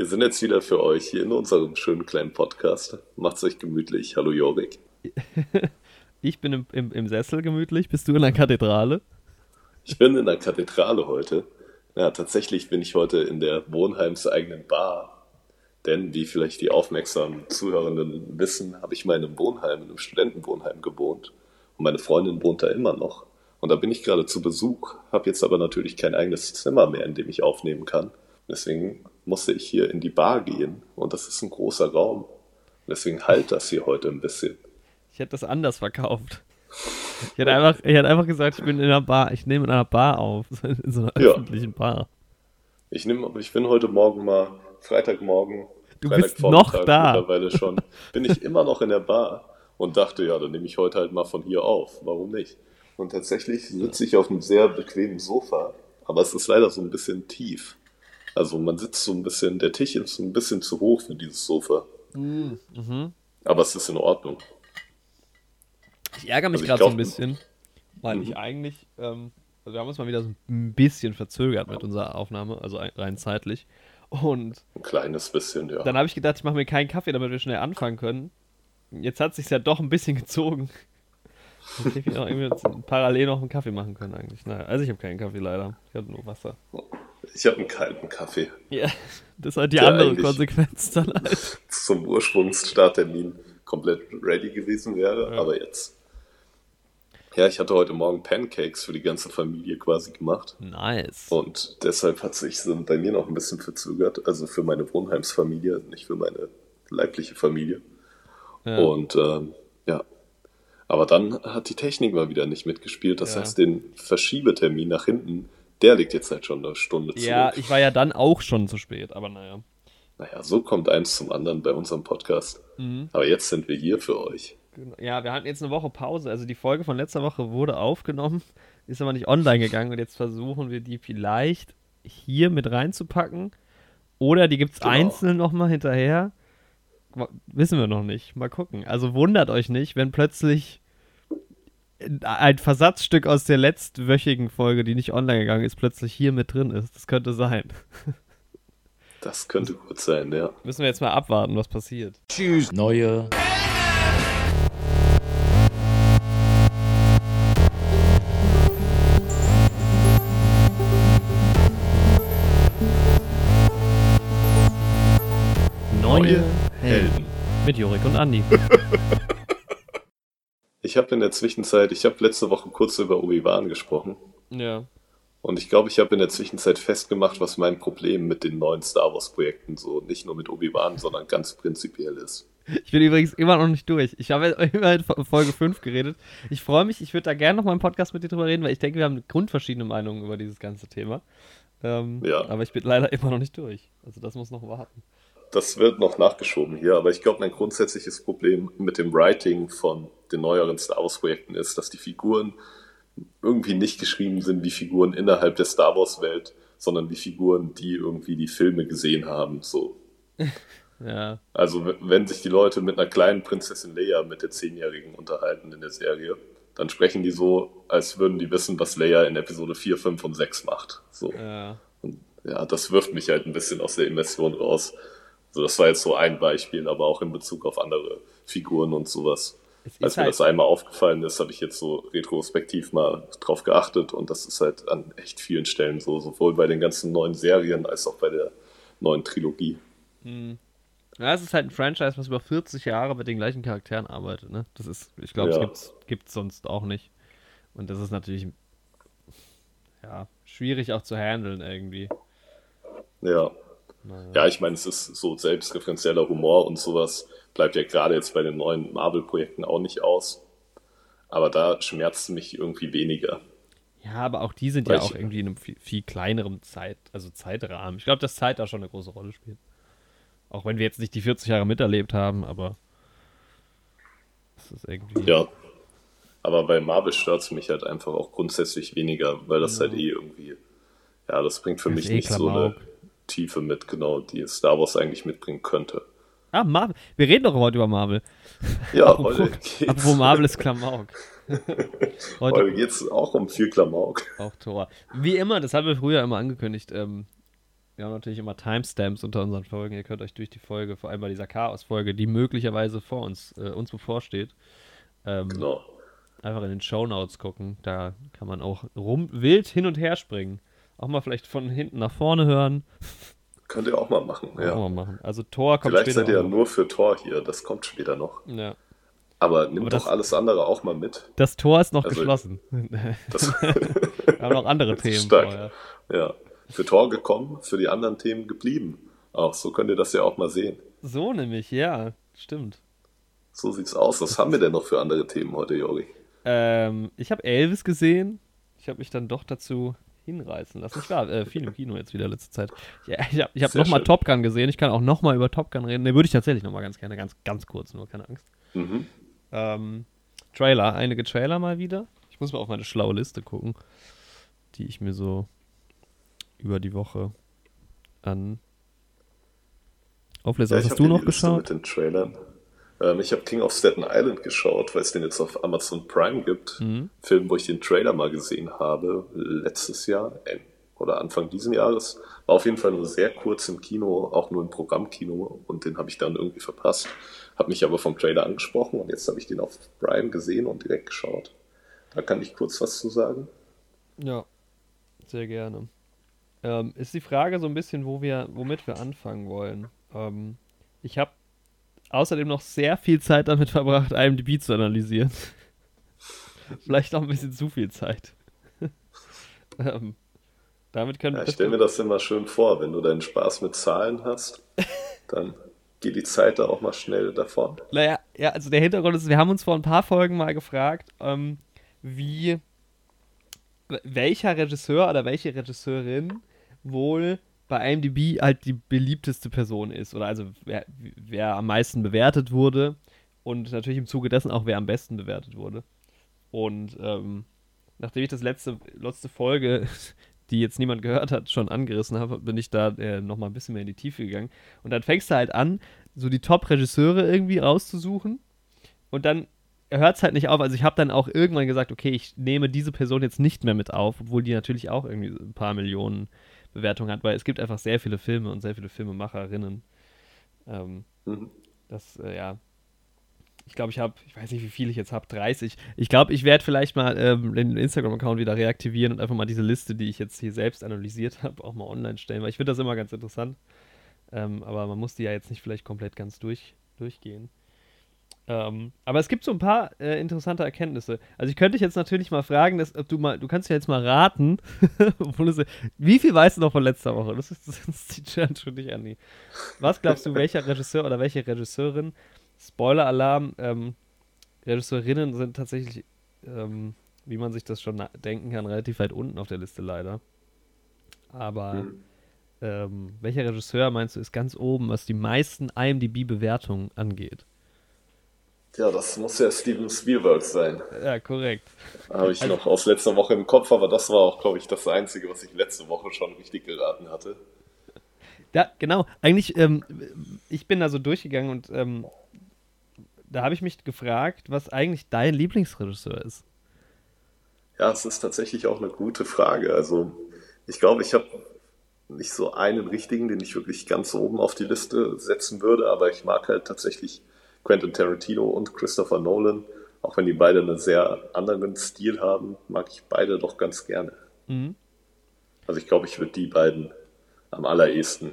Wir sind jetzt wieder für euch hier in unserem schönen kleinen Podcast. Macht's euch gemütlich. Hallo Jorik. ich bin im, im, im Sessel gemütlich. Bist du in der Kathedrale? Ich bin in der Kathedrale heute. Ja, tatsächlich bin ich heute in der Wohnheims eigenen Bar. Denn, wie vielleicht die aufmerksamen Zuhörenden wissen, habe ich mal in einem Wohnheim, in einem Studentenwohnheim gewohnt. Und meine Freundin wohnt da immer noch. Und da bin ich gerade zu Besuch, habe jetzt aber natürlich kein eigenes Zimmer mehr, in dem ich aufnehmen kann. Deswegen musste ich hier in die Bar gehen und das ist ein großer Raum. Deswegen halt das hier heute ein bisschen. Ich hätte das anders verkauft. Ich hätte einfach, ich hätte einfach gesagt, ich bin in einer Bar, ich nehme in einer Bar auf, in so einer ja. öffentlichen Bar. Ich nehme, ich bin heute Morgen mal, Freitagmorgen, du bist noch da. Mittlerweile schon, bin ich immer noch in der Bar und dachte, ja, dann nehme ich heute halt mal von hier auf. Warum nicht? Und tatsächlich sitze ich auf einem sehr bequemen Sofa, aber es ist leider so ein bisschen tief. Also man sitzt so ein bisschen, der Tisch ist so ein bisschen zu hoch für dieses Sofa. Mhm. mhm. Aber es ist in Ordnung. Ich ärgere mich also gerade so ein bisschen, weil mhm. ich eigentlich, ähm, also wir haben uns mal wieder so ein bisschen verzögert mit unserer Aufnahme, also rein zeitlich. Und ein kleines bisschen, ja. Dann habe ich gedacht, ich mache mir keinen Kaffee, damit wir schnell anfangen können. Jetzt hat es sich ja doch ein bisschen gezogen. Ich hätte noch irgendwie parallel noch einen Kaffee machen können eigentlich. Naja, also ich habe keinen Kaffee leider. Ich habe nur Wasser. Ich habe einen kalten Kaffee. Ja, das halt die andere Konsequenz dann halt. Zum Ursprungsstarttermin komplett ready gewesen wäre, ja. aber jetzt. Ja, ich hatte heute Morgen Pancakes für die ganze Familie quasi gemacht. Nice. Und deshalb hat sich so bei mir noch ein bisschen verzögert. Also für meine Wohnheimsfamilie, nicht für meine leibliche Familie. Ja. Und ähm, ja, aber dann hat die Technik mal wieder nicht mitgespielt. Das ja. heißt, den Verschiebetermin nach hinten, der liegt jetzt halt schon eine Stunde zurück. Ja, ich war ja dann auch schon zu spät, aber naja. Naja, so kommt eins zum anderen bei unserem Podcast. Mhm. Aber jetzt sind wir hier für euch. Genau. Ja, wir hatten jetzt eine Woche Pause. Also die Folge von letzter Woche wurde aufgenommen, ist aber nicht online gegangen und jetzt versuchen wir die vielleicht hier mit reinzupacken. Oder die gibt es genau. einzeln nochmal hinterher. Wissen wir noch nicht. Mal gucken. Also wundert euch nicht, wenn plötzlich ein Versatzstück aus der letztwöchigen Folge, die nicht online gegangen ist, plötzlich hier mit drin ist. Das könnte sein. Das könnte gut sein, ja. Müssen wir jetzt mal abwarten, was passiert. Tschüss. Neue. Neue Helden. Mit Jorik und Andi. Ich habe in der Zwischenzeit, ich habe letzte Woche kurz über Obi-Wan gesprochen. Ja. Und ich glaube, ich habe in der Zwischenzeit festgemacht, was mein Problem mit den neuen Star Wars-Projekten so nicht nur mit Obi-Wan, sondern ganz prinzipiell ist. Ich bin übrigens immer noch nicht durch. Ich habe immerhin Folge 5 geredet. Ich freue mich, ich würde da gerne noch mal im Podcast mit dir drüber reden, weil ich denke, wir haben grundverschiedene Meinungen über dieses ganze Thema. Ähm, ja. Aber ich bin leider immer noch nicht durch. Also das muss noch warten das wird noch nachgeschoben hier, aber ich glaube, mein grundsätzliches Problem mit dem Writing von den neueren Star Wars-Projekten ist, dass die Figuren irgendwie nicht geschrieben sind wie Figuren innerhalb der Star Wars-Welt, sondern wie Figuren, die irgendwie die Filme gesehen haben. So. ja. Also, wenn sich die Leute mit einer kleinen Prinzessin Leia mit der Zehnjährigen unterhalten in der Serie, dann sprechen die so, als würden die wissen, was Leia in Episode 4, 5 und 6 macht. So. Ja. Und ja, das wirft mich halt ein bisschen aus der Immersion raus. Also das war jetzt so ein Beispiel, aber auch in Bezug auf andere Figuren und sowas. Als mir halt das einmal aufgefallen ist, habe ich jetzt so retrospektiv mal drauf geachtet und das ist halt an echt vielen Stellen so, sowohl bei den ganzen neuen Serien als auch bei der neuen Trilogie. Hm. Ja, es ist halt ein Franchise, was über 40 Jahre mit den gleichen Charakteren arbeitet, ne? Das ist, ich glaube, ja. es gibt es sonst auch nicht. Und das ist natürlich ja, schwierig auch zu handeln irgendwie. Ja. Naja. Ja, ich meine, es ist so selbstreferenzieller Humor und sowas bleibt ja gerade jetzt bei den neuen Marvel-Projekten auch nicht aus. Aber da schmerzt es mich irgendwie weniger. Ja, aber auch die sind Weil ja auch irgendwie in einem viel, viel kleineren Zeit, also Zeitrahmen. Ich glaube, dass Zeit da schon eine große Rolle spielt. Auch wenn wir jetzt nicht die 40 Jahre miterlebt haben, aber das ist irgendwie. Ja. Aber bei Marvel stört es mich halt einfach auch grundsätzlich weniger, weil das ja. halt eh irgendwie, ja, das bringt für das mich eh nicht Klamauk. so eine Tiefe mit, genau, die Star Wars eigentlich mitbringen könnte. Ah, Marvel. Wir reden doch heute über Marvel. Ja, heute geht's. Apropos Marvel ist Klamauk. heute heute geht es auch um viel Klamauk. Auch Tor. Wie immer, das haben wir früher immer angekündigt. Ähm, Wir haben natürlich immer Timestamps unter unseren Folgen. Ihr könnt euch durch die Folge, vor allem bei dieser Chaos-Folge, die möglicherweise vor uns, äh, uns bevorsteht, ähm, Genau. einfach in den Show Notes gucken. Da kann man auch rum wild hin und her springen. Auch mal vielleicht von hinten nach vorne hören. Könnt ihr auch mal machen, Auch ja. mal machen. Also Tor kommt Vielleicht seid ihr ja auch nur für Tor hier, das kommt später noch. Ja. Aber nimmt Aber das- doch alles andere auch mal mit. Das Tor ist noch Also- geschlossen. Das, Wir haben noch andere Themen stark. ja. Für Tor gekommen, für die anderen Themen geblieben. Auch so könnt ihr das ja auch mal sehen. So nämlich, ja. Stimmt. So sieht's aus. Was haben wir denn noch für andere Themen heute, Jori? Ähm, ich habe Elvis gesehen. Ich habe mich dann doch dazu hinreißen lassen. Ich war äh, viel im Kino jetzt wieder letzte Zeit. Ja, ich habe ich hab nochmal. Top Gun gesehen. Ich kann auch nochmal über Top Gun reden. Ne, würde ich tatsächlich nochmal ganz gerne. Ganz, ganz kurz, nur keine Angst. Mhm. Ähm, Trailer, einige Trailer mal wieder. Ich muss mal auf meine schlaue Liste gucken, die ich mir so über die Woche an auflese. Ja, Was ich hast du noch Liste geschaut? Mit den Trailern. Ähm, ich habe King of Staten Island geschaut, weil es den jetzt auf Amazon Prime gibt. Mhm. Film, wo ich den Trailer mal gesehen habe, letztes Jahr äh, oder Anfang diesen Jahres. War auf jeden Fall nur sehr kurz im Kino, auch nur im Programmkino und den habe ich dann irgendwie verpasst. Habe mich aber vom Trailer angesprochen und jetzt habe ich den auf Prime gesehen und direkt geschaut. Da kann ich kurz was zu sagen. Ja, sehr gerne. Ähm, ist die Frage so ein bisschen, wo wir, womit wir anfangen wollen. Ähm, ich habe außerdem noch sehr viel Zeit damit verbracht, IMDb zu analysieren. Vielleicht auch ein bisschen zu viel Zeit. ähm, damit können Ja, wir. ich stelle mir das immer schön vor, wenn du deinen Spaß mit Zahlen hast, dann geht die Zeit da auch mal schnell davon. Naja, ja, also der Hintergrund ist, wir haben uns vor ein paar Folgen mal gefragt, ähm, wie welcher Regisseur oder welche Regisseurin wohl bei IMDb halt die beliebteste Person ist. Oder also wer, wer am meisten bewertet wurde und natürlich im Zuge dessen auch wer am besten bewertet wurde. Und ähm, nachdem ich das letzte, letzte Folge, die jetzt niemand gehört hat, schon angerissen habe, bin ich da äh, nochmal ein bisschen mehr in die Tiefe gegangen. Und dann fängst du halt an, so die Top-Regisseure irgendwie rauszusuchen. Und dann hört es halt nicht auf. Also ich habe dann auch irgendwann gesagt, okay, ich nehme diese Person jetzt nicht mehr mit auf, obwohl die natürlich auch irgendwie ein paar Millionen Bewertungen hat, weil es gibt einfach sehr viele Filme und sehr viele Filmemacherinnen. Ähm, Mhm. das, äh, ja. Ich glaube, ich habe, ich weiß nicht, wie viel ich jetzt habe, 30. Ich glaube, ich werde vielleicht mal ähm, den Instagram-Account wieder reaktivieren und einfach mal diese Liste, die ich jetzt hier selbst analysiert habe, auch mal online stellen, weil ich finde das immer ganz interessant. Ähm, aber man muss die ja jetzt nicht vielleicht komplett ganz durch, durchgehen. Ähm, aber es gibt so ein paar äh, interessante Erkenntnisse. Also ich könnte dich jetzt natürlich mal fragen, dass, ob du mal, du kannst ja jetzt mal raten, obwohl es, wie viel weißt du noch von letzter Woche? Das ist, das ist die Challenge für dich, Andi. Was glaubst du, welcher Regisseur oder welche Regisseurin, Spoiler-Alarm, ähm, Regisseurinnen sind tatsächlich, ähm, wie man sich das schon denken kann, relativ weit unten auf der Liste leider. Aber Mhm. ähm, welcher Regisseur meinst du ist ganz oben, was die meisten IMDb-Bewertungen angeht? Ja, das muss ja Steven Spielberg sein. Ja, korrekt. Habe ich Also- noch aus letzter Woche im Kopf, aber das war auch, glaube ich, das Einzige, was ich letzte Woche schon richtig geraten hatte. Ja, genau. Eigentlich, ähm, ich bin da so durchgegangen und ähm, da habe ich mich gefragt, was eigentlich dein Lieblingsregisseur ist. Ja, es ist tatsächlich auch eine gute Frage. Also, ich glaube, ich habe nicht so einen richtigen, den ich wirklich ganz oben auf die Liste setzen würde, aber ich mag halt tatsächlich Quentin Tarantino und Christopher Nolan. Auch wenn die beide einen sehr anderen Stil haben, mag ich beide doch ganz gerne. Mhm. Also ich glaube, ich würde die beiden am allerersten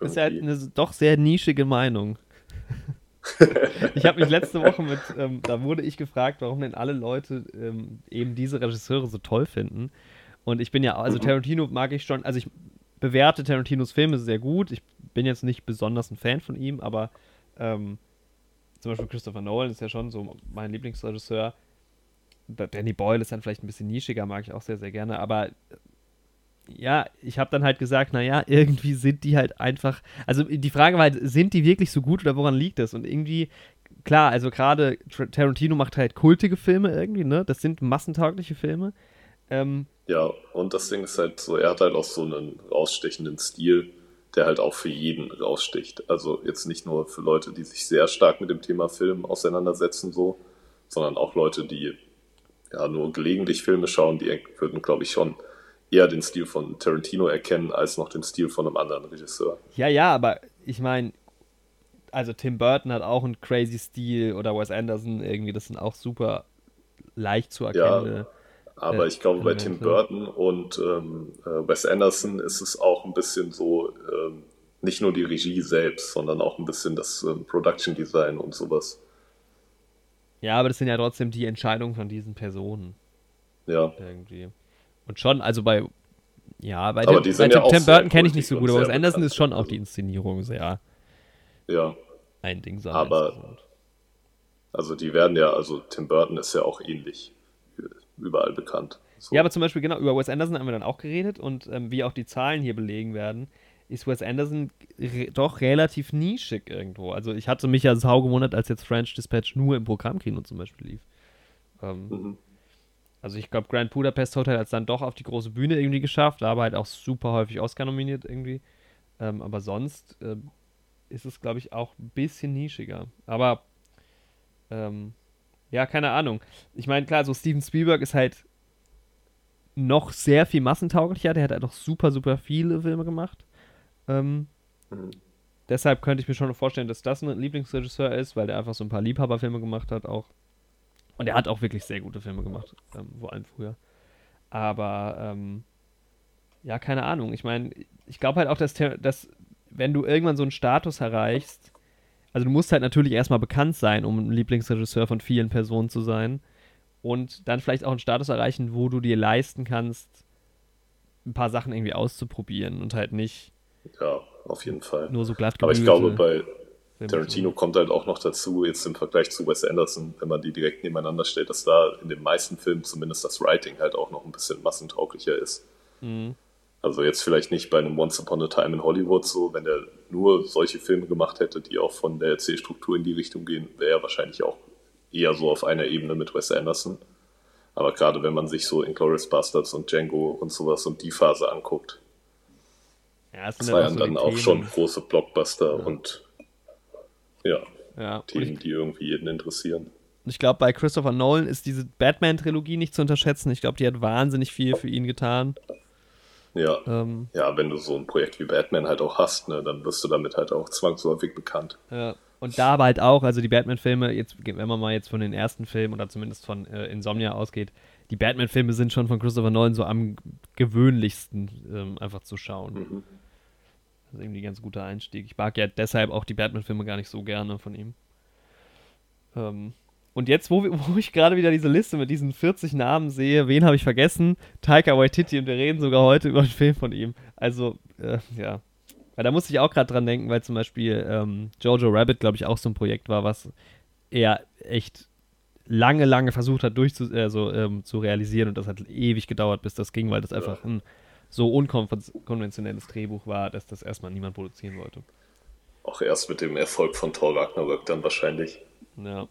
Das ist ja irgendwie- eine doch sehr nischige Meinung. ich habe mich letzte Woche mit, ähm, da wurde ich gefragt, warum denn alle Leute ähm, eben diese Regisseure so toll finden. Und ich bin ja, also Mhm. Tarantino mag ich schon, also ich bewerte Tarantinos Filme sehr gut. Ich bin jetzt nicht besonders ein Fan von ihm, aber ähm, zum Beispiel Christopher Nolan ist ja schon so mein Lieblingsregisseur. Da- Danny Boyle ist dann vielleicht ein bisschen nischiger, mag ich auch sehr, sehr gerne, aber ja, ich habe dann halt gesagt, naja, irgendwie sind die halt einfach. Also die Frage war halt, sind die wirklich so gut oder woran liegt das? Und irgendwie, klar, also gerade Tarantino macht halt kultige Filme irgendwie, ne? Das sind massentaugliche Filme. Ähm, Ja, und das Ding ist halt so, er hat halt auch so einen rausstechenden Stil, der halt auch für jeden raussticht. Also jetzt nicht nur für Leute, die sich sehr stark mit dem Thema Film auseinandersetzen, so, sondern auch Leute, die ja nur gelegentlich Filme schauen, die würden, glaube ich, schon eher den Stil von Tarantino erkennen als noch den Stil von einem anderen Regisseur. Ja, ja, aber ich meine, also Tim Burton hat auch einen crazy Stil oder Wes Anderson irgendwie, das sind auch super leicht zu erkennen. Ja, aber äh, ich glaube, bei Tim Burton und ähm, äh, Wes Anderson ist es auch ein bisschen so, ähm, nicht nur die Regie selbst, sondern auch ein bisschen das ähm, Production Design und sowas. Ja, aber das sind ja trotzdem die Entscheidungen von diesen Personen. Ja. Irgendwie. Und schon, also bei, ja, bei, aber Tim, bei Tim, ja Tim Burton kenne ich nicht so gut, aber Wes Anderson ist schon auch die Inszenierung sehr. Ja. Ein Ding sein. Aber, also die werden ja, also Tim Burton ist ja auch ähnlich überall bekannt. So. Ja, aber zum Beispiel, genau, über Wes Anderson haben wir dann auch geredet und ähm, wie auch die Zahlen hier belegen werden, ist Wes Anderson re doch relativ nischig irgendwo. Also ich hatte mich ja sau gewundert, als jetzt French Dispatch nur im Programmkino zum Beispiel lief. Ähm, mhm. Also ich glaube, Grand Budapest Hotel hat es dann doch auf die große Bühne irgendwie geschafft, aber halt auch super häufig Oscar nominiert irgendwie. Ähm, aber sonst äh, ist es, glaube ich, auch ein bisschen nischiger. Aber ähm, ja, keine Ahnung. Ich meine, klar, so Steven Spielberg ist halt noch sehr viel massentauglicher. Der hat halt noch super, super viele Filme gemacht. Ähm, mhm. Deshalb könnte ich mir schon vorstellen, dass das ein Lieblingsregisseur ist, weil der einfach so ein paar Liebhaberfilme gemacht hat auch. Und er hat auch wirklich sehr gute Filme gemacht, ähm, vor allem früher. Aber ähm, ja, keine Ahnung. Ich meine, ich glaube halt auch, dass, dass wenn du irgendwann so einen Status erreichst, also du musst halt natürlich erstmal bekannt sein, um ein Lieblingsregisseur von vielen Personen zu sein. Und dann vielleicht auch einen Status erreichen, wo du dir leisten kannst, ein paar Sachen irgendwie auszuprobieren und halt nicht. Ja, auf jeden Fall. Nur so glatt Aber ich glaube, bei Tarantino kommt halt auch noch dazu, jetzt im Vergleich zu Wes Anderson, wenn man die direkt nebeneinander stellt, dass da in den meisten Filmen zumindest das Writing halt auch noch ein bisschen massentauglicher ist. Mhm. Also jetzt vielleicht nicht bei einem Once Upon a Time in Hollywood so, wenn er nur solche Filme gemacht hätte, die auch von der Erzählstruktur in die Richtung gehen, wäre er wahrscheinlich auch eher so auf einer Ebene mit Wes Anderson. Aber gerade wenn man sich so Inglourious Bastards und Django und sowas und die Phase anguckt, ja, das waren so dann auch Themen. schon große Blockbuster ja. und ja, ja, Themen, die irgendwie jeden interessieren. Ich glaube, bei Christopher Nolan ist diese Batman-Trilogie nicht zu unterschätzen. Ich glaube, die hat wahnsinnig viel für ihn getan. Ja. Ähm, ja, wenn du so ein Projekt wie Batman halt auch hast, ne, dann wirst du damit halt auch zwangsläufig bekannt. Ja. Und da aber halt auch, also die Batman-Filme, jetzt, wenn man mal jetzt von den ersten Filmen oder zumindest von äh, Insomnia ausgeht, die Batman-Filme sind schon von Christopher Nolan so am gewöhnlichsten ähm, einfach zu schauen. Mhm. Das ist irgendwie ein ganz guter Einstieg. Ich mag ja deshalb auch die Batman-Filme gar nicht so gerne von ihm. Ähm, und jetzt, wo, wo ich gerade wieder diese Liste mit diesen 40 Namen sehe, wen habe ich vergessen? Taika Waititi und wir reden sogar heute über einen Film von ihm. Also, äh, ja. Weil da musste ich auch gerade dran denken, weil zum Beispiel ähm, Jojo Rabbit, glaube ich, auch so ein Projekt war, was er echt lange, lange versucht hat, durchzu äh, so, ähm, zu realisieren und das hat ewig gedauert, bis das ging, weil das einfach ein so unkonventionelles Drehbuch war, dass das erstmal niemand produzieren wollte. Auch erst mit dem Erfolg von Thor Ragnarök dann wahrscheinlich. Ja.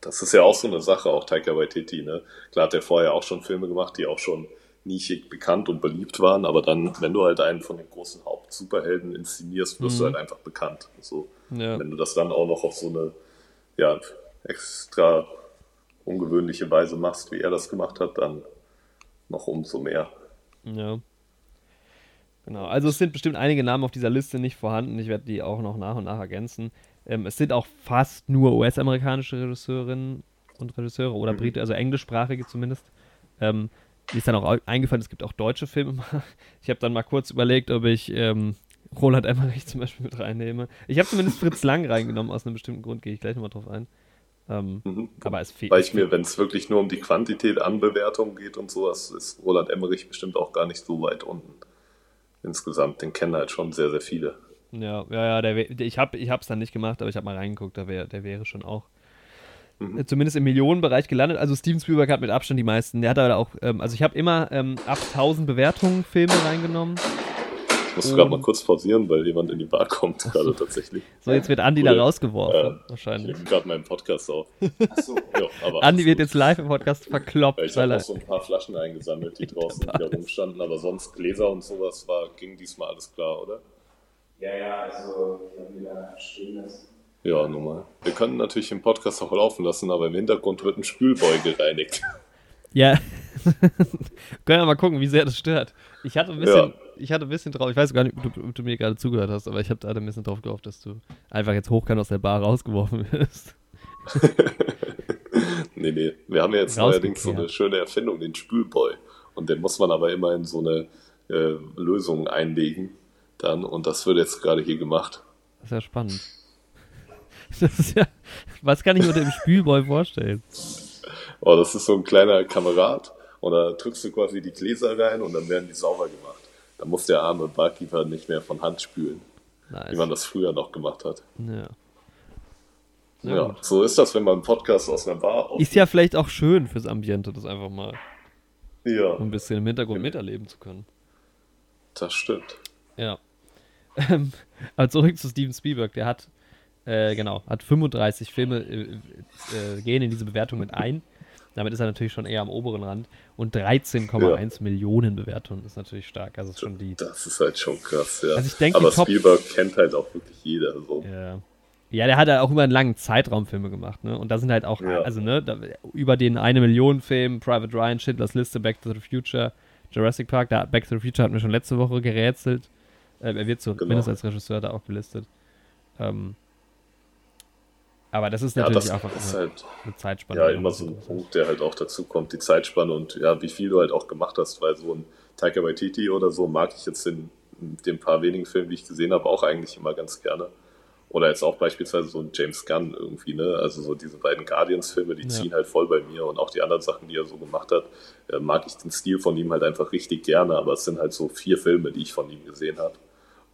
Das ist ja auch so eine Sache, auch Taika Waititi, ne? Klar hat er vorher auch schon Filme gemacht, die auch schon nischig bekannt und beliebt waren, aber dann, wenn du halt einen von den großen Haupt-Superhelden inszenierst, wirst mhm. du halt einfach bekannt. So, ja. Wenn du das dann auch noch auf so eine, ja, extra ungewöhnliche Weise machst, wie er das gemacht hat, dann noch umso mehr. Ja. Genau, also es sind bestimmt einige Namen auf dieser Liste nicht vorhanden. Ich werde die auch noch nach und nach ergänzen. Ähm, es sind auch fast nur US-amerikanische Regisseurinnen und Regisseure oder mhm. Briten, also englischsprachige zumindest. Ähm, mir ist dann auch eingefallen, es gibt auch deutsche Filme. Ich habe dann mal kurz überlegt, ob ich ähm, Roland Emmerich zum Beispiel mit reinnehme. Ich habe zumindest Fritz Lang reingenommen, aus einem bestimmten Grund, gehe ich gleich nochmal drauf ein. Ähm, mhm. Aber es fehlt. Weil ich mir, wenn es wirklich nur um die Quantität an Bewertungen geht und sowas, ist Roland Emmerich bestimmt auch gar nicht so weit unten. Insgesamt, den kennen halt schon sehr, sehr viele. Ja, ja, ja, der, ich habe es dann nicht gemacht, aber ich habe mal reingeguckt, der, wär, der wäre schon auch mhm. zumindest im Millionenbereich gelandet. Also Steven Spielberg hat mit Abstand die meisten. Der hat aber auch, ähm, also ich habe immer ähm, ab 1000 Bewertungen Filme reingenommen. Ich muss gerade mal kurz pausieren, weil jemand in die Bar kommt gerade tatsächlich. So, jetzt wird Andi Oder, da rausgeworfen, äh, wahrscheinlich. Ich nehme gerade meinen Podcast auf. Achso. Ja, Andi wird jetzt live im Podcast verkloppt. Ich habe auch so ein paar Flaschen eingesammelt, die draußen wieder rumstanden, aber sonst Gläser und sowas war, ging diesmal alles klar, oder? Ja, ja, also ich habe wieder stehen lassen. Ja, nun mal. Wir können natürlich den Podcast auch laufen lassen, aber im Hintergrund wird ein Spülboy gereinigt. Ja, Können wir mal gucken, wie sehr das stört. Ich hatte ein bisschen, ja. ich hatte ein bisschen drauf, ich weiß gar nicht, ob du, ob du mir gerade zugehört hast, aber ich habe da ein bisschen drauf gehofft, dass du einfach jetzt hochkant aus der Bar rausgeworfen wirst. nee, nee. Wir haben ja jetzt neuerdings so eine schöne Erfindung, den Spülboy. Und den muss man aber immer in so eine äh, Lösung einlegen. Dann, und das wird jetzt gerade hier gemacht. Das ist ja spannend. Das ist ja, was kann ich unter dem Spülboy vorstellen? Oh, das ist so ein kleiner Kamerad und da drückst du quasi die Gläser rein und dann werden die sauber gemacht. Da muss der arme Barkeeper nicht mehr von Hand spülen, nice. wie man das früher noch gemacht hat. Ja. Ja, ja so ist das, wenn man einen Podcast aus einer Bar aufnimmt. Ist ja vielleicht auch schön fürs Ambiente, das einfach mal ja. ein bisschen im Hintergrund miterleben zu können. Das stimmt. Ja. Ähm, aber zurück zu Steven Spielberg, der hat, äh, genau, hat 35 Filme, äh, äh, gehen in diese Bewertung mit ein. Damit ist er natürlich schon eher am oberen Rand. Und 13,1 ja. Millionen Bewertungen ist natürlich stark. Also ist schon die. Das ist halt schon krass, ja. Also ich denke, Aber Spielberg kennt halt auch wirklich jeder so. Ja. Ja, der hat ja auch über einen langen Zeitraum Filme gemacht, ne? Und da sind halt auch, ja. also, ne, da, über den eine Million Film, Private Ryan, Schindlers Liste, Back to the Future, Jurassic Park, da Back to the Future hatten wir schon letzte Woche gerätselt. Äh, er wird zumindest genau. als Regisseur da auch gelistet. Ähm, aber das ist natürlich ja, das einfach ist halt, eine Zeitspanne. Ja, immer so ein Punkt, der halt auch dazu kommt, die Zeitspanne und ja, wie viel du halt auch gemacht hast, weil so ein Taika Waititi oder so mag ich jetzt in, in den paar wenigen Filmen, die ich gesehen habe, auch eigentlich immer ganz gerne. Oder jetzt auch beispielsweise so ein James Gunn irgendwie, ne? Also so diese beiden Guardians-Filme, die ja. ziehen halt voll bei mir und auch die anderen Sachen, die er so gemacht hat, äh, mag ich den Stil von ihm halt einfach richtig gerne, aber es sind halt so vier Filme, die ich von ihm gesehen habe.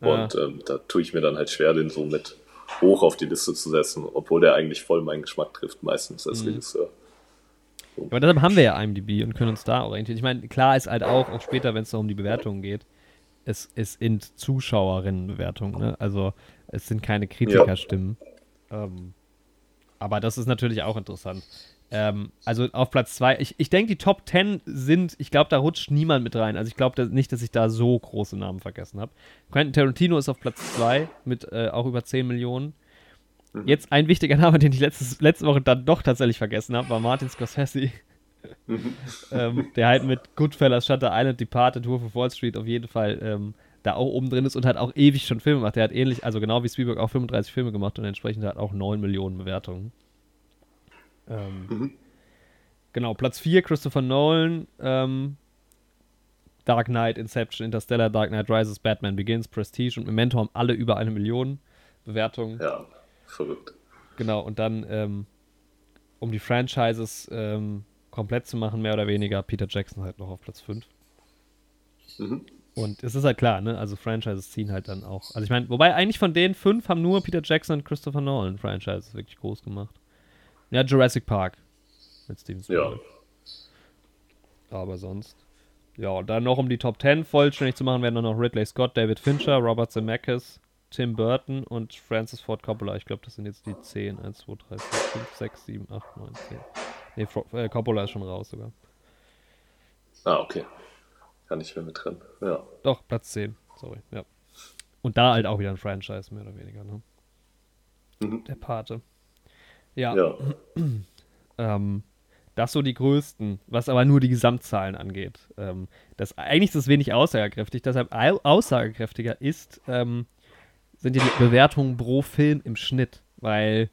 Und ähm, da tue ich mir dann halt schwer, den so mit hoch auf die Liste zu setzen, obwohl der eigentlich voll meinen Geschmack trifft, meistens als mhm. Regisseur. So. Aber deshalb haben wir ja IMDb und können uns da orientieren. Ich meine, klar ist halt auch, auch später, wenn es noch um die Bewertungen geht, es, es sind Zuschauerinnenbewertungen, ne? Also es sind keine Kritikerstimmen. Ja. Ähm, aber das ist natürlich auch interessant. Ähm, also auf Platz 2, ich, ich denke, die Top 10 sind, ich glaube, da rutscht niemand mit rein. Also ich glaube nicht, dass ich da so große Namen vergessen habe. Quentin Tarantino ist auf Platz 2 mit äh, auch über 10 Millionen. Mhm. Jetzt ein wichtiger Name, den ich letztes, letzte Woche dann doch tatsächlich vergessen habe, war Martin Scorsese. Mhm. ähm, der halt mit Goodfellas, Shutter Island, Departed, Wolf of Wall Street auf jeden Fall ähm, da auch oben drin ist und hat auch ewig schon Filme gemacht. Der hat ähnlich, also genau wie Spielberg auch 35 Filme gemacht und entsprechend hat auch 9 Millionen Bewertungen. Ähm, mhm. Genau, Platz 4 Christopher Nolan, ähm, Dark Knight, Inception, Interstellar, Dark Knight Rises, Batman Begins, Prestige und Memento haben alle über eine Million Bewertungen. Ja, verrückt. Genau, und dann, ähm, um die Franchises ähm, komplett zu machen, mehr oder weniger, Peter Jackson halt noch auf Platz 5. Mhm. Und es ist halt klar, ne? Also Franchises ziehen halt dann auch. Also ich meine, wobei eigentlich von den fünf haben nur Peter Jackson und Christopher Nolan Franchises wirklich groß gemacht. Ja, Jurassic Park mit Steven Spielberg. Ja. Aber sonst. Ja, und dann noch um die Top 10 vollständig zu machen, werden dann noch Ridley Scott, David Fincher, Robert Zemeckis, Tim Burton und Francis Ford Coppola. Ich glaube, das sind jetzt die 10. 1, 2, 3, 4, 5, 6, 7, 8, 9, 10. Nee, äh, Coppola ist schon raus sogar. Ah, okay. Gar nicht mehr mit drin. Ja. Doch, Platz 10. Sorry, ja. Und da halt auch wieder ein Franchise, mehr oder weniger, ne? Mhm. Der Pate. Ja. ja. ähm, das so die größten, was aber nur die Gesamtzahlen angeht. Ähm, das, eigentlich ist das wenig aussagekräftig, deshalb aussagekräftiger ist, ähm, sind die Bewertungen pro Film im Schnitt, weil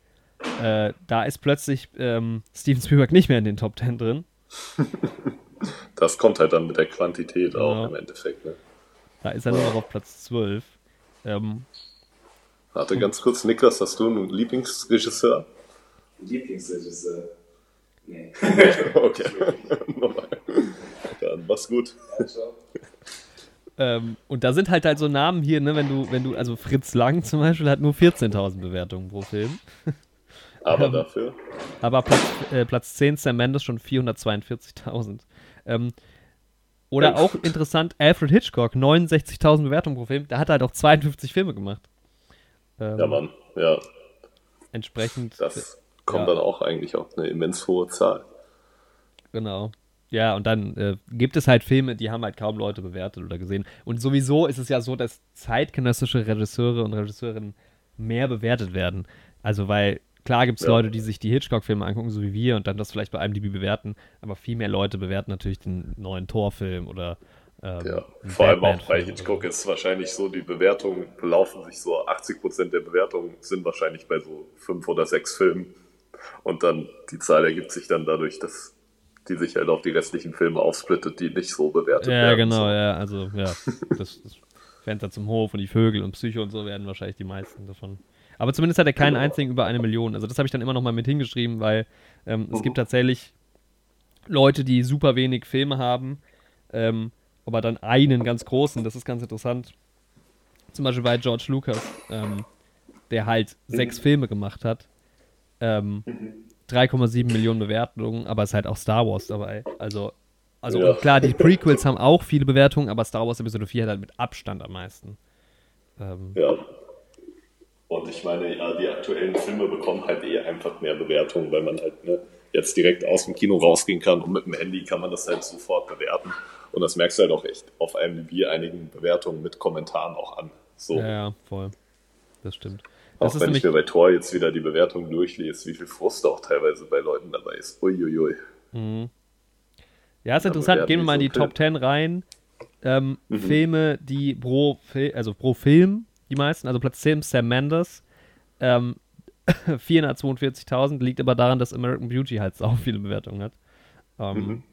äh, da ist plötzlich ähm, Steven Spielberg nicht mehr in den Top 10 drin. Das kommt halt dann mit der Quantität ja. auch im Endeffekt. Ne? Da ist er nur noch auf Platz 12. Ähm, Warte ganz kurz, Niklas, hast du einen Lieblingsregisseur? Lieblingsregisseur? Nee. okay. dann mach's gut. Ja, ähm, und da sind halt halt so Namen hier, ne, wenn du, wenn du, also Fritz Lang zum Beispiel hat nur 14.000 Bewertungen pro Film. Aber ähm, dafür. Aber Platz, äh, Platz 10 Sam Mendes schon 442.000. Ähm, oder auch interessant, Alfred Hitchcock, 69.000 Bewertungen pro Film. Der hat halt auch 52 Filme gemacht. Ähm, ja, Mann, ja. Entsprechend. Das kommt ja. dann auch eigentlich auf eine immens hohe Zahl. Genau. Ja, und dann äh, gibt es halt Filme, die haben halt kaum Leute bewertet oder gesehen. Und sowieso ist es ja so, dass zeitgenössische Regisseure und Regisseurinnen mehr bewertet werden. Also, weil klar gibt es Ja. Leute, die sich die Hitchcock-Filme angucken, so wie wir, und dann das vielleicht bei IMDb bewerten, aber viel mehr Leute bewerten natürlich den neuen Torfilm oder ähm, Ja, vor allem auch bei Hitchcock oder ist wahrscheinlich so, die Bewertungen belaufen sich so, 80% der Bewertungen sind wahrscheinlich bei so fünf oder sechs Filmen. Und dann, die Zahl ergibt sich dann dadurch, dass die sich halt auf die restlichen Filme aufsplittet, die nicht so bewertet so. werden. Ja, genau, So. ja, also, ja, das, das Fenster zum Hof und die Vögel und Psycho und so werden wahrscheinlich die meisten davon. Aber zumindest hat er keinen Genau. einzigen über eine Million. Also das habe ich dann immer noch mal mit hingeschrieben, weil ähm, es Mhm. gibt tatsächlich Leute, die super wenig Filme haben, ähm, aber dann einen ganz großen, das ist ganz interessant. Zum Beispiel bei George Lucas, ähm, der halt sechs Filme gemacht hat. Ähm, 3,7 Millionen Bewertungen, aber es ist halt auch Star Wars dabei. Also, also Ja. klar, die Prequels haben auch viele Bewertungen, aber Star Wars Episode 4 hat halt mit Abstand am meisten. Ähm, Ja. Und ich meine, ja, die aktuellen Filme bekommen halt eh einfach mehr Bewertungen, weil man halt ne, jetzt direkt aus dem Kino rausgehen kann und mit dem Handy kann man das halt sofort bewerten. Und das merkst du halt auch echt auf IMDb einigen Bewertungen mit Kommentaren auch an. So. ja, ja, voll. Das stimmt. Auch Das wenn ich mir bei Tor jetzt wieder die Bewertung durchlese, wie viel Frust auch teilweise bei Leuten dabei ist. Uiuiui. ja, ist interessant. Gehen wir mal in die Film. Top 10 rein. Ähm, Mhm. Filme, die pro, also pro Film, die meisten, also Platz 10 Sam Mendes, ähm, 442.000, liegt aber daran, dass American Beauty halt auch viele Bewertungen hat. Ähm, Mhm.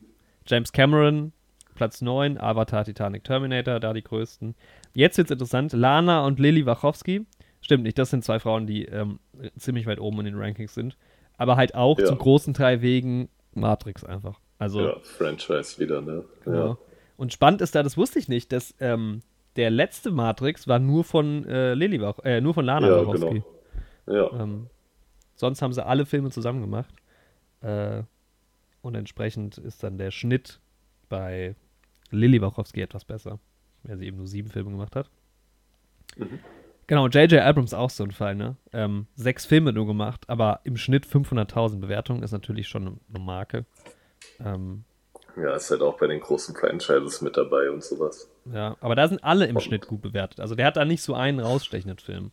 James Cameron, Platz 9, Avatar, Titanic, Terminator, da die größten. Jetzt wird's interessant, Lana und Lily Wachowski. Stimmt nicht, das sind zwei Frauen, die ähm, ziemlich weit oben in den Rankings sind. Aber halt auch Ja. zum großen Teil wegen Matrix einfach. Also, Ja, Franchise wieder, ne? Genau. Ja. Und spannend ist da, das wusste ich nicht, dass ähm, der letzte Matrix war nur von äh, Lily Wach äh, nur von Lana Ja, Wachowski. genau. Ja. Ähm, sonst haben sie alle Filme zusammen gemacht. Äh, und entsprechend ist dann der Schnitt bei Lily Wachowski etwas besser, weil sie eben nur sieben Filme gemacht hat. Mhm. Genau, J.J. Abrams auch so ein Fall, ne? Ähm, sechs Filme nur gemacht, aber im Schnitt 500.000 Bewertungen ist natürlich schon eine, Marke. Ähm, ja, ist halt auch bei den großen Franchises mit dabei und sowas. Ja, aber da sind alle im Schnitt gut bewertet. Also der hat da nicht so einen rausstechenden Film.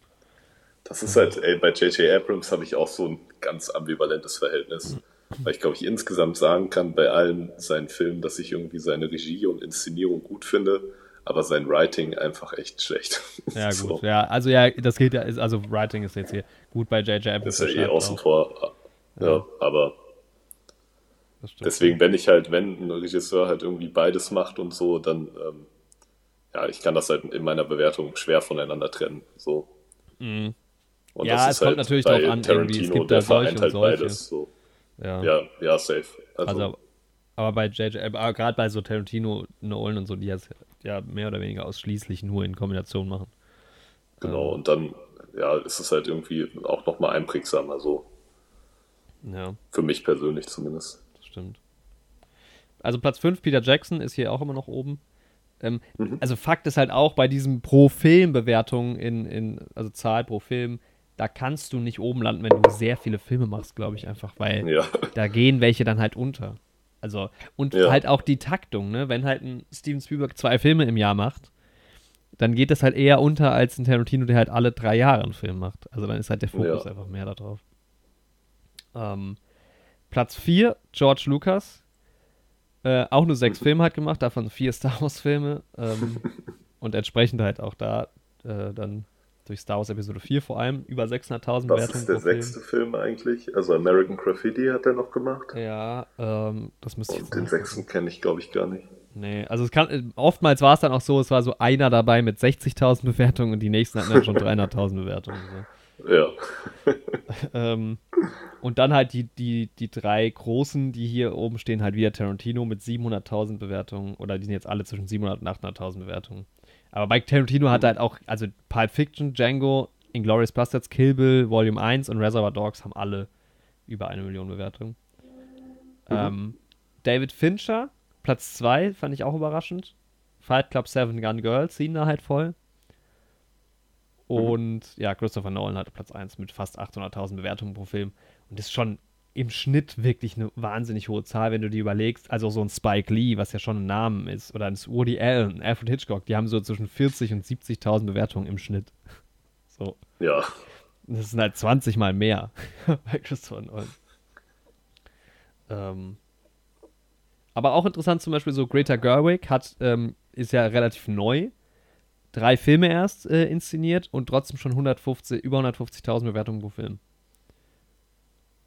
Das ist halt, ey, bei J.J. Abrams habe ich auch so ein ganz ambivalentes Verhältnis. Weil ich glaube, ich insgesamt sagen kann, bei allen seinen Filmen, dass ich irgendwie seine Regie und Inszenierung gut finde, aber sein Writing einfach echt schlecht. Ja, gut. So. Ja, also ja, das geht ja, also Writing ist jetzt hier gut bei J.J. Abrams. Ist ja eh außen auch. vor. Ja, aber Das stimmt. deswegen, wenn ich halt, wenn ein Regisseur halt irgendwie beides macht und so, dann, ähm, ja, ich kann das halt in meiner Bewertung schwer voneinander trennen. So. Und Mhm. Ja, es kommt natürlich bei drauf an, irgendwie, es gibt da solche und halt solche. beides. So. Ja. Ja, ja, safe. Also, Also, aber bei J.J. Aber gerade bei so Tarantino, Nolan und so, die das ja mehr oder weniger ausschließlich nur in Kombination machen. genau. Und dann, ja, ist es halt irgendwie auch nochmal einprägsamer, so. Ja, Für mich persönlich zumindest. das stimmt. Also Platz 5, Peter Jackson ist hier auch immer noch oben. Ähm, Mhm. Also Fakt ist halt auch bei diesen Pro-Film-Bewertungen in, in, also Zahl pro Film, da kannst du nicht oben landen, wenn du sehr viele Filme machst, glaube ich einfach, weil Ja. da gehen welche dann halt unter. Also, und Ja. halt auch die Taktung, ne? Wenn halt ein Steven Spielberg zwei Filme im Jahr macht, dann geht das halt eher unter als ein Tarantino, der halt alle drei Jahre einen Film macht. Also dann ist halt der Fokus Ja. einfach mehr darauf. Ähm, Platz 4, George Lucas. Äh, auch nur sechs Filme hat gemacht, davon vier Star Wars-Filme. Ähm, und entsprechend halt auch da äh, dann durch Star Wars Episode 4 vor allem über 600.000 Was Bewertungen ist der pro Film. sechste Film eigentlich? Also American Graffiti hat er noch gemacht. Ja, ähm, das müsste ich Und den sechsten kenne ich, glaube ich, gar nicht. Nee, also es kann, oftmals war es dann auch so, es war so einer dabei mit 60.000 Bewertungen und die nächsten hatten dann schon 300.000 Bewertungen. So. Ja. Ähm, und dann halt die, die, die drei großen, die hier oben stehen, halt wieder Tarantino mit 700.000 Bewertungen oder die sind jetzt alle zwischen 700 und 800.000 Bewertungen. Aber bei Tarantino hat er halt auch, also Pulp Fiction, Django, Inglourious Bastards, Kill Bill, Volume 1 und Reservoir Dogs haben alle über eine Million Bewertungen. Ähm, David Fincher, Platz 2, fand ich auch überraschend. Fight Club 7 Gun Girls ziehen da halt voll. Und ja, Christopher Nolan hatte Platz 1 mit fast 800.000 Bewertungen pro Film. Und das ist schon im Schnitt wirklich eine wahnsinnig hohe Zahl, wenn du dir überlegst. Also so ein Spike Lee, was ja schon ein Name ist, oder ein Woody Allen, Alfred Hitchcock, die haben so zwischen 40 und 70.000 Bewertungen im Schnitt. So. Ja. Das sind halt 20 Mal mehr bei Christopher Nolan. Ähm, aber auch interessant zum Beispiel so Greta Gerwig hat, ähm, ist ja relativ neu, drei Filme erst äh, inszeniert und trotzdem schon 150, über 150.000 Bewertungen pro Film.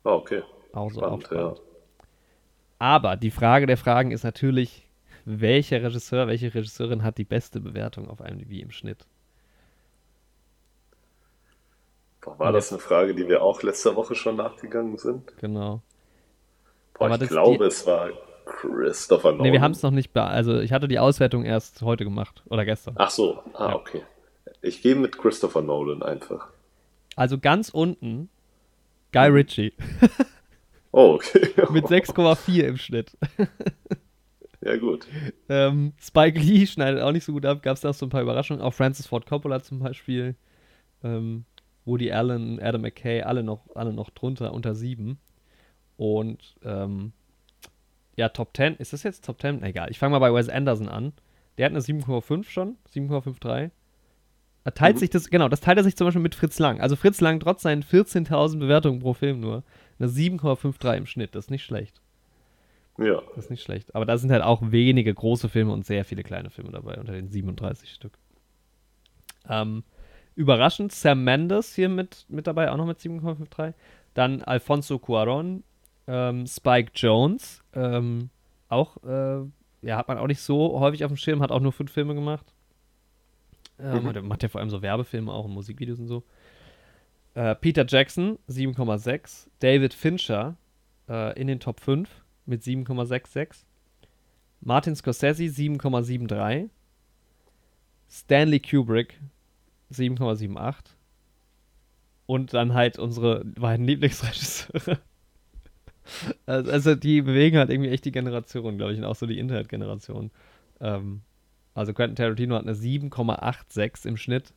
Ah, okay. Auch so Spannend, aufspannend. Aber die Frage der Fragen ist natürlich, welcher Regisseur, welche Regisseurin hat die beste Bewertung auf IMDb im Schnitt? Boah, war das eine Frage, die wir auch letzte Woche schon nachgegangen sind? Genau. Boah, Aber ich glaube, die- es war Christopher Nolan. Ne, wir haben es noch nicht, be also ich hatte die Auswertung erst heute gemacht oder gestern. Ach so, ah, Ja. okay. Ich gehe mit Christopher Nolan einfach. Also ganz unten Guy Ritchie Oh, okay. mit 6,4 im Schnitt. Ja, gut. Ähm, Spike Lee schneidet auch nicht so gut ab. Gab es da so ein paar Überraschungen. Auch Francis Ford Coppola zum Beispiel. Ähm, Woody Allen, Adam McKay, alle noch, alle noch drunter, unter 7. Und ähm, ja, Top 10. Ist das jetzt Top 10? Egal. Ich fange mal bei Wes Anderson an. Der hat eine 7,5 schon. 7,53. Er teilt Mhm. sich das, genau, das teilt er sich zum Beispiel mit Fritz Lang. Also Fritz Lang trotz seinen 14.000 Bewertungen pro Film nur. Eine 7,53 im Schnitt. Das ist nicht schlecht. Ja. Das ist nicht schlecht. Aber da sind halt auch wenige große Filme und sehr viele kleine Filme dabei, unter den 37 Stück. Ähm, überraschend, Sam Mendes hier mit, mit dabei, auch noch mit 7,53. Dann Alfonso Cuaron, ähm, Spike Jones, ähm, auch, äh, ja, hat man auch nicht so häufig auf dem Schirm, hat auch nur fünf Filme gemacht. Ähm, Mhm. Macht ja vor allem so Werbefilme auch und Musikvideos und so. Äh, Peter Jackson, 7,6. David Fincher äh, in den Top 5 mit 7,66. Martin Scorsese 7,73. Stanley Kubrick 7,78. Und dann halt unsere beiden Lieblingsregisseure. Also, also die bewegen halt irgendwie echt die Generation, glaube ich, und auch so die Internetgeneration. Ähm, also Quentin Tarantino hat eine 7,86 im Schnitt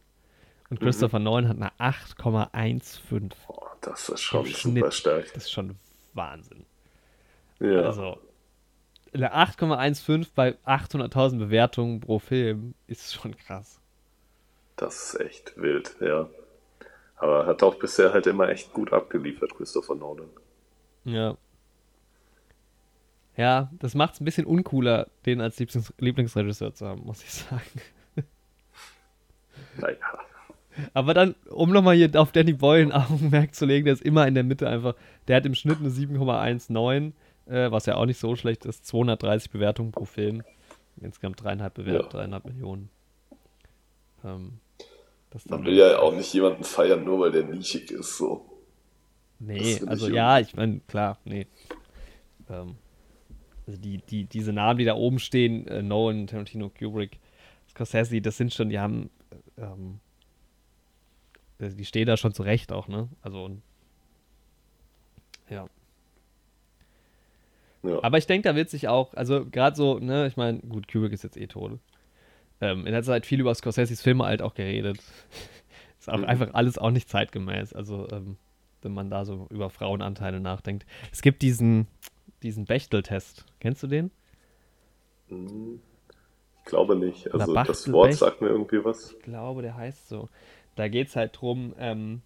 und Mhm. Christopher Nolan hat eine 8,15. Boah, das ist schon super stark. Das ist schon Wahnsinn. Ja. Also, eine 8,15 bei 800.000 Bewertungen pro Film ist schon krass. Das ist echt wild, ja. Aber hat auch bisher halt immer echt gut abgeliefert, Christopher Nolan. Ja. Ja, das macht es ein bisschen uncooler, den als Lieblings Lieblingsregisseur zu haben, muss ich sagen. Naja. Aber dann, um nochmal hier auf Danny Boyle ein Augenmerk zu legen, der ist immer in der Mitte einfach. Der hat im Schnitt eine 7,19, äh, was ja auch nicht so schlecht ist. 230 Bewertungen pro Film. Insgesamt dreieinhalb Bewertungen, Ja. dreieinhalb Millionen. Ähm, das Man will ja auch nicht jemanden feiern, nur weil der nischig ist, so. Nee, also ich ja, ich meine, klar, nee. Ähm, also die, die, diese Namen, die da oben stehen, äh, Nolan, Tarantino, Kubrick, Scorsese, das sind schon, die haben, ähm, die stehen da schon zurecht auch, ne? Also, ja. Ja. Aber ich denke, da wird sich auch, also gerade so, ne, ich meine, gut, Kubrick ist jetzt eh tot. Ähm, in letzter Zeit viel über Scorseses Filme halt auch geredet. ist auch Mhm. einfach alles auch nicht zeitgemäß. Also, ähm, wenn man da so über Frauenanteile nachdenkt. Es gibt diesen, diesen Bechtel-Test. Kennst du den? Hm, Ich glaube nicht. Also das Wort sagt mir irgendwie was. Ich glaube, der heißt so. Da geht es halt drum, ähm,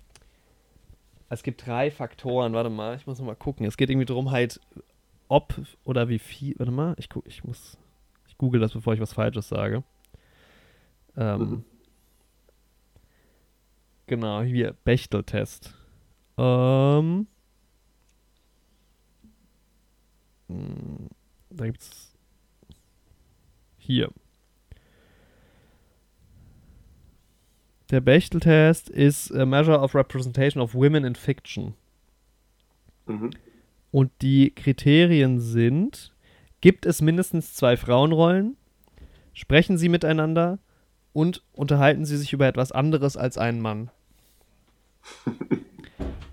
es gibt drei Faktoren, warte mal, ich muss noch mal gucken. Es geht irgendwie drum halt, ob oder wie viel, warte mal, ich guck, ich muss, ich google das, bevor ich was Falsches sage. Ähm, Mhm. Genau, hier, Bechtel-Test. Ähm, hm, da gibt's hier. Der Bechtel-Test ist a measure of representation of women in fiction. Mhm. Und die Kriterien sind, gibt es mindestens zwei Frauenrollen, sprechen sie miteinander und unterhalten sie sich über etwas anderes als einen Mann.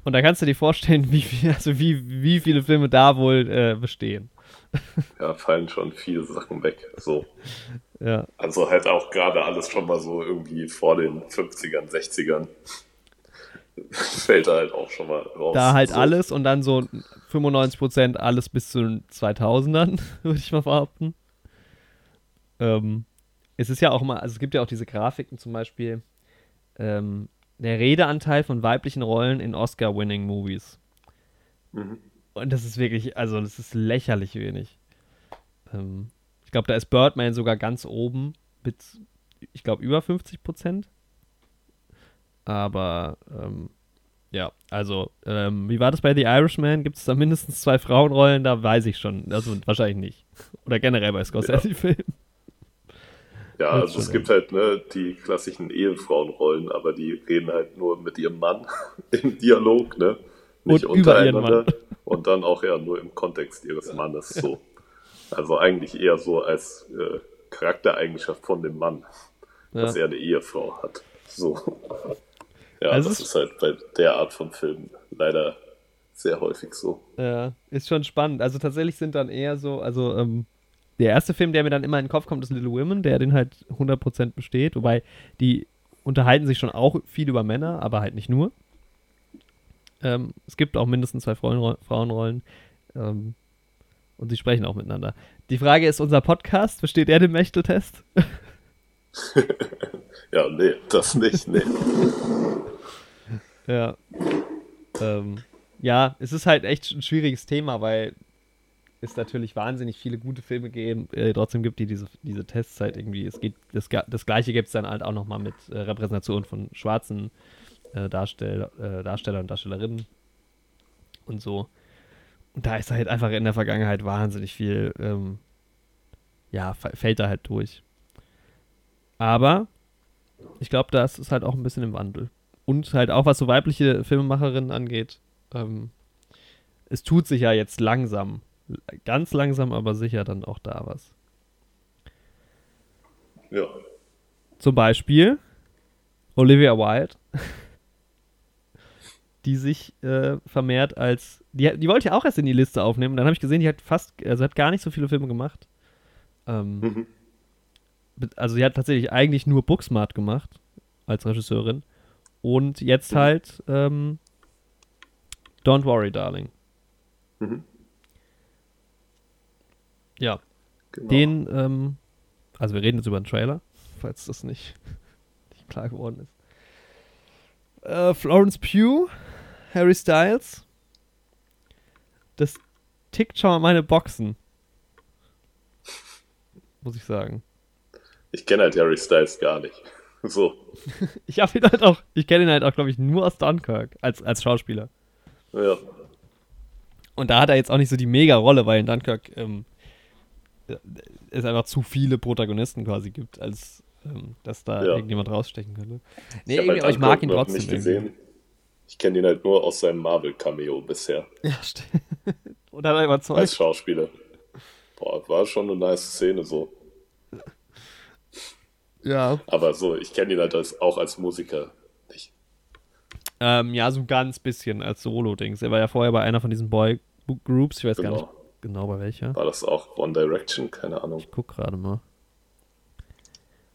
Und da kannst du dir vorstellen, wie, viel, also wie, wie viele Filme da wohl äh, bestehen. Ja, fallen schon viele Sachen weg. So. Ja, Also halt auch gerade alles schon mal so irgendwie vor den 50ern, 60ern. Fällt da halt auch schon mal raus. da halt so. alles und dann so 95% alles bis zu den 2000ern, würde ich mal behaupten. Ähm, es ist ja auch mal, also es gibt ja auch diese Grafiken zum Beispiel, ähm, der Redeanteil von weiblichen Rollen in Oscar-winning Movies. Mhm. Und das ist wirklich, also das ist lächerlich wenig. Ähm, ich glaube, da ist Birdman sogar ganz oben mit, ich glaube, über 50 Prozent. Aber ähm, ja, also, ähm, wie war das bei The Irishman? Gibt es da mindestens zwei Frauenrollen? Da weiß ich schon. Also wahrscheinlich nicht. Oder generell bei Scorsese-Filmen. Ja, also es gibt halt ne, die klassischen Ehefrauenrollen, aber die reden halt nur mit ihrem Mann im Dialog, ne? Nicht Und untereinander. Und dann auch ja nur im Kontext ihres Mannes so. Also eigentlich eher so als äh, Charaktereigenschaft von dem Mann, dass Ja. er eine Ehefrau hat. So. Ja, Also das ist halt bei der Art von Filmen leider sehr häufig so. Ja, ist schon spannend. Also tatsächlich sind dann eher so, also ähm, der erste Film, der mir dann immer in den Kopf kommt, ist Little Women, der den halt 100% besteht, wobei die unterhalten sich schon auch viel über Männer, aber halt nicht nur. Ähm, es gibt auch mindestens zwei Frauenro Frauenrollen ähm, und sie sprechen auch miteinander. Die Frage ist, unser Podcast, besteht er den Mechtel-Test? Ja, nee, das nicht, nee. Ja. Ähm, ja, es ist halt echt ein schwieriges Thema, weil es natürlich wahnsinnig viele gute Filme geben, äh, trotzdem gibt die diese, diese Testzeit irgendwie. Es geht, das, das gleiche gibt es dann halt auch nochmal mit äh, Repräsentation von schwarzen äh, Darstell, äh, Darstellern und Darstellerinnen und so. Und da ist halt einfach in der Vergangenheit wahnsinnig viel, ähm, ja, fällt da halt durch. Aber ich glaube, das ist halt auch ein bisschen im Wandel und halt auch was so weibliche Filmemacherinnen angeht, ähm, es tut sich ja jetzt langsam, ganz langsam, aber sicher dann auch da was. Ja. Zum Beispiel Olivia Wilde, die sich äh, vermehrt als, die, die wollte ich auch erst in die Liste aufnehmen, dann habe ich gesehen, die hat fast, also hat gar nicht so viele Filme gemacht. Ähm, Mhm. also sie hat tatsächlich eigentlich nur Booksmart gemacht als Regisseurin und jetzt Mhm. halt ähm, Don't Worry, Darling. Mhm. Ja, Genau. den, ähm, also wir reden jetzt über einen Trailer, falls das nicht, nicht klar geworden ist. Äh, Florence Pugh, Harry Styles. Das tickt schon mal meine Boxen. Muss ich sagen. Ich kenne halt Harry Styles gar nicht. So. Ich habe ihn halt auch, ich kenne ihn halt auch, glaube ich, nur aus Dunkirk als, als Schauspieler. Ja. Und da hat er jetzt auch nicht so die Mega-Rolle, weil in Dunkirk ähm, es einfach zu viele Protagonisten quasi gibt, als ähm, dass da Ja. irgendjemand rausstechen könnte. Nee, ich hab irgendwie, halt aber ich mag ihn trotzdem. nicht irgendwie. gesehen. Ich kenne ihn halt nur aus seinem Marvel-Cameo bisher Ja, stimmt. Und hat er als überzeugt. Schauspieler. Boah, war schon eine nice Szene so. Ja. Aber so, ich kenne ihn halt als, auch als Musiker nicht. Ähm, ja, so ein ganz bisschen als Solo-Dings. Er war ja vorher bei einer von diesen Boy-Groups, ich weiß gar nicht Genau. genau bei welcher. War das auch One Direction? Keine Ahnung. Ich guck gerade mal.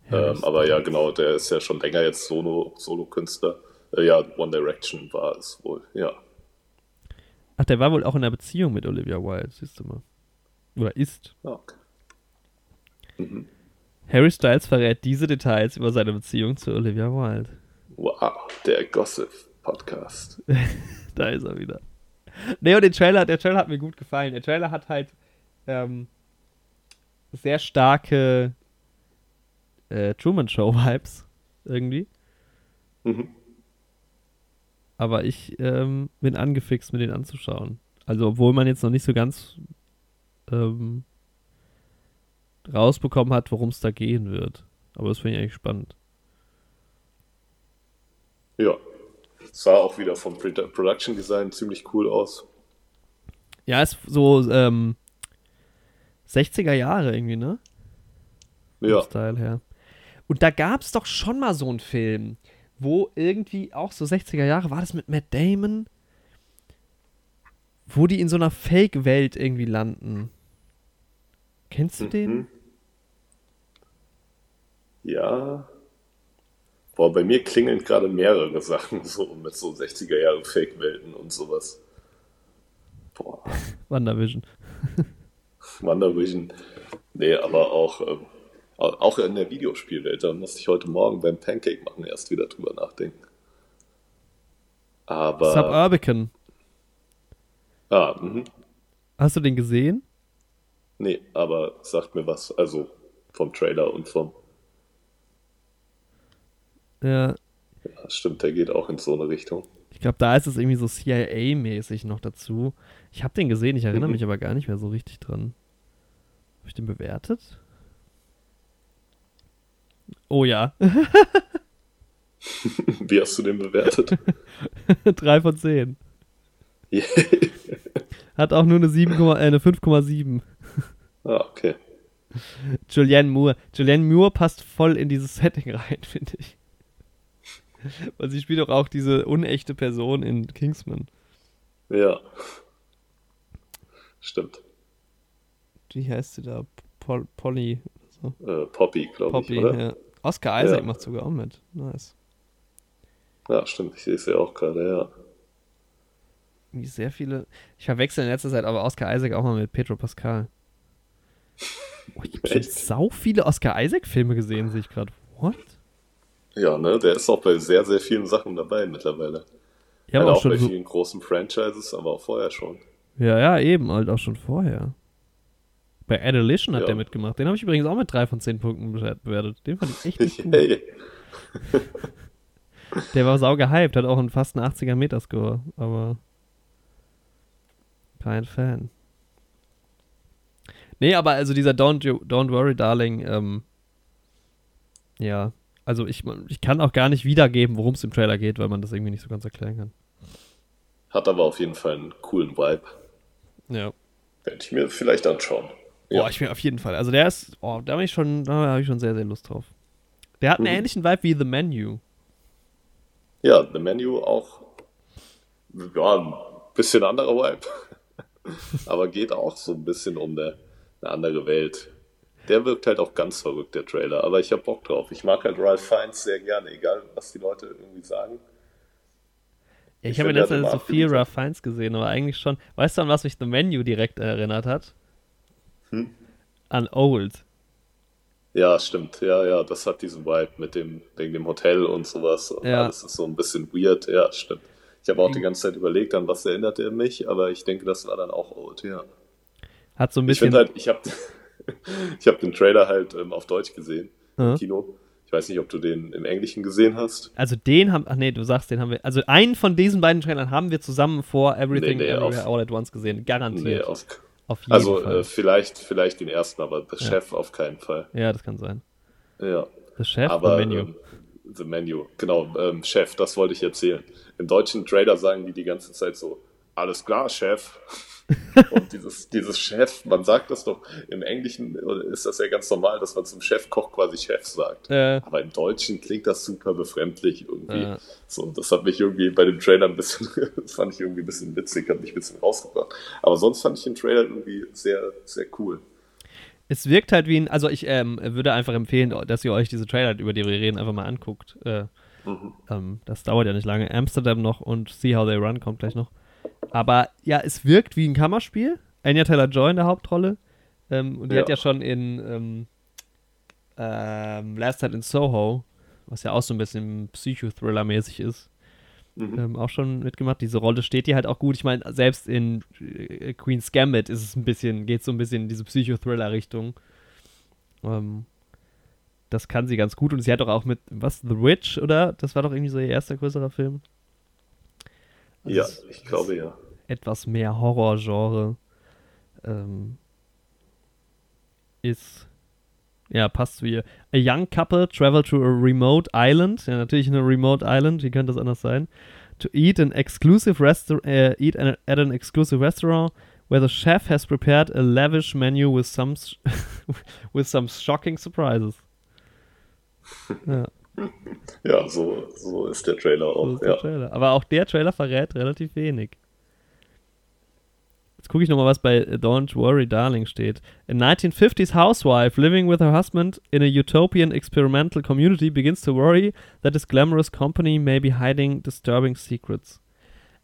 Ähm, aber ja, genau, der ist ja schon länger jetzt Solo- Solo-Künstler. Äh, ja, One Direction war es wohl, ja. Ach, der war wohl auch in einer Beziehung mit Olivia Wilde, siehst du mal. Oder ist. Ja, okay. Mhm. Harry Styles verrät diese Details über seine Beziehung zu Olivia Wilde. Wow, der Gossip-Podcast. Da ist er wieder. Nee, und den Trailer, der Trailer hat mir gut gefallen. Der Trailer hat halt ähm, sehr starke äh, Truman Show Vibes irgendwie. Mhm. Aber ich ähm, bin angefixt, mir den anzuschauen. Also, obwohl man jetzt noch nicht so ganz ähm, rausbekommen hat, worum es da gehen wird. Aber das finde ich eigentlich spannend. Ja. Sah auch wieder vom Produ- Production Design ziemlich cool aus. Ja, ist so ähm, 60er Jahre irgendwie, ne? Ja, Vom Style her. Und da gab es doch schon mal so einen Film, wo irgendwie auch so 60er Jahre, war das mit Matt Damon? Wo die in so einer Fake-Welt irgendwie landen. Kennst du den? Mhm. Ja. Boah, bei mir klingeln gerade mehrere Sachen so mit so 60er Jahre Fake-Welten und sowas. Boah, WandaVision. WandaVision. Nee, aber auch, ähm, auch in der Videospielwelt, da musste ich heute Morgen beim Pancake machen erst wieder drüber nachdenken. Aber. Suburbican. Ah, mhm. Hast du den gesehen? Nee, aber sagt mir was. Also vom Trailer und vom. Ja, Ja, stimmt, der geht auch in so eine Richtung. ich glaube, da ist es irgendwie so CIA-mäßig noch dazu. Ich habe den gesehen, ich erinnere Mhm. mich aber gar nicht mehr so richtig dran. Habe ich den bewertet? Oh ja, Wie hast du den bewertet? 3 von 10. Yeah. Hat auch nur eine, 7, äh, eine 5,7. ah, okay. Julianne Moore. Julianne Moore passt voll in dieses Setting rein, finde ich. Weil sie spielt doch auch diese unechte Person in Kingsman. Ja. Stimmt. Wie heißt sie da? Pol Polly. So. Äh, Poppy, glaube Poppy, ich, oder? ja. Oscar Isaac Ja. macht sogar auch mit. Nice. Ja, stimmt. Ich sehe es ja auch gerade, ja. Irgendwie sehr viele. Ich verwechsel in letzter Zeit aber Oscar Isaac auch mal mit Pedro Pascal. Oh, ich habe schon sau viele Oscar Isaac-Filme gesehen, sehe ich gerade. What? Ja, ne? Der ist auch bei sehr, sehr vielen Sachen dabei mittlerweile. Ja, halt aber auch, auch schon bei so, vielen großen Franchises, aber auch vorher schon. ja, ja, eben, halt auch schon vorher. Bei Adolition hat Ja. der mitgemacht. Den habe ich übrigens auch mit 3 von 10 Punkten bewer- bewertet. Den fand ich echt nicht gut. Hey. Der war sau gehypt, hat auch einen fast einen 80er Meter-Score, aber kein Fan. Nee, aber also dieser Don't, You- Don't Worry Darling, ähm, ja, also ich, ich kann auch gar nicht wiedergeben, worum es im Trailer geht, weil man das irgendwie nicht so ganz erklären kann. Hat aber auf jeden Fall einen coolen Vibe. Ja. Werde ich mir vielleicht anschauen. Boah, ich will auf jeden Fall. Also der ist, oh, da habe ich schon, da habe ich schon sehr, sehr Lust drauf. Der hat einen Mhm. ähnlichen Vibe wie The Menu. Ja, The Menu auch. Ja, ein bisschen anderer Vibe. aber geht auch so ein bisschen um eine, eine andere Welt. Der wirkt halt auch ganz verrückt, der Trailer. Aber ich hab Bock drauf. Ich mag halt Ralph Fiennes sehr gerne, egal was die Leute irgendwie sagen. Ja, ich, Ich habe in letzter Zeit so viel. Ralph Fiennes gesehen, aber eigentlich schon. Weißt du, an was mich The Menu direkt erinnert hat? Hm? An Old. Ja, stimmt. Ja, ja, das hat diesen Vibe mit dem, wegen dem Hotel und sowas. Und Ja. alles ist so ein bisschen weird. Ja, stimmt. Ich habe auch die ganze Zeit überlegt, an was erinnert er mich, aber ich denke, das war dann auch old, ja. Hat so ein Ich bisschen. finde halt, ich habe ich hab den Trailer halt ähm, auf Deutsch gesehen Ja. im Kino. Ich weiß nicht, ob du den im Englischen gesehen hast. also den haben, ach nee, du sagst, den haben wir, also einen von diesen beiden Trailern haben wir zusammen vor Everything Nee, nee, Everywhere auf- All at Once gesehen, Nee, garantiert. auf, auf jeden also Fall. äh, vielleicht, vielleicht den ersten, aber The Chef auf keinen Fall. ja, das kann sein. Ja. The Chef, Aber The Menu. Ähm, The Menu, genau, ähm, Chef, das wollte ich erzählen. Im deutschen Trailer sagen die die ganze Zeit so, alles klar, Chef. Und dieses, dieses Chef, man sagt das doch, im Englischen ist das ja ganz normal, dass man zum Chefkoch quasi Chef sagt. Äh, Aber im Deutschen klingt das super befremdlich irgendwie. Ja. So, das hat mich irgendwie bei dem Trailer ein bisschen, das fand ich irgendwie ein bisschen witzig, hat mich ein bisschen rausgebracht. Aber sonst fand ich den Trailer irgendwie sehr, sehr cool. es wirkt halt wie ein, also ich ähm, würde einfach empfehlen, dass ihr euch diese Trailer, über die wir reden, einfach mal anguckt. Äh, Mhm. ähm, das dauert ja nicht lange. Amsterdam noch und See How They Run kommt gleich noch. Aber ja, es wirkt wie ein Kammerspiel. Anya Taylor-Joy in der Hauptrolle. Ähm, und die Ja. hat ja schon in ähm, ähm, Last Night in Soho, was ja auch so ein bisschen Psychothriller-mäßig ist, Mhm. ähm, auch schon mitgemacht. Diese Rolle steht ihr halt auch gut. Ich meine, selbst in äh, Queen's Gambit ist es ein bisschen, geht so ein bisschen in diese Psychothriller-Richtung. Ähm, das kann sie ganz gut und sie hat doch auch mit, was, The Witch, oder? Das war doch irgendwie so ihr erster größerer Film. Also Ja, ich glaube ja. etwas mehr Horrorgenre ähm, ist ja passt zu ihr. A young couple travel to a remote island. Ja, natürlich eine remote island. Wie könnte das anders sein? To eat an exclusive restaurant, äh, eat an, at an exclusive restaurant where the chef has prepared a lavish menu with some with some shocking surprises. Ja, Ja, so, so ist der Trailer so auch. ist der ja. Trailer. Aber auch der Trailer verrät relativ wenig. Jetzt gucke ich nochmal, was bei Don't Worry Darling steht. A 1950s housewife living with her husband in a utopian experimental community begins to worry that his glamorous company may be hiding disturbing secrets.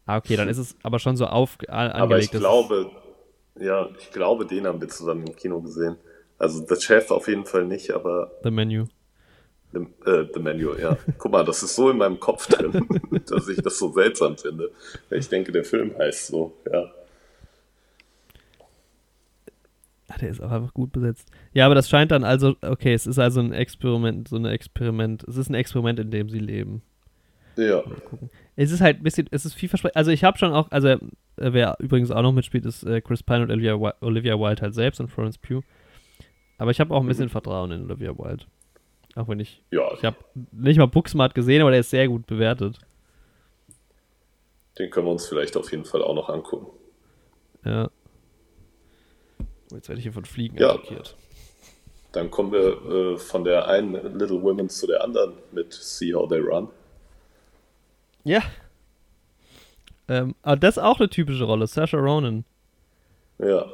Ah, okay, dann ist es aber schon so auf, angelegt. Aber ich glaube, ja, ich glaube, den haben wir zusammen im Kino gesehen. Also The Chef auf jeden Fall nicht, aber The Menu. The, äh, The Manual, ja. Guck mal, das ist so in meinem Kopf drin, dass ich das so seltsam finde. Ich denke, der Film heißt so, ja. Ah, der ist auch einfach gut besetzt. Ja, aber das scheint dann also, okay, es ist also ein Experiment, so ein Experiment. Es ist ein Experiment, in dem sie leben. Ja. Es ist halt ein bisschen, es ist vielversprechend. Also ich habe schon auch, also äh, wer übrigens auch noch mitspielt, ist äh, Chris Pine und Olivia, Olivia Wilde halt selbst und Florence Pugh. Aber ich habe auch ein bisschen Vertrauen in Olivia Wilde. Auch wenn ich, Ja, ich habe nicht mal Booksmart gesehen, aber der ist sehr gut bewertet. den können wir uns vielleicht auf jeden Fall auch noch angucken. Ja. Jetzt werde ich hier von Fliegen Ja. attackiert. Dann kommen wir äh, von der einen Little Women zu der anderen mit See How They Run. Ja. Ähm, aber das ist auch eine typische Rolle, Saoirse Ronan. Ja,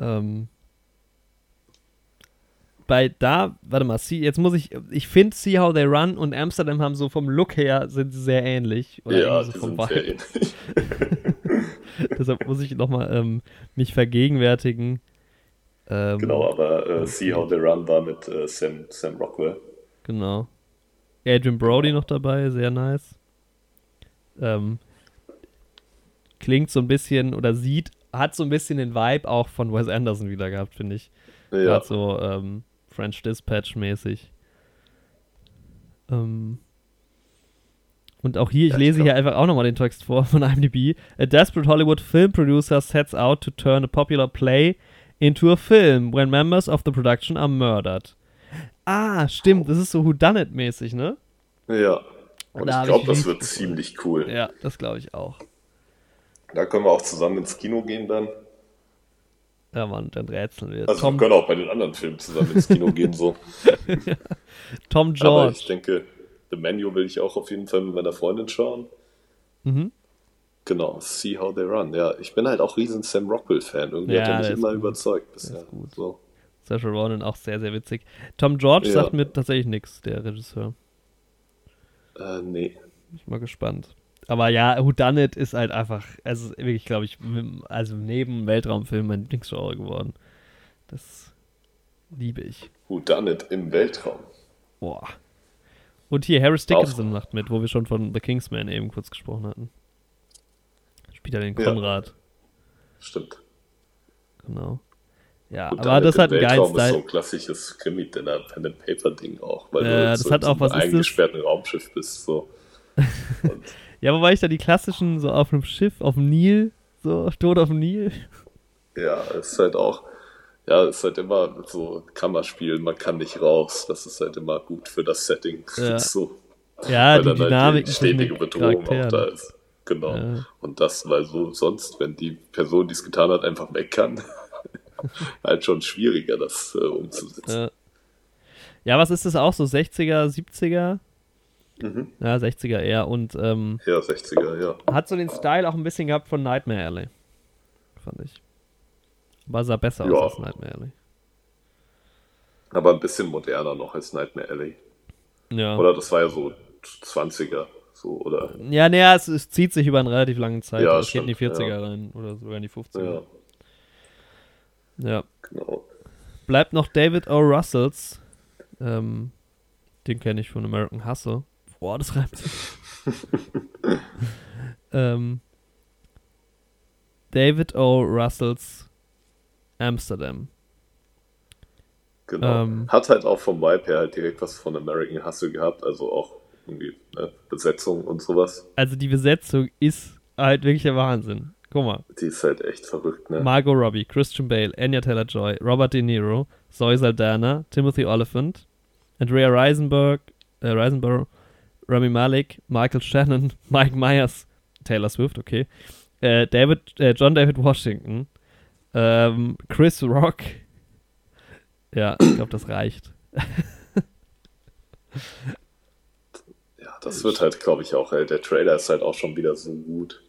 Ähm, bei da, warte mal, see, jetzt muss ich, ich finde See How They Run und Amsterdam haben so vom Look her sind sie sehr ähnlich. Oder ja, die so vom sind sehr Vibe. ähnlich. Deshalb muss ich nochmal ähm, mich vergegenwärtigen. Ähm, Genau, aber äh, See How They Run war mit äh, Sam, Sam Rockwell. Genau. Adrian Brody noch dabei, sehr nice. Ähm, klingt so ein bisschen oder sieht, hat so ein bisschen den Vibe auch von Wes Anderson wieder gehabt, finde ich. Ja, Gerade so ähm, French Dispatch mäßig. Ähm, und auch hier, ich lese hier einfach auch nochmal den Text vor von IMDb. A desperate Hollywood film producer sets out to turn a popular play into a film when members of the production are murdered. Ah, stimmt, das ist so Whodunit-mäßig, ne? ja. Und Da ich glaube, das wird ziemlich cool. Ja, das glaube ich auch. Da können wir auch zusammen ins Kino gehen dann. Ja, Mann, dann rätseln wir. Also Tom, wir können auch bei den anderen Filmen zusammen ins Kino gehen so. Tom Aber George. ich denke, The Menu will ich auch auf jeden Fall mit meiner Freundin schauen. Mhm. Genau, See How They Run. Ja, ich bin halt auch riesen Sam Rockwell-Fan. Irgendwie Ja, hat er mich immer gut. überzeugt bisher. ist gut. So. Saoirse Ronan auch sehr, sehr witzig. Tom George Ja. sagt mir tatsächlich nichts, der Regisseur. Äh, nee. Bin ich mal gespannt. Aber ja, Whodunit ist halt einfach, also wirklich, glaube ich, also neben Weltraumfilm mein Lieblingsgenre geworden. Das liebe ich. Who Done It im Weltraum. Boah. Und hier Harris Auch. Dickinson macht mit, wo wir schon von The Kingsman eben kurz gesprochen hatten. Spielt er den Ja. Konrad, Stimmt. genau. Ja, Who aber das hat einen geilen Weltraum ist so Style. ein klassisches Krimi-Dinner, Pen and Paper-Ding auch. Weil Ja, du das so hat in auch- was einem ist das? eingesperrten Raumschiff bist. So. Ja, wobei ich da die klassischen, so auf einem Schiff, auf dem Nil, so, Tod auf dem Nil. ja, es ist halt auch, ja, es ist halt immer so Kammerspiel, man kann nicht raus. Das ist halt immer gut für das Setting. Ja. So. Ja, die halt Dynamik die zwischen den stetige Bedrohung auch da ist. Genau. Ja. Und das, weil so sonst, wenn die Person, die es getan hat, einfach weg kann, halt schon schwieriger, das äh, umzusetzen. Ja. ja, was ist das auch? So 60er, 70er? Mhm. Ja, 60er eher. Und ähm, Ja, 60er, ja. hat so den Style auch ein bisschen gehabt von Nightmare Alley. Fand ich. Aber sah besser Ja. aus als Nightmare Alley. Aber ein bisschen moderner noch als Nightmare Alley. Ja. Oder das war ja so 20er, so, oder? Ja, naja, es, es zieht sich über einen relativ langen Zeit. Ja, es geht in die stimmt, 40er ja. rein oder sogar in die 50er. Ja, Ja. genau. Bleibt noch David O. Russells. Ähm, den kenne ich von American Hustle. Boah, das reimt sich. ähm, David O. Russells Amsterdam. Genau. Ähm. Hat halt auch vom Vibe her halt direkt was von American Hustle gehabt, also auch irgendwie ne, Besetzung und sowas. Also die Besetzung ist halt wirklich der Wahnsinn. Guck mal. Die ist halt echt verrückt, ne? Margot Robbie, Christian Bale, Anya Taylor-Joy, Robert De Niro, Zoe Saldana, Timothy Oliphant, Andrea Risenberg, äh, Risenborough, Rami Malek, Michael Shannon, Mike Myers, Taylor Swift, okay, äh, David, äh, John David Washington, ähm, Chris Rock. Ja, ich glaube, das reicht. Ja, das wird halt, glaube ich, auch, ey, der Trailer ist halt auch schon wieder so gut.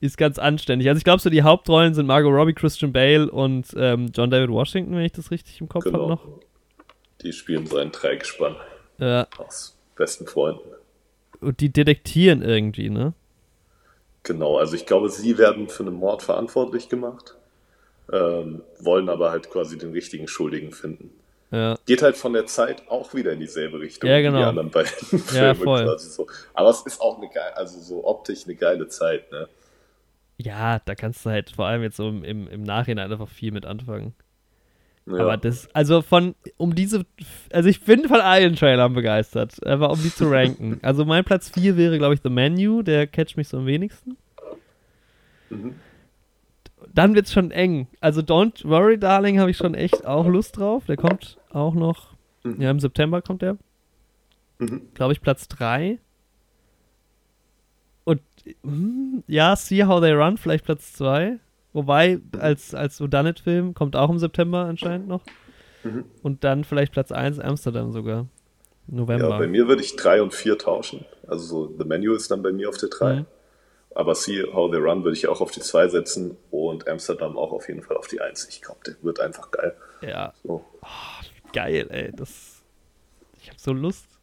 Ist ganz anständig. Also ich glaube, so die Hauptrollen sind Margot Robbie, Christian Bale und ähm, John David Washington, wenn ich das richtig im Kopf habe Genau. noch. Die spielen seinen Dreigespann Ja, aus besten Freunden. und die detektieren irgendwie, ne? Genau, also ich glaube, sie werden für einen Mord verantwortlich gemacht, ähm, wollen aber halt quasi den richtigen Schuldigen finden. Ja. Geht halt von der Zeit auch wieder in dieselbe Richtung Ja, wie genau. die anderen beiden Ja, Filme voll. quasi so. Aber es ist auch eine geile, also so optisch eine geile Zeit, ne? Ja, da kannst du halt vor allem jetzt so im, im Nachhinein einfach viel mit anfangen. Ja. Aber das, also von, um diese, also ich bin von allen Trailern begeistert, aber um die zu ranken. Also mein Platz 4 wäre, glaube ich, The Menu, der catcht mich so am wenigsten. Mhm. Dann wird's schon eng. Also Don't Worry, Darling, habe ich schon echt auch Lust drauf. Der kommt auch noch, Mhm. ja, im September kommt der. Mhm. Glaube ich, Platz 3. Und, hm, ja, See How They Run, vielleicht Platz 2. Wobei, als, als Whodunit-Film kommt auch im September anscheinend noch. Mhm. Und dann vielleicht Platz 1 Amsterdam sogar. November. Ja, bei mir würde ich drei und vier tauschen. Also so The Menu ist dann bei mir auf der drei. Mhm. Aber See How They Run würde ich auch auf die zwei setzen und Amsterdam auch auf jeden Fall auf die eins. Ich glaube, der wird einfach geil. Ja, So. geil, ey. Das, ich habe so Lust.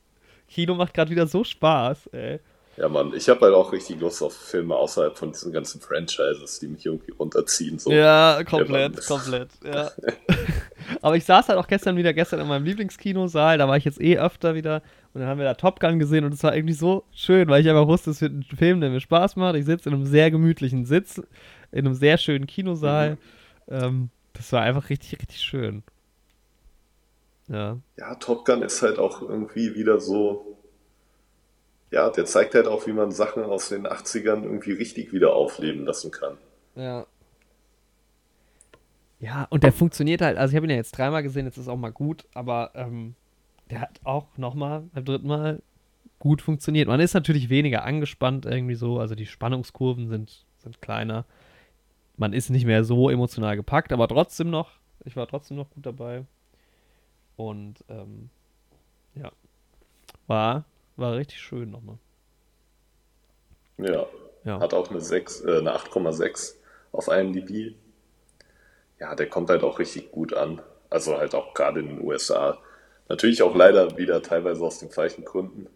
Kino macht gerade wieder so Spaß, ey. Ja, Mann, ich habe halt auch richtig Lust auf Filme außerhalb von diesen ganzen Franchises, die mich irgendwie runterziehen. So. Ja, komplett, Mann. komplett, ja. Aber ich saß halt auch gestern wieder, gestern in meinem Lieblingskinosaal, da war ich jetzt eh öfter wieder und dann haben wir da Top Gun gesehen und es war irgendwie so schön, weil ich einfach wusste, es wird ein Film, der mir Spaß macht. Ich sitze in einem sehr gemütlichen Sitz, in einem sehr schönen Kinosaal. Ähm, das war einfach richtig, richtig schön. Ja. Ja, Top Gun ist halt auch irgendwie wieder so. Ja, der zeigt halt auch, wie man Sachen aus den 80ern irgendwie richtig wieder aufleben lassen kann. Ja. Ja, und der funktioniert halt, also ich habe ihn ja jetzt dreimal gesehen, jetzt ist auch mal gut, aber ähm, der hat auch nochmal beim dritten Mal gut funktioniert. Man ist natürlich weniger angespannt irgendwie so, also die Spannungskurven sind, sind kleiner. Man ist nicht mehr so emotional gepackt, aber trotzdem noch, ich war trotzdem noch gut dabei. Und ähm, ja, war, war richtig schön nochmal. Ja. Ja. Hat auch eine 6, äh, eine 8,6 auf IMDb. Ja, der kommt halt auch richtig gut an. Also halt auch gerade in den USA. Natürlich auch leider wieder teilweise aus den falschen Gründen.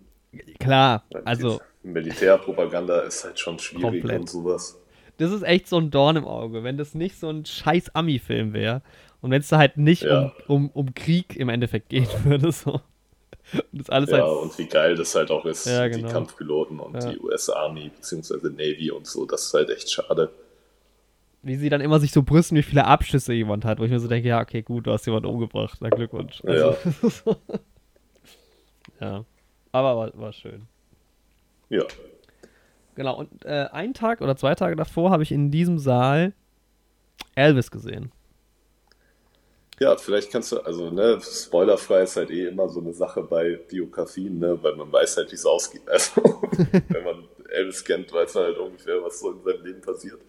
Klar, also Militärpropaganda ist halt schon schwierig Komplett. und sowas. das ist echt so ein Dorn im Auge, wenn das nicht so ein scheiß Ami-Film wäre und wenn es da halt nicht Ja. um, um, um Krieg im Endeffekt gehen würde, so. Und das alles Ja, halt. und wie geil das halt auch ist, Ja, die genau. Kampfpiloten und Ja. die US Army bzw. Navy und so, das ist halt echt schade. Wie sie dann immer sich so brüsten, wie viele Abschüsse jemand hat, wo ich mir so denke, ja, okay, gut, du hast jemanden umgebracht, na Glückwunsch. Also, ja. Aber war, war schön. Ja. Genau, und äh, einen Tag oder zwei Tage davor habe ich in diesem Saal Elvis gesehen. Ja, vielleicht kannst du, also ne, spoilerfrei ist halt eh immer so eine Sache bei Biografien, ne, weil man weiß halt, wie es ausgeht. Also, wenn man Elvis kennt, weiß man halt ungefähr, was so in seinem Leben passiert.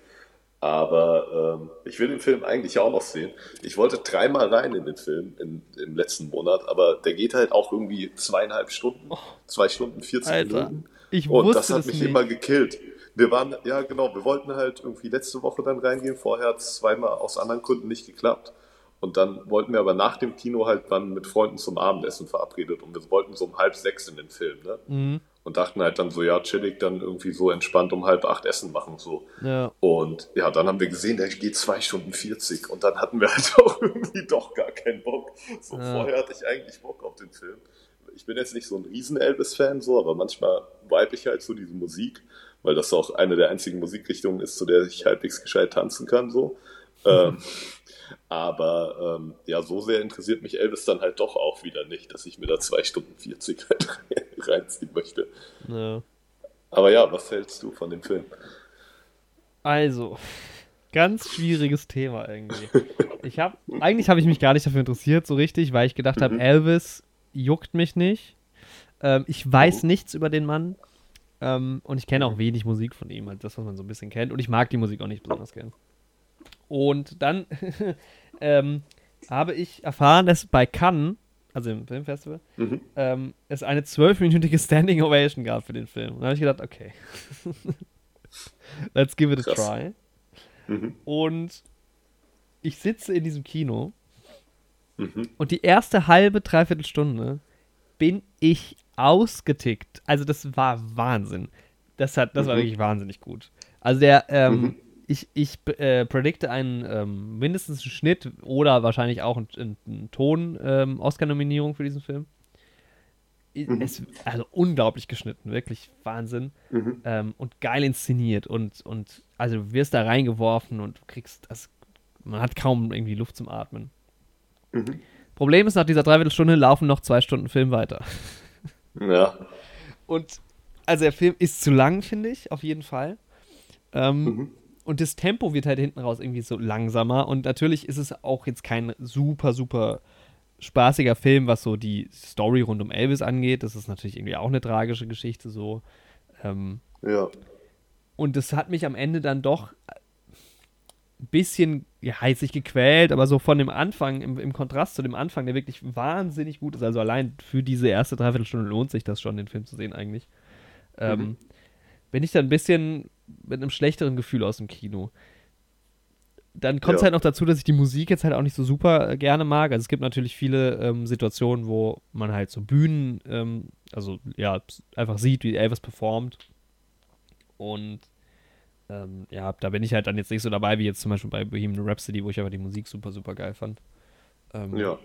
Aber ähm, ich will den Film eigentlich auch noch sehen. Ich wollte dreimal rein in den Film in, im letzten Monat, aber der geht halt auch irgendwie zweieinhalb Stunden, zwei Stunden, 40 Alter, Minuten. ich Und das hat das mich nicht. immer gekillt. Wir waren, ja genau, wir wollten halt irgendwie letzte Woche dann reingehen. Vorher hat es zweimal aus anderen Gründen nicht geklappt. Und dann wollten wir aber nach dem Kino halt dann mit Freunden zum Abendessen verabredet. Und wir wollten so um halb sechs in den Film, ne? Mhm. Und dachten halt dann so, ja, chillig, dann irgendwie so entspannt um halb acht Essen machen, so. Ja. Und ja, dann haben wir gesehen, der geht zwei Stunden 40 und dann hatten wir halt auch irgendwie doch gar keinen Bock. So Ja. vorher hatte ich eigentlich Bock auf den Film. Ich bin jetzt nicht so ein riesen Elvis-Fan, so, aber manchmal vibe ich halt so diese Musik, weil das auch eine der einzigen Musikrichtungen ist, zu der ich halbwegs gescheit tanzen kann, so. ähm, aber ähm, ja, so sehr interessiert mich Elvis dann halt doch auch wieder nicht, dass ich mir da zwei Stunden 40 halt reinziehen möchte. ja. Aber ja, was hältst du von dem Film? Also, ganz schwieriges Thema irgendwie. Ich habe, eigentlich habe ich mich gar nicht dafür interessiert, so richtig, weil ich gedacht habe, Mhm. Elvis juckt mich nicht. Ähm, ich weiß Oh. nichts über den Mann. Ähm, und ich kenne auch wenig Musik von ihm, halt das, was man so ein bisschen kennt. Und ich mag die Musik auch nicht besonders gern. Und dann ähm, habe ich erfahren, dass bei Cannes, also im Filmfestival, Mhm. ähm, es eine zwölfminütige Standing Ovation gab für den Film. Und da habe ich gedacht, okay, let's give it a Krass. try. Mhm. Und ich sitze in diesem Kino Mhm. und die erste halbe, dreiviertel Stunde bin ich ausgetickt. Also das war Wahnsinn. Das, hat, das war Mhm. wirklich wahnsinnig gut. Also der, ähm, Mhm. Ich, ich äh, predikte einen ähm, mindestens einen Schnitt oder wahrscheinlich auch einen, einen Ton-Oscar-Nominierung ähm, für diesen Film. Mhm. Es, also unglaublich geschnitten, wirklich Wahnsinn. Mhm. Ähm, und geil inszeniert und, und also du wirst da reingeworfen und du kriegst das, man hat kaum irgendwie Luft zum Atmen. Mhm. Problem ist, nach dieser Dreiviertelstunde laufen noch zwei Stunden Film weiter. Ja. Und also der Film ist zu lang, finde ich, auf jeden Fall. Ähm, mhm. Und das Tempo wird halt hinten raus irgendwie so langsamer. Und natürlich ist es auch jetzt kein super, super spaßiger Film, was so die Story rund um Elvis angeht. Das ist natürlich irgendwie auch eine tragische Geschichte so. Ähm, ja. Und das hat mich am Ende dann doch ein bisschen ja, heißig gequält, aber so von dem Anfang, im, im, Kontrast zu dem Anfang, der wirklich wahnsinnig gut ist. Also allein für diese erste Dreiviertelstunde lohnt sich das schon, den Film zu sehen eigentlich. Ähm, mhm. bin ich dann ein bisschen mit einem schlechteren Gefühl aus dem Kino. Dann kommt es ja. halt noch dazu, dass ich die Musik jetzt halt auch nicht so super äh, gerne mag. Also es gibt natürlich viele ähm, Situationen, wo man halt so Bühnen, ähm, also ja, einfach sieht, wie Elvis performt. Und ähm, ja, da bin ich halt dann jetzt nicht so dabei, wie jetzt zum Beispiel bei Bohemian Rhapsody, wo ich aber die Musik super, super geil fand. Ähm, ja.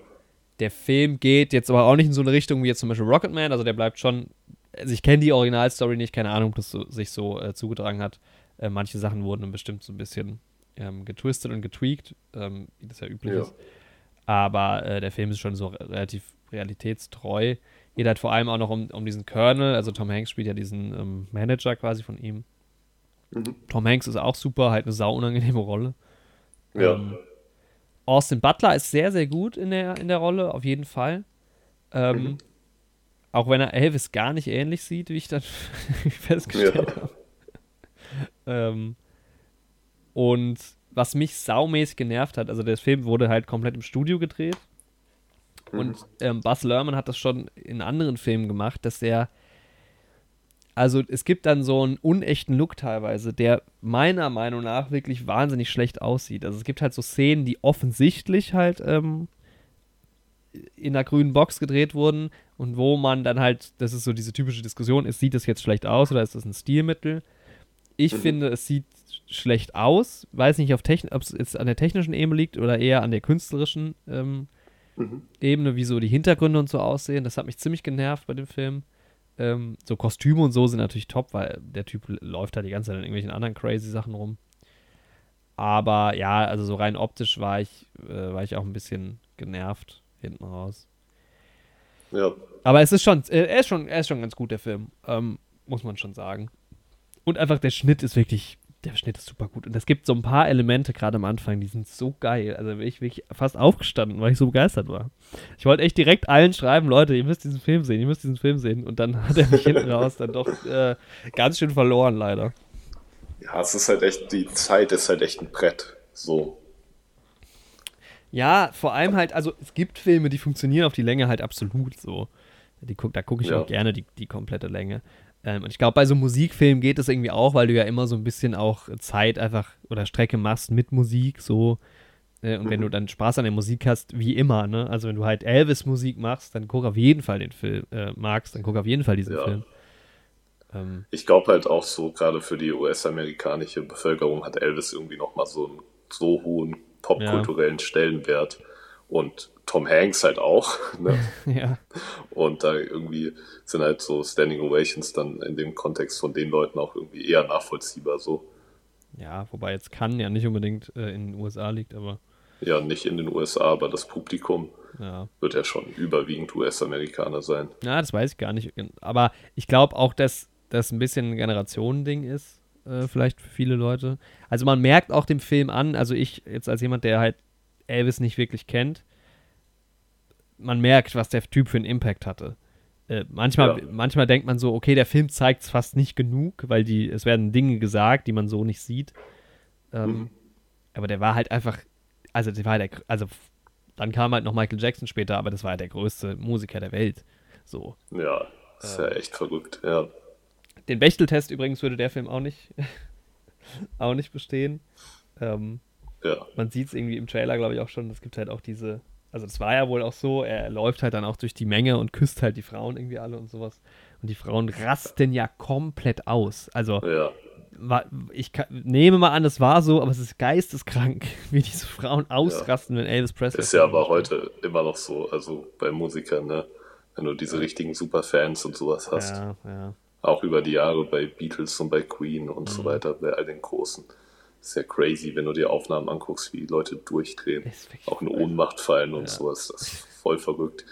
Der Film geht jetzt aber auch nicht in so eine Richtung wie jetzt zum Beispiel Rocketman, also der bleibt schon also ich kenne die Originalstory nicht, keine Ahnung, ob das so, sich so äh, zugetragen hat. Äh, manche Sachen wurden dann bestimmt so ein bisschen ähm, getwistet und getweakt, ähm, wie das ja üblich ja. ist. Aber äh, der Film ist schon so relativ realitätstreu. Geht halt vor allem auch noch um, um diesen Colonel, also Tom Hanks spielt ja diesen ähm, Manager quasi von ihm. Mhm. Tom Hanks ist auch super, halt eine sauunangenehme Rolle. Ja. Ähm, Austin Butler ist sehr, sehr gut in der, in der Rolle, auf jeden Fall. Ähm, mhm. Auch wenn er Elvis gar nicht ähnlich sieht, wie ich dann festgestellt ja. habe. Ähm, und was mich saumäßig genervt hat, also der Film wurde halt komplett im Studio gedreht. Mhm. Und ähm, Buzz Lerman hat das schon in anderen Filmen gemacht, dass er. Also es gibt dann so einen unechten Look teilweise, der meiner Meinung nach wirklich wahnsinnig schlecht aussieht. Also es gibt halt so Szenen, die offensichtlich halt ähm, in der grünen Box gedreht wurden und wo man dann halt, das ist so diese typische Diskussion, ist, sieht das jetzt schlecht aus oder ist das ein Stilmittel? Ich mhm. finde, es sieht schlecht aus. Weiß nicht, ob es jetzt an der technischen Ebene liegt oder eher an der künstlerischen ähm, mhm. Ebene, wie so die Hintergründe und so aussehen. Das hat mich ziemlich genervt bei dem Film. Ähm, so Kostüme und so sind natürlich top, weil der Typ läuft da die ganze Zeit in irgendwelchen anderen crazy Sachen rum. Aber ja, also so rein optisch war ich, äh, war ich auch ein bisschen genervt hinten raus. Ja. Aber es ist schon, äh, er ist schon, er ist schon ganz gut, der Film. Ähm, muss man schon sagen. Und einfach der Schnitt ist wirklich, der Schnitt ist super gut. Und es gibt so ein paar Elemente gerade am Anfang, die sind so geil. Also bin ich wirklich fast aufgestanden, weil ich so begeistert war. Ich wollte echt direkt allen schreiben, Leute, ihr müsst diesen Film sehen, ihr müsst diesen Film sehen. Und dann hat er mich hinten raus dann doch äh, ganz schön verloren, leider. Ja, es ist halt echt, die Zeit ist halt echt ein Brett. So. Ja, vor allem halt, also es gibt Filme, die funktionieren auf die Länge halt absolut so. Die da gucke ich ja. auch gerne die, die komplette Länge. Ähm, und ich glaube, bei so Musikfilmen geht das irgendwie auch, weil du ja immer so ein bisschen auch Zeit einfach oder Strecke machst mit Musik so. Äh, und mhm. wenn du dann Spaß an der Musik hast, wie immer, ne? Also wenn du halt Elvis-Musik machst, dann guck auf jeden Fall den Film, äh, magst, dann guck auf jeden Fall diesen ja. Film. Ähm, ich glaube halt auch so, gerade für die US-amerikanische Bevölkerung hat Elvis irgendwie nochmal so einen so hohen popkulturellen ja. Stellenwert. Und Tom Hanks halt auch. Ne? ja. Und da irgendwie sind halt so Standing Ovations dann in dem Kontext von den Leuten auch irgendwie eher nachvollziehbar so. Ja, wobei jetzt kann ja nicht unbedingt äh, in den USA liegt, aber. Ja, nicht in den USA, aber das Publikum ja. wird ja schon überwiegend US-Amerikaner sein. Ja, das weiß ich gar nicht. Aber ich glaube auch, dass das ein bisschen ein Generationending ist äh, vielleicht für viele Leute. Also man merkt auch dem Film an, also ich jetzt als jemand, der halt Elvis nicht wirklich kennt, man merkt, was der Typ für einen Impact hatte. Äh, manchmal, ja. manchmal denkt man so, okay, der Film zeigt es fast nicht genug, weil die, es werden Dinge gesagt, die man so nicht sieht. Ähm, mhm. Aber der war halt einfach, also der war der, also dann kam halt noch Michael Jackson später, aber das war ja der größte Musiker der Welt. So. Ja, ist ähm, ja echt verrückt, ja. Den Bechteltest übrigens würde der Film auch nicht, auch nicht bestehen. Ähm, ja. Man sieht es irgendwie im Trailer, glaube ich, auch schon. Es gibt halt auch diese, also das war ja wohl auch so, er läuft halt dann auch durch die Menge und küsst halt die Frauen irgendwie alle und sowas. Und die Frauen rasten ja komplett aus. Also ja. ich kann, nehme mal an, es war so, aber es ist geisteskrank, wie diese Frauen ausrasten, ja. wenn Elvis Presley. Ist ja aber heute immer noch so, also bei Musikern, ne? Wenn du diese richtigen Superfans und sowas hast. Ja, ja. Auch über die Jahre bei Beatles und bei Queen und mhm. so weiter, bei all den Großen. Ist ja crazy, wenn du dir Aufnahmen anguckst, wie Leute durchdrehen, auch in Ohnmacht fallen und ja. sowas. Das ist voll verrückt.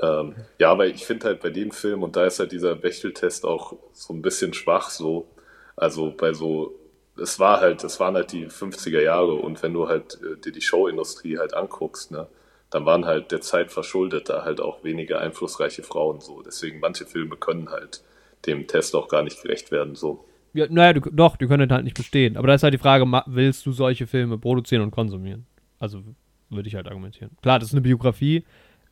Ähm, ja, aber ich finde halt bei dem Film, und da ist halt dieser Bechteltest auch so ein bisschen schwach so. Also bei so, es war halt, es waren halt die 50er Jahre und wenn du halt äh, dir die Showindustrie halt anguckst, ne, dann waren halt der Zeit verschuldet da halt auch weniger einflussreiche Frauen so. Deswegen manche Filme können halt dem Test auch gar nicht gerecht werden so. Ja, naja, du, doch, die können halt nicht bestehen. Aber da ist halt die Frage, willst du solche Filme produzieren und konsumieren? Also würde ich halt argumentieren. Klar, das ist eine Biografie,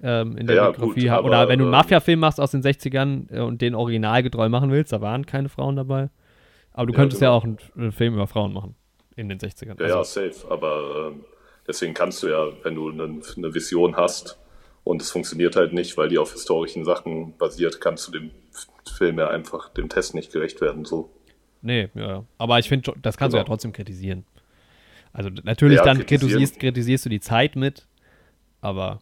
ähm, in der ja, Biografie gut, Oder wenn du einen äh, Mafia-Film machst aus den 60ern äh, und den originalgetreu machen willst, da waren keine Frauen dabei. Aber du ja, könntest genau. ja auch einen, einen, Film über Frauen machen in den 60ern. Ja, also. ja, safe. Aber äh, deswegen kannst du ja, wenn du eine, eine Vision hast und es funktioniert halt nicht, weil die auf historischen Sachen basiert, kannst du dem Film ja einfach dem Test nicht gerecht werden. So. Nee, ja. Aber ich finde, das kannst genau. du ja genau. trotzdem kritisieren. Also natürlich, ja, dann kritisierst, kritisierst du die Zeit mit, aber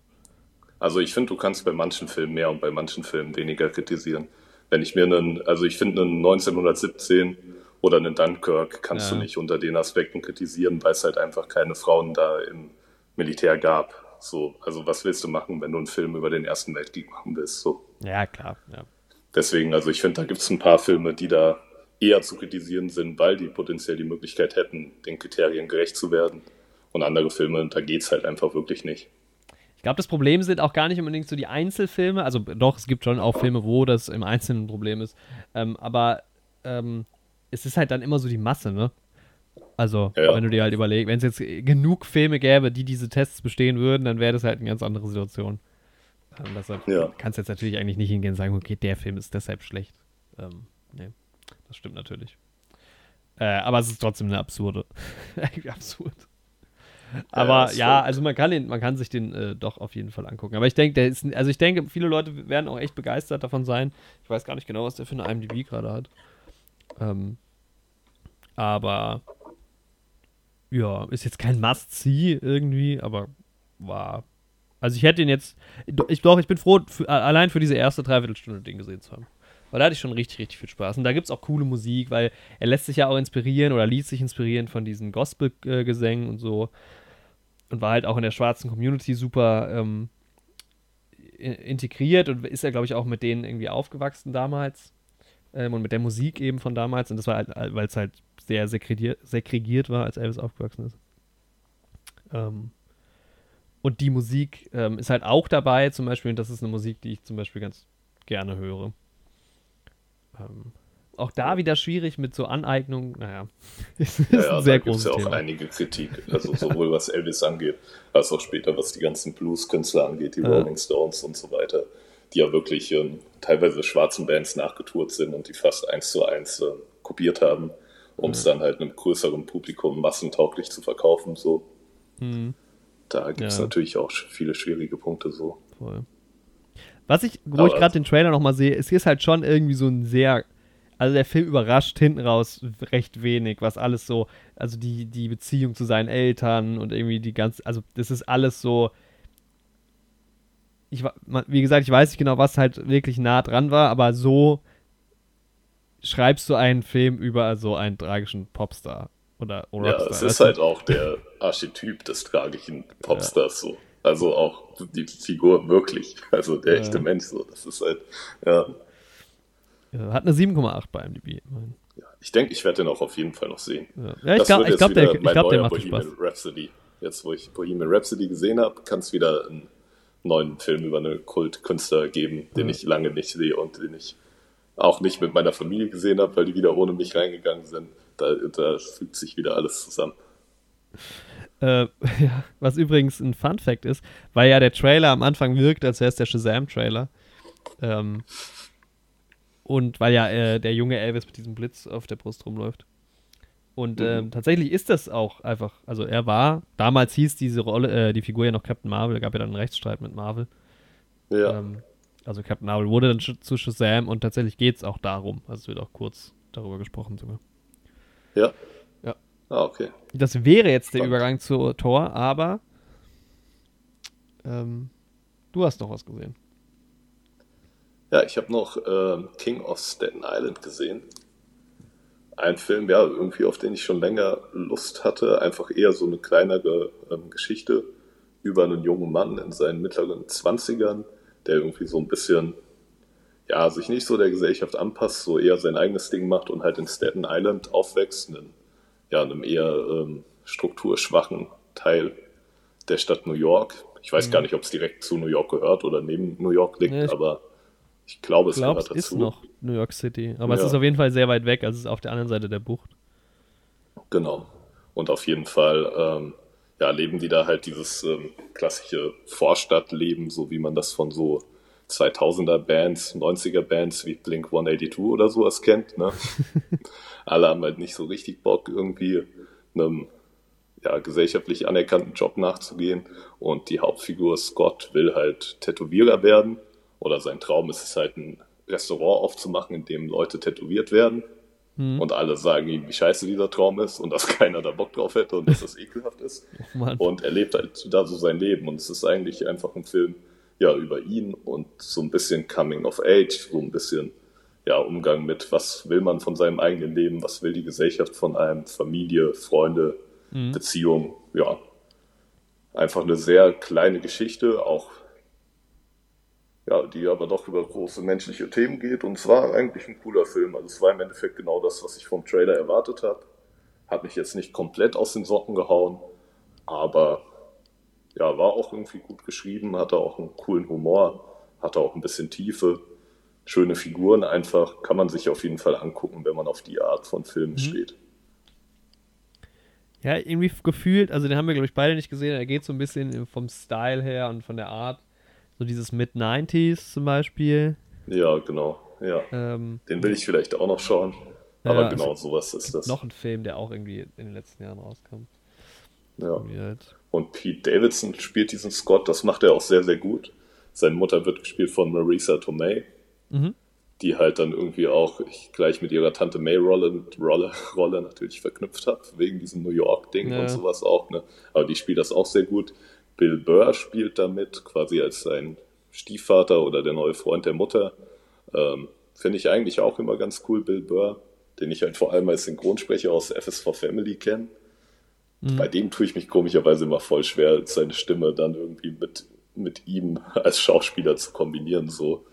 also ich finde, du kannst bei manchen Filmen mehr und bei manchen Filmen weniger kritisieren. Wenn ich mir einen, also ich finde einen 1917 oder einen Dunkirk kannst ja. du nicht unter den Aspekten kritisieren, weil es halt einfach keine Frauen da im Militär gab. So, also was willst du machen, wenn du einen Film über den Ersten Weltkrieg machen willst? So. Ja, klar. Ja. Deswegen, also ich finde, da gibt es ein paar Filme, die da eher zu kritisieren sind, weil die potenziell die Möglichkeit hätten, den Kriterien gerecht zu werden. Und andere Filme, da geht es halt einfach wirklich nicht glaube, das Problem sind auch gar nicht unbedingt so die Einzelfilme. Also doch, es gibt schon auch Filme, wo das im Einzelnen ein Problem ist. Ähm, aber ähm, es ist halt dann immer so die Masse, ne? Also, ja. wenn du dir halt überlegst, wenn es jetzt genug Filme gäbe, die diese Tests bestehen würden, dann wäre das halt eine ganz andere Situation. Ähm, deshalb ja. kannst du jetzt natürlich eigentlich nicht hingehen und sagen, okay, der Film ist deshalb schlecht. Ähm, nee, das stimmt natürlich. Äh, aber es ist trotzdem eine absurde. absurd. Aber ja, ja also man kann, den, man kann sich den äh, doch auf jeden Fall angucken. Aber ich denke, der ist, also ich denke, viele Leute werden auch echt begeistert davon sein. Ich weiß gar nicht genau, was der für eine IMDb gerade hat. Ähm, aber ja, ist jetzt kein Must-See irgendwie, aber war. Also ich hätte ihn jetzt. Ich doch, ich bin froh, für, allein für diese erste Dreiviertelstunde den gesehen zu haben. Weil da hatte ich schon richtig, richtig viel Spaß. Und da gibt es auch coole Musik, weil er lässt sich ja auch inspirieren oder ließ sich inspirieren von diesen Gospel-Gesängen und so und war halt auch in der schwarzen Community super ähm, integriert und ist ja, glaube ich, auch mit denen irgendwie aufgewachsen damals ähm, und mit der Musik eben von damals. Und das war halt, weil es halt sehr segregiert, war, als Elvis aufgewachsen ist. Ähm, und die Musik ähm, ist halt auch dabei, zum Beispiel, und das ist eine Musik, die ich zum Beispiel ganz gerne höre. Ähm, auch da wieder schwierig mit so Aneignung. Naja, ist, ist ja, ja, ein sehr großes ja auch Thema. einige Kritik, also sowohl was Elvis angeht, als auch später was die ganzen Blues-Künstler angeht, die ja. Rolling Stones und so weiter, die ja wirklich ähm, teilweise schwarzen Bands nachgetourt sind und die fast eins zu eins äh, kopiert haben, um es dann halt einem größeren Publikum massentauglich zu verkaufen. So. Mhm. Da gibt es natürlich auch viele schwierige Punkte so. Voll. Was ich, wo Aber ich gerade den Trailer nochmal sehe, es ist halt schon irgendwie so ein sehr also der Film überrascht hinten raus recht wenig, was alles so, also die, die Beziehung zu seinen Eltern und irgendwie die ganze, also das ist alles so, ich, wie gesagt, ich weiß nicht genau, was halt wirklich nah dran war, aber so schreibst du einen Film über so einen tragischen Popstar oder, oder Ja, es ist halt auch der Archetyp des tragischen Popstars ja. so. Also auch die Figur wirklich, also der echte ja. Mensch so. Das ist halt, ja. Hat eine 7,8 bei MDB. Ja, ich denke, ich werde den auch auf jeden Fall noch sehen. Ja, ich glaube, glaub, der, glaub, der macht Bohemian Spaß. Rhapsody. Jetzt, wo ich Bohemian Rhapsody gesehen habe, kann es wieder einen neuen Film über eine Kultkünstler geben, den ich lange nicht sehe und den ich auch nicht mit meiner Familie gesehen habe, weil die wieder ohne mich reingegangen sind. Da, da fügt sich wieder alles zusammen. Äh, ja, was übrigens ein Fun Fact ist, weil ja der Trailer am Anfang wirkt, als wäre es der Shazam-Trailer. Ähm, und weil ja äh, der junge Elvis mit diesem Blitz auf der Brust rumläuft. Und mhm. ähm, tatsächlich ist das auch einfach, also er war, damals hieß diese Rolle, äh, die Figur ja noch Captain Marvel, da gab ja dann einen Rechtsstreit mit Marvel. Ja. Ähm, also Captain Marvel wurde dann zu Shazam und tatsächlich geht es auch darum. Also es wird auch kurz darüber gesprochen sogar. Ja? Ja. Ah, okay. Das wäre jetzt der Spannend. Übergang zu Tor, aber ähm, du hast noch was gesehen. Ja, ich habe noch ähm, King of Staten Island gesehen. Ein Film, ja, irgendwie auf den ich schon länger Lust hatte. Einfach eher so eine kleinere ähm, Geschichte über einen jungen Mann in seinen mittleren Zwanzigern, der irgendwie so ein bisschen, ja, sich nicht so der Gesellschaft anpasst, so eher sein eigenes Ding macht und halt in Staten Island aufwächst, in ja, einem eher ähm, strukturschwachen Teil der Stadt New York. Ich weiß gar nicht, ob es direkt zu New York gehört oder neben New York liegt, Nee, ich aber ich glaube, es es gehört dazu. ist noch New York City, aber es Ja. ist auf jeden Fall sehr weit weg, also es ist auf der anderen Seite der Bucht. Genau. Und auf jeden Fall ähm, ja, leben die da halt dieses ähm, klassische Vorstadtleben, so wie man das von so 2000er Bands, 90er Bands wie Blink 182 oder sowas kennt. Ne? Alle haben halt nicht so richtig Bock, irgendwie einem ja, gesellschaftlich anerkannten Job nachzugehen. Und die Hauptfigur Scott will halt Tätowierer werden. Oder sein Traum ist es halt, ein Restaurant aufzumachen, in dem Leute tätowiert werden. Und alle sagen ihm, wie scheiße dieser Traum ist und dass keiner da Bock drauf hätte und dass das ekelhaft ist. Mann. Und er lebt halt da so sein Leben. Und es ist eigentlich einfach ein Film ja, über ihn und so ein bisschen Coming of Age, so ein bisschen ja, Umgang mit, was will man von seinem eigenen Leben, was will die Gesellschaft von einem, Familie, Freunde, Beziehung, ja. Einfach eine sehr kleine Geschichte, auch ja, die aber doch über große menschliche Themen geht. Und es war eigentlich ein cooler Film. Also es war im Endeffekt genau das, was ich vom Trailer erwartet habe. Hat mich jetzt nicht komplett aus den Socken gehauen, aber ja, war auch irgendwie gut geschrieben, hatte auch einen coolen Humor, hatte auch ein bisschen Tiefe, schöne Figuren einfach. Kann man sich auf jeden Fall angucken, wenn man auf die Art von Filmen steht. Ja, irgendwie gefühlt, also den haben wir, glaube ich, beide nicht gesehen. Er geht so ein bisschen vom Style her und von der Art. So dieses Mid-90s zum Beispiel. Ja, genau. Ja. Ähm, Den will ich vielleicht auch noch schauen. Ja, Aber also genau sowas ist das. noch ein Film, der auch irgendwie in den letzten Jahren rauskam. Ja. Irgendwie halt. Und Pete Davidson spielt diesen Scott, das macht er auch sehr, sehr gut. Seine Mutter wird gespielt von Marisa Tomei, Mhm. die halt dann irgendwie auch ich gleich mit ihrer Tante May Rolle, Rolle, Rolle natürlich verknüpft habe, wegen diesem New York-Ding Ja. und sowas auch. Ne? Aber die spielt das auch sehr gut. Bill Burr spielt damit, quasi als sein Stiefvater oder der neue Freund der Mutter. Ähm, Finde ich eigentlich auch immer ganz cool, Bill Burr, den ich halt vor allem als Synchronsprecher aus FS4 Family kenne. Bei dem tue ich mich komischerweise immer voll schwer, seine Stimme dann irgendwie mit, mit ihm als Schauspieler zu kombinieren. So.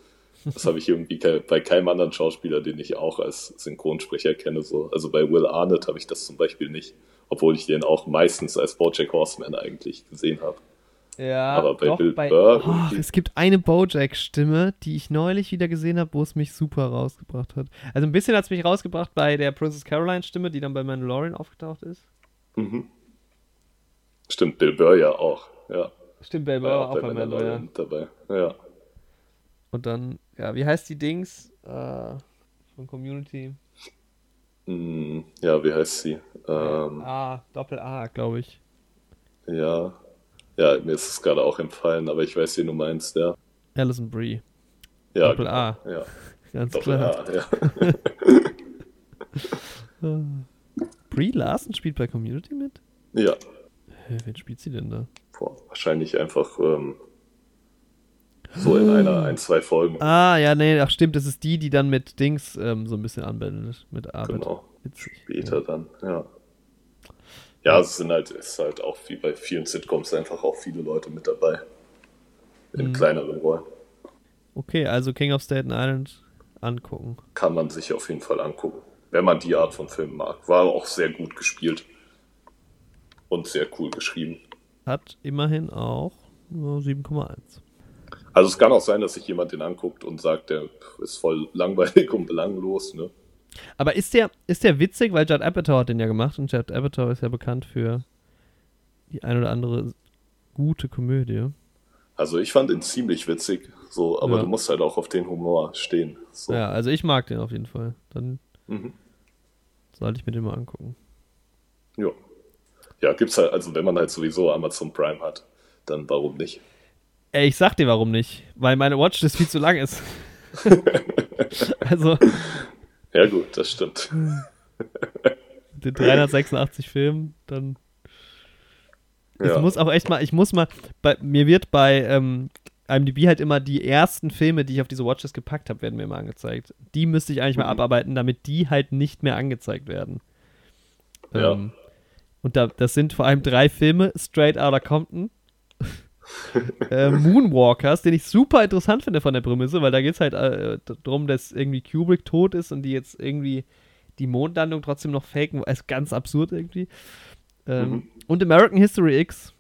Das habe ich irgendwie ke bei keinem anderen Schauspieler, den ich auch als Synchronsprecher kenne. So. Also bei Will Arnett habe ich das zum Beispiel nicht, obwohl ich den auch meistens als Bojack Horseman eigentlich gesehen habe. Ja, Aber bei doch, Bill bei, Burr oh, es gibt eine Bojack-Stimme, die ich neulich wieder gesehen habe, wo es mich super rausgebracht hat. Also ein bisschen hat es mich rausgebracht bei der Princess Caroline-Stimme, die dann bei Mandalorian aufgetaucht ist. Mhm. Stimmt, Bill Burr ja auch. Ja, Stimmt, Bill Burr ja auch bei Mandalorian. dabei. Ja. Und dann, ja, wie heißt die Dings äh, von Community? Mm, ja, wie heißt sie? Ähm, A, Doppel A, glaube ich. ja. Ja, mir ist es gerade auch entfallen, aber ich weiß, wen du meinst, ja. Alison Brie. ja Doppel A. genau. Ja, Ganz Doppel klar. A, ja. Brie Larson spielt bei Community mit? ja. Hä, wen spielt sie denn da? Boah, wahrscheinlich einfach ähm, so in einer, ein, zwei Folgen. Ah, ja, nee, ach stimmt, das ist die, die dann mit Dings ähm, so ein bisschen anbändelt, mit Arbeit. Genau. Witzig. Später dann, ja. Ja, es sind halt, ist halt auch wie bei vielen Sitcoms einfach auch viele Leute mit dabei. In Mhm. kleineren Rollen. Okay, also King of Staten Island angucken. Kann man sich auf jeden Fall angucken. Wenn man die Art von Film mag. War auch sehr gut gespielt. Und sehr cool geschrieben. Hat immerhin auch nur 7,1. Also es kann auch sein, dass sich jemand den anguckt und sagt, der ist voll langweilig und belanglos, ne? Aber ist der, ist der witzig, weil Judd Apatow hat den ja gemacht und Judd Apatow ist ja bekannt für die ein oder andere gute Komödie. Also ich fand ihn ziemlich witzig, so, aber Ja. du musst halt auch auf den Humor stehen. So. Ja, also ich mag den auf jeden Fall. Dann Mhm. sollte ich mir den mal angucken. Ja. Ja, gibt's halt, also wenn man halt sowieso Amazon Prime hat, dann warum nicht? Ey, ich sag dir warum nicht, weil meine Watchlist viel zu lang ist. also, Ja gut, das stimmt. den 386 Filmen, dann. Ja. Ich muss auch echt mal, ich muss mal, bei, mir wird bei ähm, IMDb halt immer die ersten Filme, die ich auf diese Watches gepackt habe, werden mir immer angezeigt. Die müsste ich eigentlich mal Mhm. abarbeiten, damit die halt nicht mehr angezeigt werden. Ja. Ähm, und da, das sind vor allem drei Filme: Straight Outta Compton, äh, Moonwalkers, den ich super interessant finde von der Prämisse, weil da geht es halt äh, darum, dass irgendwie Kubrick tot ist und die jetzt irgendwie die Mondlandung trotzdem noch faken. Also ganz absurd irgendwie. Ähm, Mhm. Und American History X,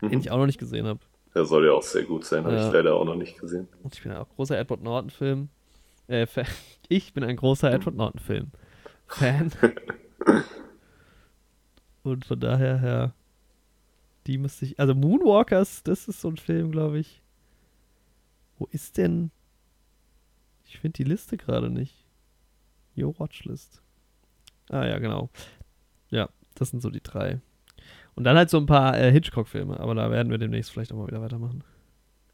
den Mhm. ich auch noch nicht gesehen habe. Der soll ja auch sehr gut sein, habe Ja. ich leider auch noch nicht gesehen. Und ich bin auch großer Edward Norton-Film. Äh, Fan. ich bin ein großer Edward Norton-Film. Fan. Und von daher, ja. Die müsste ich. Also Moonwalkers, das ist so ein Film, glaube ich. Wo ist denn. Ich finde die Liste gerade nicht. Your Watchlist. Ah ja, genau. Ja, das sind so die drei. Und dann halt so ein paar äh, Hitchcock-Filme, aber da werden wir demnächst vielleicht auch mal wieder weitermachen.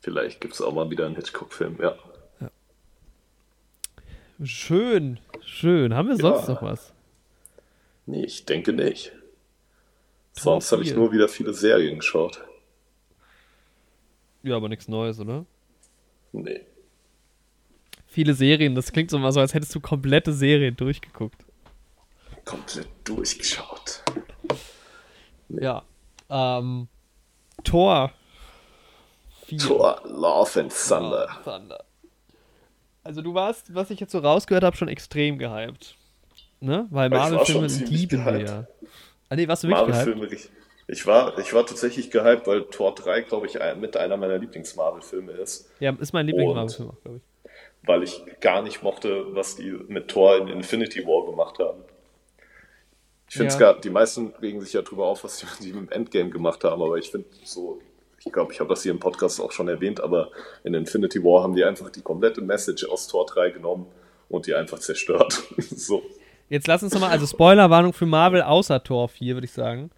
Vielleicht gibt es auch mal wieder einen Hitchcock-Film, ja. Schön, schön. Haben wir sonst Ja. noch was? Nee, ich denke nicht. Sonst habe ich nur wieder viele Serien geschaut. Ja, aber nichts Neues, oder? Nee. Viele Serien, das klingt so mal so, als hättest du komplette Serien durchgeguckt. Komplett durchgeschaut. Ja. Ähm, Thor. 4. Thor, Love and Thunder. Oh, Thunder. Also du warst, was ich jetzt so rausgehört habe, schon extrem gehypt. Ne? Weil Marvel-Filme, lieben wir ja. Ah nee, warst du wirklich gehypt? Marvel-Filme. ich- war, ich war tatsächlich gehypt, weil Tor 3, glaube ich, mit einer meiner Lieblings-Marvel-Filme ist. Ja, ist mein Lieblings-Marvel-Film glaube ich. Weil ich gar nicht mochte, was die mit Thor in Infinity War gemacht haben. Ich finde es Ja. gar, die meisten regen sich ja drüber auf, was die, die mit dem Endgame gemacht haben, aber ich finde so, ich glaube, ich habe das hier im Podcast auch schon erwähnt, aber in Infinity War haben die einfach die komplette Message aus Tor 3 genommen und die einfach zerstört. so. Jetzt lass uns nochmal, also Spoilerwarnung für Marvel außer Thor 4, würde ich sagen.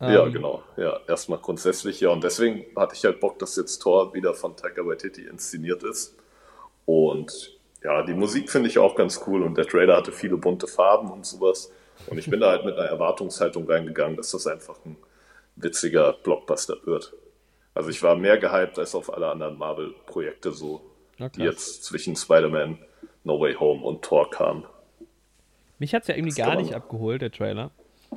Ja, Ähm, genau. Ja, erstmal grundsätzlich, ja. Und deswegen hatte ich halt Bock, dass jetzt Thor wieder von Taika Waititi inszeniert ist. Und ja, die Musik finde ich auch ganz cool und der Trailer hatte viele bunte Farben und sowas. Und ich bin da halt mit einer Erwartungshaltung reingegangen, dass das einfach ein witziger Blockbuster wird. Also ich war mehr gehypt als auf alle anderen Marvel-Projekte so, die jetzt zwischen Spider-Man, No Way Home und Thor kamen. Mich hat es ja irgendwie gar nicht abgeholt, der Trailer.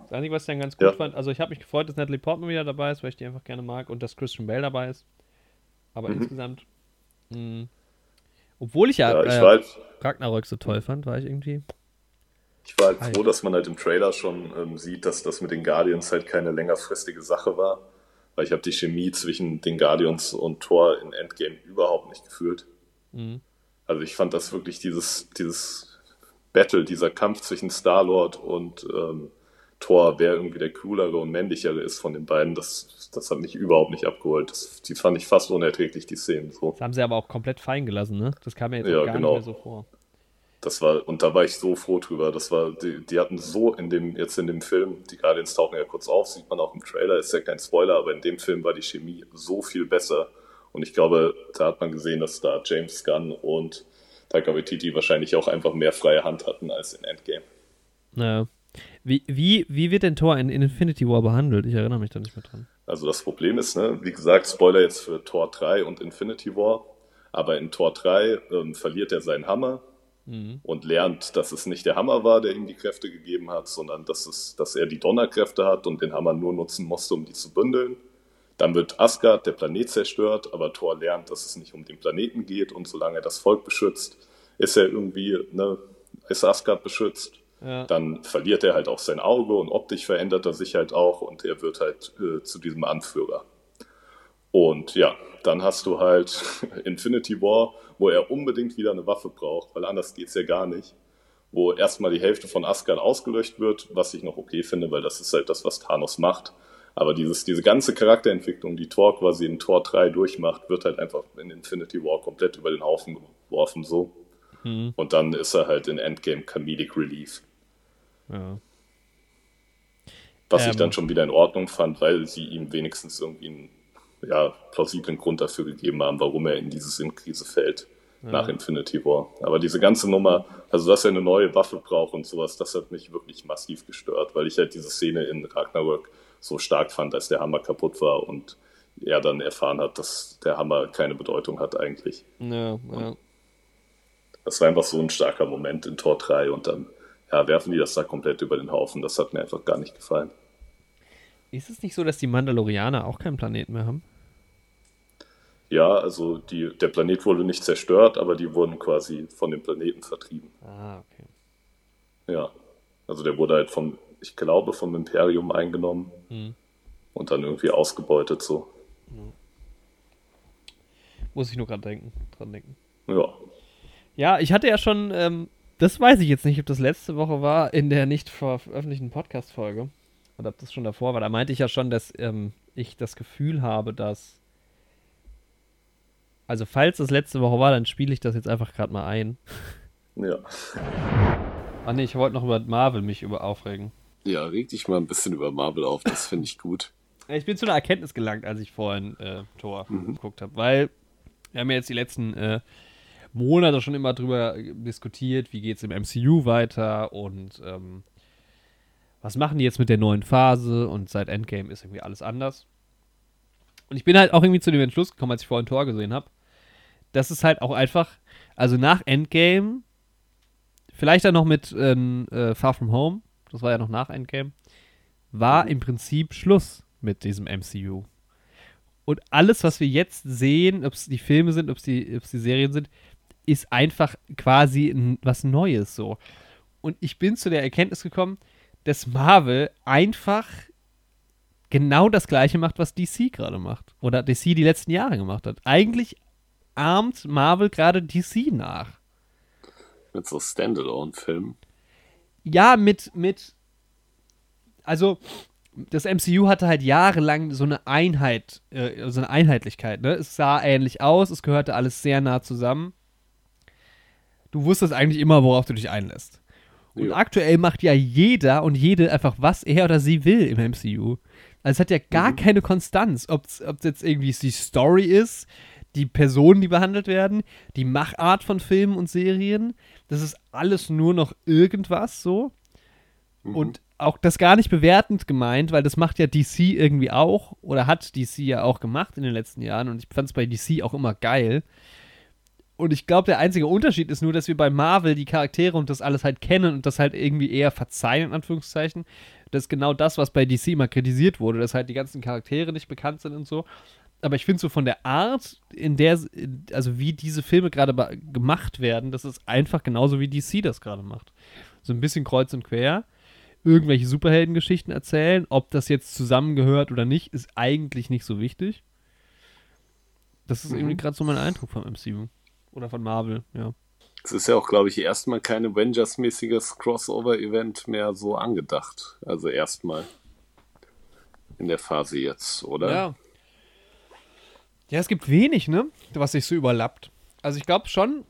Das Einzige, was ich dann ganz gut Ja. fand, also ich habe mich gefreut, dass Natalie Portman wieder dabei ist, weil ich die einfach gerne mag und dass Christian Bale dabei ist. Aber Mhm. insgesamt, mh, obwohl ich ja, Ja, ich äh, halt Ragnarök so toll fand, war ich irgendwie. Ich war halt froh, dass man halt im Trailer schon ähm, sieht, dass das mit den Guardians halt keine längerfristige Sache war. Weil ich habe die Chemie zwischen den Guardians und Thor in Endgame überhaupt nicht gefühlt. Mhm. Also ich fand das wirklich dieses, dieses Battle, dieser Kampf zwischen Star-Lord und ähm, Thor, wer irgendwie der coolere und männlichere ist von den beiden, das, das hat mich überhaupt nicht abgeholt. Das, die fand ich fast unerträglich, die Szenen. So. Das haben sie aber auch komplett fein gelassen, ne? Das kam mir jetzt Ja, gar genau. nicht mehr so vor. Das war, und da war ich so froh drüber. Das war, die, die hatten so in dem, jetzt in dem Film, die Guardians tauchen ja kurz auf, sieht man auch im Trailer, ist ja kein Spoiler, aber in dem Film war die Chemie so viel besser. Und ich glaube, da hat man gesehen, dass da James Gunn und Taika Waititi wahrscheinlich auch einfach mehr freie Hand hatten als in Endgame. Naja. Wie, wie, wie wird denn Thor in, in Infinity War behandelt? Ich erinnere mich da nicht mehr dran. Also das Problem ist, ne, wie gesagt, Spoiler jetzt für Tor 3 und Infinity War, aber in Tor 3 ähm, verliert er seinen Hammer Mhm. und lernt, dass es nicht der Hammer war, der ihm die Kräfte gegeben hat, sondern dass, es, dass er die Donnerkräfte hat und den Hammer nur nutzen musste, um die zu bündeln. Dann wird Asgard, der Planet, zerstört, aber Thor lernt, dass es nicht um den Planeten geht und solange er das Volk beschützt, ist er irgendwie, ne, ist Asgard beschützt. Ja. Dann verliert er halt auch sein Auge und optisch verändert er sich halt auch und er wird halt äh, zu diesem Anführer. Und ja, dann hast du halt Infinity War, wo er unbedingt wieder eine Waffe braucht, weil anders geht's ja gar nicht. Wo erstmal die Hälfte von Asgard ausgelöscht wird, was ich noch okay finde, weil das ist halt das, was Thanos macht. Aber dieses, diese ganze Charakterentwicklung, die Thor quasi in Tor 3 durchmacht, wird halt einfach in Infinity War komplett über den Haufen geworfen, so. Mhm. Und dann ist er halt in Endgame Comedic Relief. Ja. Was Ähm. ich dann schon wieder in Ordnung fand, weil sie ihm wenigstens irgendwie einen ja, plausiblen Grund dafür gegeben haben, warum er in diese Sinnkrise fällt. nach Infinity War. Aber diese ganze Nummer, also dass er eine neue Waffe braucht und sowas, das hat mich wirklich massiv gestört, weil ich halt diese Szene in Ragnarok so stark fand, als der Hammer kaputt war und er dann erfahren hat, dass der Hammer keine Bedeutung hat eigentlich. Ja, ja. Das war einfach so ein starker Moment in Tor 3 und dann ja, werfen die das da komplett über den Haufen. Das hat mir einfach gar nicht gefallen. Ist es nicht so, dass die Mandalorianer auch keinen Planeten mehr haben? Ja, also die, der Planet wurde nicht zerstört, aber die wurden quasi von dem Planeten vertrieben. Ah, okay. Ja, also der wurde halt vom, ich glaube, vom Imperium eingenommen Hm. und dann irgendwie ausgebeutet so. Muss ich nur gerade denken, dran denken. Ja, Ja, ich hatte ja schon, ähm, das weiß ich jetzt nicht, ob das letzte Woche war, in der nicht veröffentlichten Podcast-Folge. Oder ob das schon davor war. Da meinte ich ja schon, dass ähm, ich das Gefühl habe, dass. Also, falls das letzte Woche war, dann spiele ich das jetzt einfach gerade mal ein. ja. Ah, nee, ich wollte noch über Marvel mich über aufregen. Ja, reg dich mal ein bisschen über Marvel auf, das finde ich gut. Ich bin zu einer Erkenntnis gelangt, als ich vorhin äh, Tor geguckt habe, weil wir haben ja jetzt die letzten äh, Monate schon immer drüber diskutiert, wie geht es im MCU weiter und ähm, was machen die jetzt mit der neuen Phase und seit Endgame ist irgendwie alles anders. Und ich bin halt auch irgendwie zu dem Entschluss gekommen, als ich vorhin Tor gesehen habe, dass es halt auch einfach, also nach Endgame, vielleicht dann noch mit ähm, äh, Far From Home, das war ja noch nach Endgame, war im Prinzip Schluss mit diesem MCU. Und alles, was wir jetzt sehen, ob es die Filme sind, ob es die, die Serien sind, ist einfach quasi n- was Neues so. Und ich bin zu der Erkenntnis gekommen, dass Marvel einfach genau das gleiche macht, was DC gerade macht. Oder DC die letzten Jahre gemacht hat. Eigentlich ahmt Marvel gerade DC nach. Mit so Standalone-Filmen. Ja, mit, mit, also das MCU hatte halt jahrelang so eine Einheit, äh, so eine Einheitlichkeit, ne? Es sah ähnlich aus, es gehörte alles sehr nah zusammen. Du wusstest eigentlich immer, worauf du dich einlässt. Und Ja. aktuell macht ja jeder und jede einfach, was er oder sie will im MCU. Also es hat ja gar keine Konstanz, ob es jetzt irgendwie die Story ist, die Personen, die behandelt werden, die Machart von Filmen und Serien. Das ist alles nur noch irgendwas so. Und auch das gar nicht bewertend gemeint, weil das macht ja DC irgendwie auch oder hat DC ja auch gemacht in den letzten Jahren und ich fand es bei DC auch immer geil. Und ich glaube, der einzige Unterschied ist nur, dass wir bei Marvel die Charaktere und das alles halt kennen und das halt irgendwie eher verzeihen, in Anführungszeichen. Das ist genau das, was bei DC immer kritisiert wurde, dass halt die ganzen Charaktere nicht bekannt sind und so. Aber ich finde so von der Art, in der, also wie diese Filme gerade gemacht werden, das ist einfach genauso wie DC das gerade macht. So ein bisschen kreuz und quer. Irgendwelche Superheldengeschichten erzählen. Ob das jetzt zusammengehört oder nicht, ist eigentlich nicht so wichtig. Das ist irgendwie gerade so mein Eindruck vom MCU. Oder von Marvel, ja. Es ist ja auch, glaube ich, erstmal kein Avengers-mäßiges Crossover-Event mehr so angedacht. Also erstmal in der Phase jetzt, oder? Ja. Ja, es gibt wenig, ne? Was sich so überlappt. Also ich glaube schon,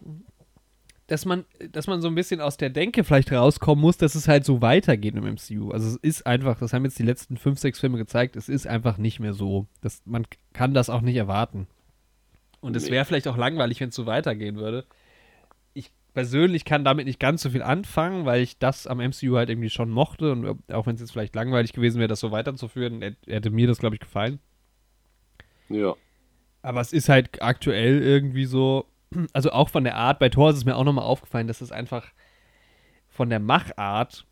dass man, dass man so ein bisschen aus der Denke vielleicht rauskommen muss, dass es halt so weitergeht im MCU. Also es ist einfach, das haben jetzt die letzten fünf, sechs Filme gezeigt, es ist einfach nicht mehr so. Das, man kann das auch nicht erwarten. Und es Nee. wäre vielleicht auch langweilig, wenn es so weitergehen würde. Ich persönlich kann damit nicht ganz so viel anfangen, weil ich das am MCU halt irgendwie schon mochte. Und auch wenn es jetzt vielleicht langweilig gewesen wäre, das so weiterzuführen, hätte- mir das, glaube ich, gefallen. Ja. Aber es ist halt aktuell irgendwie so, also auch von der Art, bei Thor ist es mir auch nochmal aufgefallen, dass es einfach von der Machart,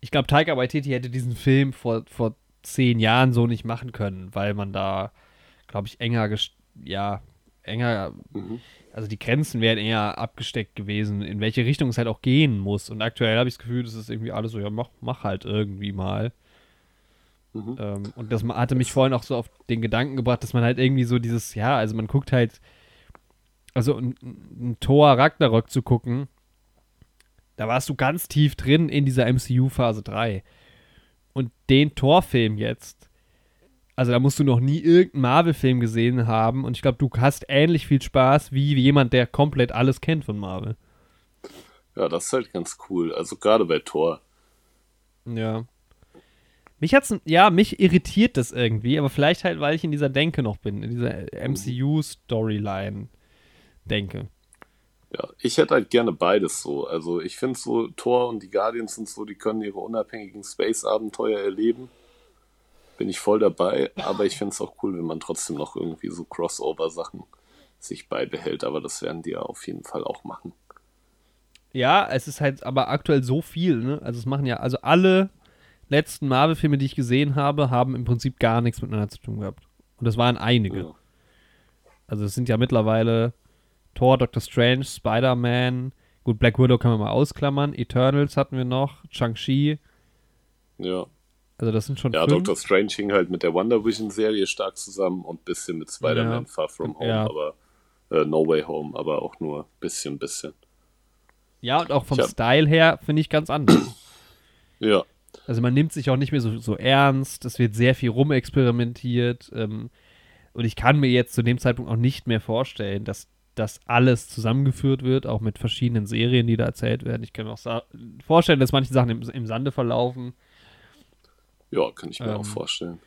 ich glaube, Taika Waititi hätte diesen Film vor, vor zehn Jahren so nicht machen können, weil man da, glaube ich, enger, gest- ja, enger, Mhm. also die Grenzen wären eher abgesteckt gewesen, in welche Richtung es halt auch gehen muss. Und aktuell habe ich das Gefühl, das ist irgendwie alles so, ja, mach, mach halt irgendwie mal. Mhm. Ähm, und das hatte mich vorhin auch so auf den Gedanken gebracht, dass man halt irgendwie so dieses, ja, also man guckt halt, also ein, ein Thor Ragnarok zu gucken, da warst du ganz tief drin in dieser MCU Phase 3. Und den Thor-Film jetzt, also da musst du noch nie irgendeinen Marvel-Film gesehen haben und ich glaube, du hast ähnlich viel Spaß wie jemand, der komplett alles kennt von Marvel. ja, das ist halt ganz cool. Also gerade bei Thor. Ja. Mich hat's, ja, mich irritiert das irgendwie, aber vielleicht halt, weil ich in dieser Denke noch bin, in dieser MCU-Storyline. denke. Ja, ich hätte halt gerne beides so. Also ich finde so, Thor und die Guardians und so, die können ihre unabhängigen Space-Abenteuer erleben. Bin ich voll dabei, aber ich finde es auch cool, wenn man trotzdem noch irgendwie so Crossover-Sachen sich beibehält, aber das werden die ja auf jeden Fall auch machen. Ja, es ist halt aber aktuell so viel, ne? Also es machen ja, also alle letzten Marvel-Filme, die ich gesehen habe, haben im Prinzip gar nichts miteinander zu tun gehabt. Und das waren einige. Ja. Also es sind ja mittlerweile Thor, Doctor Strange, Spider-Man, gut, Black Widow kann man mal ausklammern, Eternals hatten wir noch, Shang-Chi, Ja, also das sind schon ja fünf. Doctor Strange hing halt mit der Wonder Vision-Serie stark zusammen und ein bisschen mit Spider-Man Ja. Far From Home, Ja. aber äh, No Way Home, aber auch nur bisschen, bisschen. Ja, und auch vom Tja. Style her finde ich ganz anders. Ja, Also man nimmt sich auch nicht mehr so, so ernst, es wird sehr viel rumexperimentiert. Ähm, und ich kann mir jetzt zu dem Zeitpunkt auch nicht mehr vorstellen, dass das alles zusammengeführt wird, auch mit verschiedenen Serien, die da erzählt werden. Ich kann mir auch vorstellen, dass manche Sachen im, im Sande verlaufen. Ja, kann ich mir Ähm, auch vorstellen.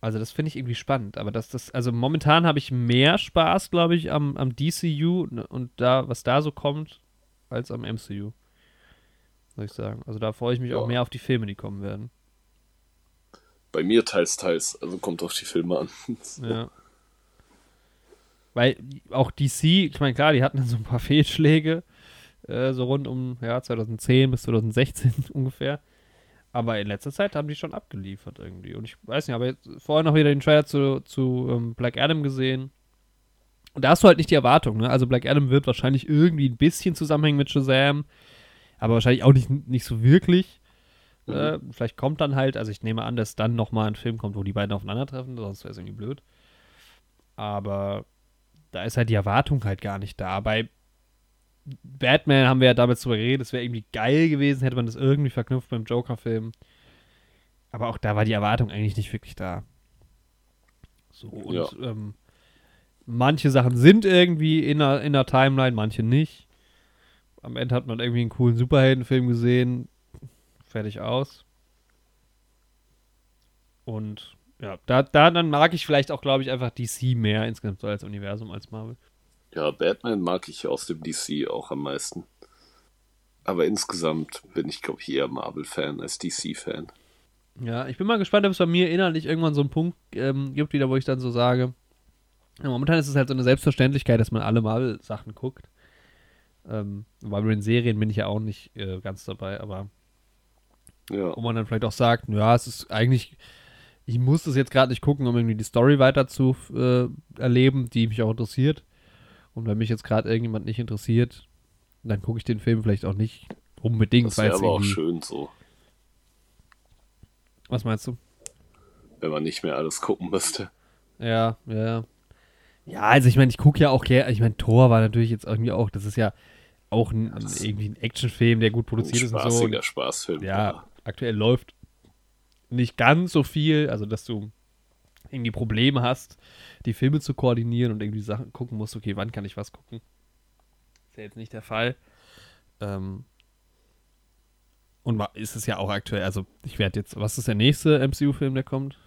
Also das finde ich irgendwie spannend. Aber dass das, also momentan habe ich mehr Spaß, glaube ich, am, am DCU und da, was da so kommt, als am MCU. Soll ich sagen. Also da freue ich mich auch Ja. mehr auf die Filme, die kommen werden. Bei mir teils, teils, also kommt auf die Filme an. Ja. Weil auch DC, ich meine, klar, die hatten dann so ein paar Fehlschläge, äh, so rund um ja, 2010 bis 2016 ungefähr. Aber in letzter Zeit haben die schon abgeliefert irgendwie. Und ich weiß nicht, aber vorher noch wieder den Trailer zu, zu ähm, Black Adam gesehen. Und da hast du halt nicht die Erwartung, ne? Also Black Adam wird wahrscheinlich irgendwie ein bisschen zusammenhängen mit Shazam, aber wahrscheinlich auch nicht, nicht so wirklich. Mhm. Äh, vielleicht kommt dann halt, also ich nehme an, dass dann nochmal ein Film kommt, wo die beiden aufeinandertreffen, sonst wäre es irgendwie blöd. Aber da ist halt die Erwartung halt gar nicht da. Bei Batman haben wir ja damals drüber geredet, es wäre irgendwie geil gewesen, hätte man das irgendwie verknüpft beim Joker-Film. Aber auch da war die Erwartung eigentlich nicht wirklich da. So, und Ja. ähm, manche Sachen sind irgendwie in der, in der Timeline, manche nicht. Am Ende hat man irgendwie einen coolen Superheldenfilm gesehen. Fertig aus. Und ja, da, da dann mag ich vielleicht auch, glaube ich, einfach DC mehr insgesamt so als Universum als Marvel. Ja, Batman mag ich aus dem DC auch am meisten. Aber insgesamt bin ich, glaube ich, eher Marvel-Fan als DC-Fan. Ja, ich bin mal gespannt, ob es bei mir innerlich irgendwann so einen Punkt ähm, gibt, wieder, wo ich dann so sage. Ja, momentan ist es halt so eine Selbstverständlichkeit, dass man alle Marvel-Sachen guckt. Ähm, weil bei den Serien bin ich ja auch nicht äh, ganz dabei, aber Ja, wo man dann vielleicht auch sagt, ja, es ist eigentlich, ich muss das jetzt gerade nicht gucken, um irgendwie die Story weiter zu äh, erleben, die mich auch interessiert. Und wenn mich jetzt gerade irgendjemand nicht interessiert, dann gucke ich den Film vielleicht auch nicht unbedingt, das wäre aber auch schön so, Was meinst du? wenn man nicht mehr alles gucken müsste. Ja, ja. Ja, also ich meine, ich gucke ja auch gerne, ich meine, Thor war natürlich jetzt irgendwie auch, das ist ja auch ein, ist irgendwie ein Actionfilm, der gut Ein produziert ist und so. Spaßfilm. ja, aktuell läuft nicht ganz so viel, also dass du irgendwie Probleme hast, die Filme zu koordinieren und irgendwie Sachen gucken musst, okay, wann kann ich was gucken? Ist ja jetzt nicht der Fall. Ähm, und ist es ja auch aktuell, also ich werde jetzt, was ist der nächste MCU-Film, der kommt?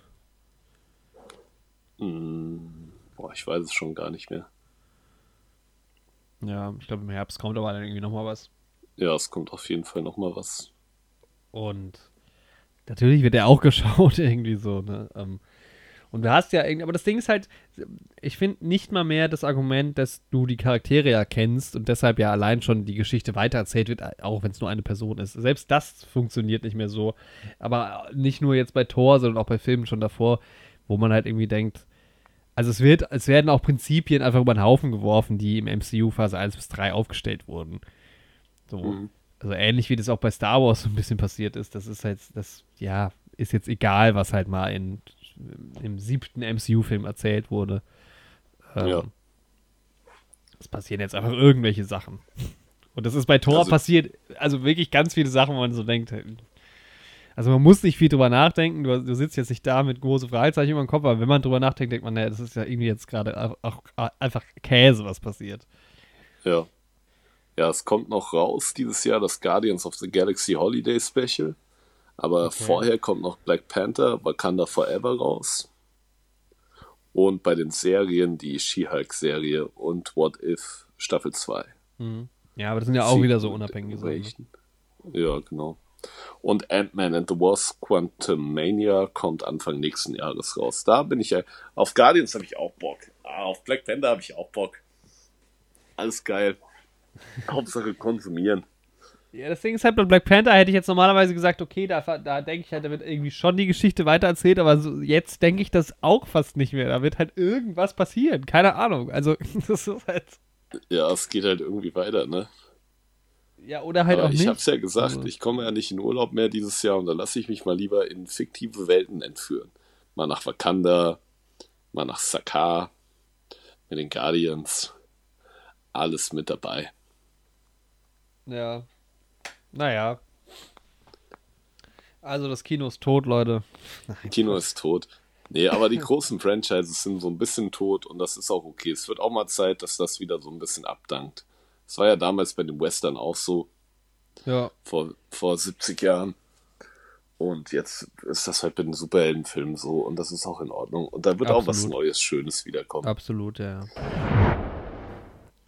Hm, boah, ich weiß es schon gar nicht mehr. Ja, ich glaube im Herbst kommt aber dann irgendwie nochmal was. Ja, es kommt auf jeden Fall noch mal was. Und natürlich wird er auch geschaut, irgendwie so, ne? Ähm, und du hast ja irgendwie, aber das Ding ist halt, ich finde nicht mal mehr das Argument, dass du die Charaktere ja kennst und deshalb ja allein schon die Geschichte weitererzählt wird, auch wenn es nur eine Person ist. Selbst das funktioniert nicht mehr so. Aber nicht nur jetzt bei Thor, sondern auch bei Filmen schon davor, wo man halt irgendwie denkt, also es wird, es werden auch Prinzipien einfach über den Haufen geworfen, die im MCU Phase 1 bis 3 aufgestellt wurden. So. Mhm. Also ähnlich wie das auch bei Star Wars so ein bisschen passiert ist. Das ist halt, das, ja, ist jetzt egal, was halt mal in, im siebten MCU-Film erzählt wurde. Ähm, Ja. Es passieren jetzt einfach irgendwelche Sachen. Und das ist bei Thor Also- passiert, also wirklich ganz viele Sachen, wo man so denkt, also man muss nicht viel drüber nachdenken, du, du sitzt jetzt nicht da mit große Fragezeichen über dem Kopf, aber wenn man drüber nachdenkt, denkt man, naja, das ist ja irgendwie jetzt gerade auch einfach Käse, was passiert. Ja. Ja, es kommt noch raus dieses Jahr das Guardians of the Galaxy Holiday Special. Aber Okay. vorher kommt noch Black Panther, Wakanda Forever raus. Und bei den Serien die She-Hulk-Serie und What If Staffel 2. Mhm. Ja, aber das sind ja auch wieder so unabhängige Sachen. Ja, genau. Und Ant-Man and the Wasp Quantum Mania kommt Anfang nächsten Jahres raus. Da bin ich ja. Auf Guardians habe ich auch Bock. Ah, auf Black Panther habe ich auch Bock. Alles geil. Hauptsache konsumieren. Ja, das Ding ist halt bei Black Panther hätte ich jetzt normalerweise gesagt, okay, da, da denke ich halt, da wird irgendwie schon die Geschichte weitererzählt, aber so, jetzt denke ich das auch fast nicht mehr. Da wird halt irgendwas passieren. Keine Ahnung. Also, das ist halt. Ja, es geht halt irgendwie weiter, ne? Ja, oder halt Aber auch ich nicht. hab's ja gesagt, Also- ich komme ja nicht in Urlaub mehr dieses Jahr und da lasse ich mich mal lieber in fiktive Welten entführen. Mal nach Wakanda, mal nach Sakaar, mit den Guardians. Alles mit dabei. Ja. Naja. Also das Kino ist tot, Leute. Kino ist tot. Nee, aber die großen Franchises sind so ein bisschen tot und das ist auch okay. Es wird auch mal Zeit, dass das wieder so ein bisschen abdankt. Es war ja damals bei den Western auch so, Ja. vor, vor 70 Jahren. Und jetzt ist das halt bei den Superheldenfilmen so und das ist auch in Ordnung. Und da wird auch was Absolut. Neues, Schönes wiederkommen. Absolut, ja.